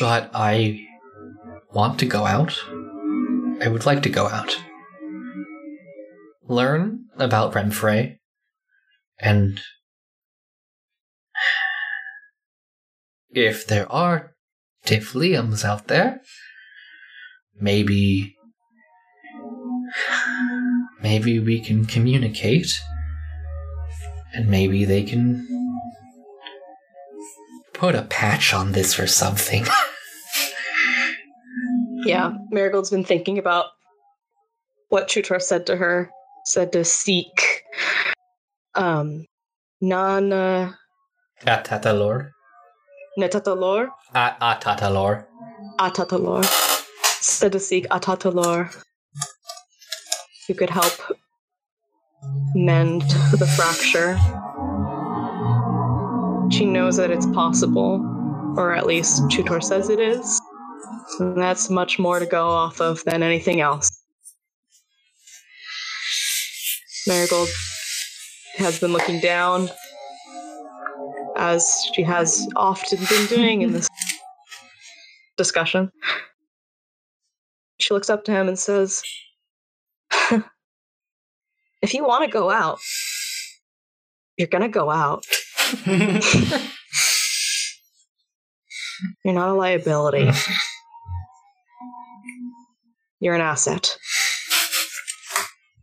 But I want to go out. I would like to go out. Learn about Renfrey and if there are Tifliums out there, maybe maybe we can communicate and maybe they can put a patch on this or something. (laughs) yeah, Marigold's been thinking about what Jutor said to her, said to seek um Nana Atatalor. Netatalor? Atatalor. Atatalor. Said to seek Atatalor who could help mend the fracture. She knows that it's possible, or at least Jutor says it is. And that's much more to go off of than anything else. Marigold has been looking down as she has often been doing in this (laughs) discussion. She looks up to him and says, (laughs) If you want to go out, you're going to go out. (laughs) you're not a liability. You're an asset.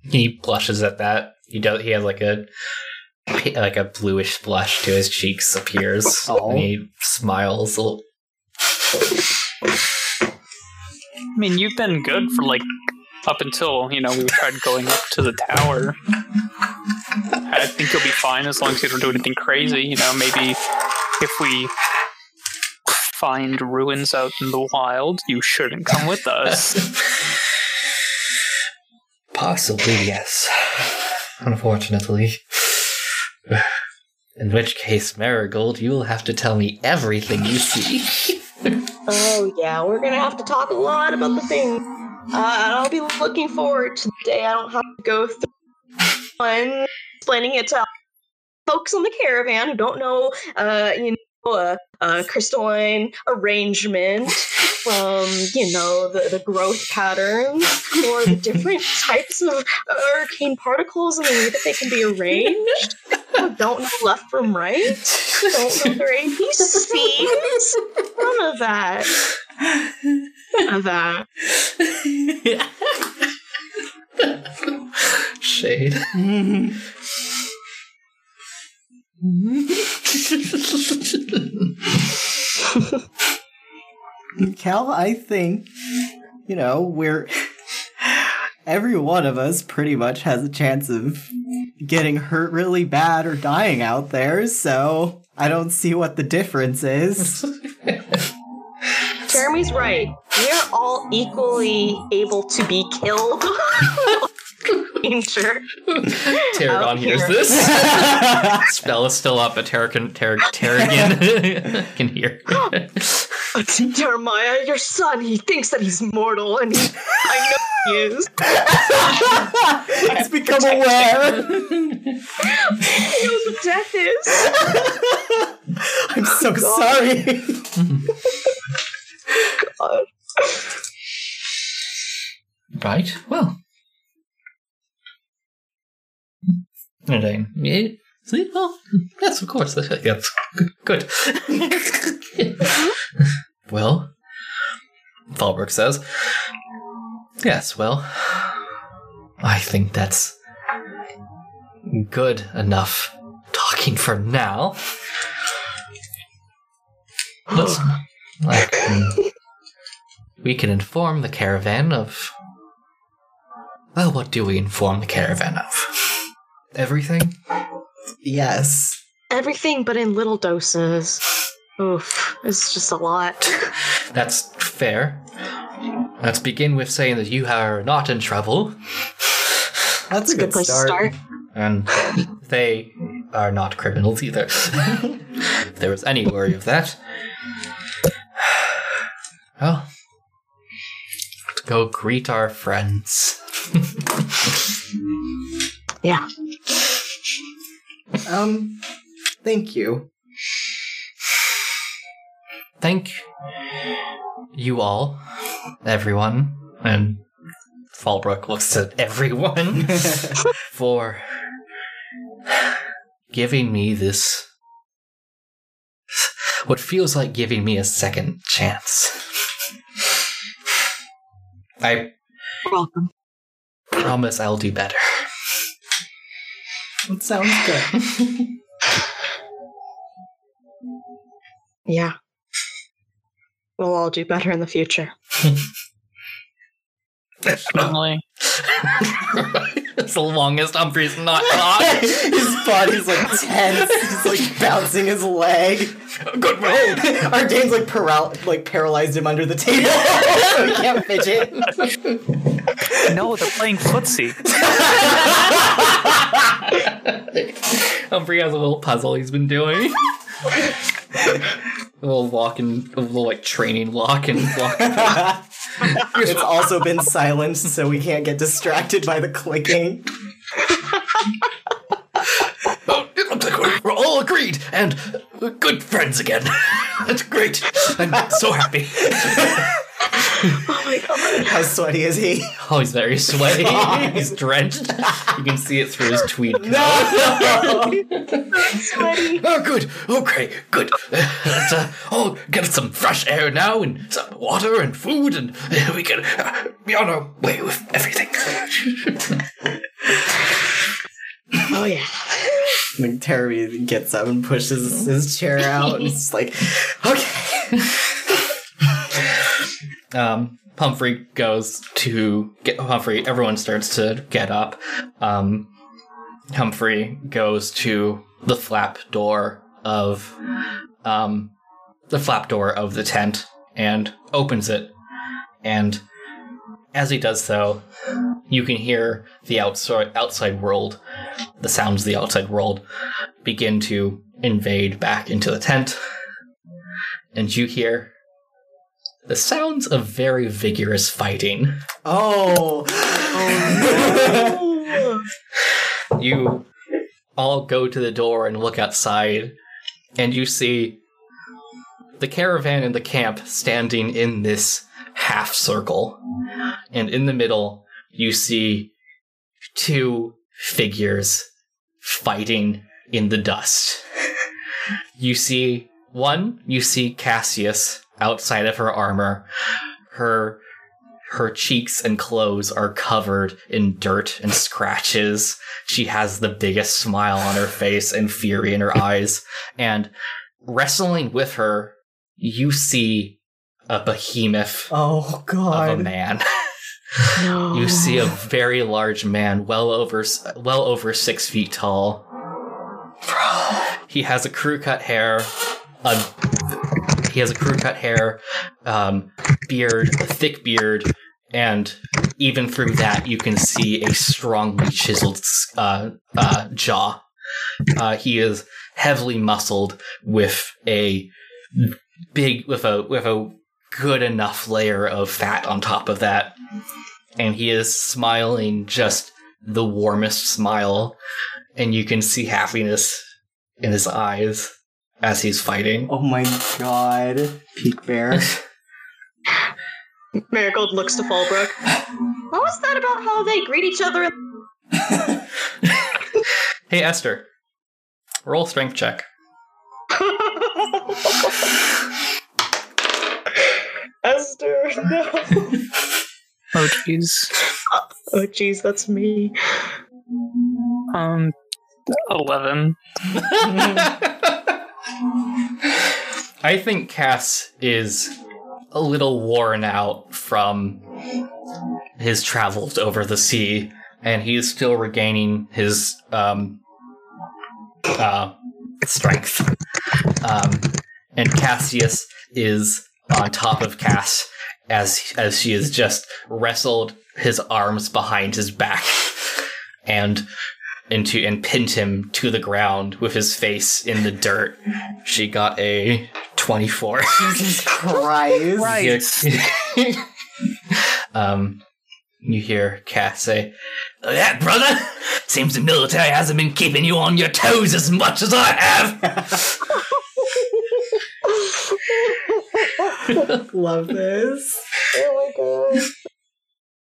He blushes at that. He does. He has like a like a bluish blush to his cheeks appears, Oh. and he smiles. A little. I mean, you've been good for like up until you know we tried going up to the tower. I think you'll be fine as long as you don't do anything crazy. You know, maybe if we find ruins out in the wild, you shouldn't come with us. (laughs) Possibly, yes. Unfortunately. (sighs) In which case, Marigold, you will have to tell me everything you see. (laughs) Oh yeah, we're gonna have to talk a lot about the thing. Uh, I'll be looking forward to the day I don't have to go through one explaining it to folks on the caravan who don't know, uh, you know, a, a crystalline arrangement from you know the, the growth patterns or the different (laughs) types of arcane particles and the way that they can be arranged. don't know left from right. Don't know their ABCs. None of that. None of that. (laughs) Shade. Cal, I think, you know, we're. Every one of us pretty much has a chance of getting hurt really bad or dying out there, so I don't see what the difference is. Teremy's right. We are all equally able to be killed. Danger. Tarragon hears here. this. (laughs) Spell is still up, but Tarragon, Tar- Tarragon (laughs) can hear. (laughs) Jeremiah, your son, he thinks that he's mortal, and he, I know he is. Let's become aware. He knows what death is. I'm so oh, sorry. God. Right. Well. Nadine. Yeah. See? Well, yes, of course. (laughs) That's good. (laughs) well, Fallbrook says, Yes, well, I think that's good enough talking for now. (gasps) Let's, like, mm, we can inform the caravan of. Well, what do we inform the caravan of? (laughs) Everything? Yes. Everything but in little doses. Oof, it's just a lot. (laughs) That's fair. Let's begin with saying that you are not in trouble, That's a Good good place start. to start. and they are not criminals either. (laughs) if there was any worry of that. Go greet our friends. (laughs) Yeah. Um, thank you. Thank you all, everyone, and Fallbrook looks at everyone (laughs) for giving me this. What feels like giving me a second chance. I Welcome. promise I'll do better. That sounds good. Yeah. We'll all do better in the future. Definitely. (laughs) it's the longest Humphrey's not talked. (laughs) his body's like (laughs) tense. He's like bouncing his leg. Good roll. Ardane's like paral- like paralyzed him under the table, (laughs) so he can't fidget. No, they're playing footsie. Humphrey has a little puzzle he's been doing. a little walk and a little like training walk and walk. It's also been silenced, so we can't get distracted by the clicking. Oh, it looks like we're, we're all agreed and good friends again. (laughs) That's great. I'm so happy. Oh my god. How sweaty is he? Oh, he's very sweaty. (laughs) he's drenched. You can see it through his tweed coat. Sweaty. Oh, good. Okay, good. Let's uh, all get some fresh air now and some water and food, and we can uh, be on our way with everything. Oh yeah. Like Terry gets up and pushes his chair out, and it's like, okay. (laughs) um, Humphrey goes to get Humphrey. Everyone starts to get up. Um, Humphrey goes to the flap door of um, the flap door of the tent and opens it. And as he does so, you can hear the outside outside world, the sounds of the outside world, begin to invade back into the tent, and you hear the sounds of very vigorous fighting. Oh. oh! (laughs) You all go to the door and look outside, and you see the caravan and the camp standing in this half circle. And in the middle, you see two figures fighting in the dust. You see one, you see Cassius outside of her armor. Her her cheeks and clothes are covered in dirt and scratches. She has the biggest smile on her face and fury in her eyes. And wrestling with her, you see a behemoth Oh of god. a man. (laughs) (gasps) you see a very large man, well over well over six feet tall. He has a crew cut hair, a he has a crew cut hair, um, beard, a thick beard, and even through that, you can see a strongly chiseled uh, uh, jaw. Uh, he is heavily muscled with a big with a with a good enough layer of fat on top of that, and he is smiling just the warmest smile, and you can see happiness in his eyes as he's fighting. Oh my god. Peak bear. (laughs) Marigold looks to Fallbrook. What was that about how they greet each other? (laughs) Hey Esther, roll strength check. (laughs) Esther, no. Oh jeez. Oh, jeez, that's me. Um, eleven. I think Cass is a little worn out from his travels over the sea, and he is still regaining his um, uh, strength. Um, and Cassius is on top of Cass as as she has just wrestled his arms behind his back (laughs) and into and pinned him to the ground with his face in the dirt. She got a 24. Jesus (laughs) Christ. Yeah. (laughs) um, you hear Cass say, "Look that, brother! Seems the military hasn't been keeping you on your toes as much as I have. (laughs) Love this. Oh my god.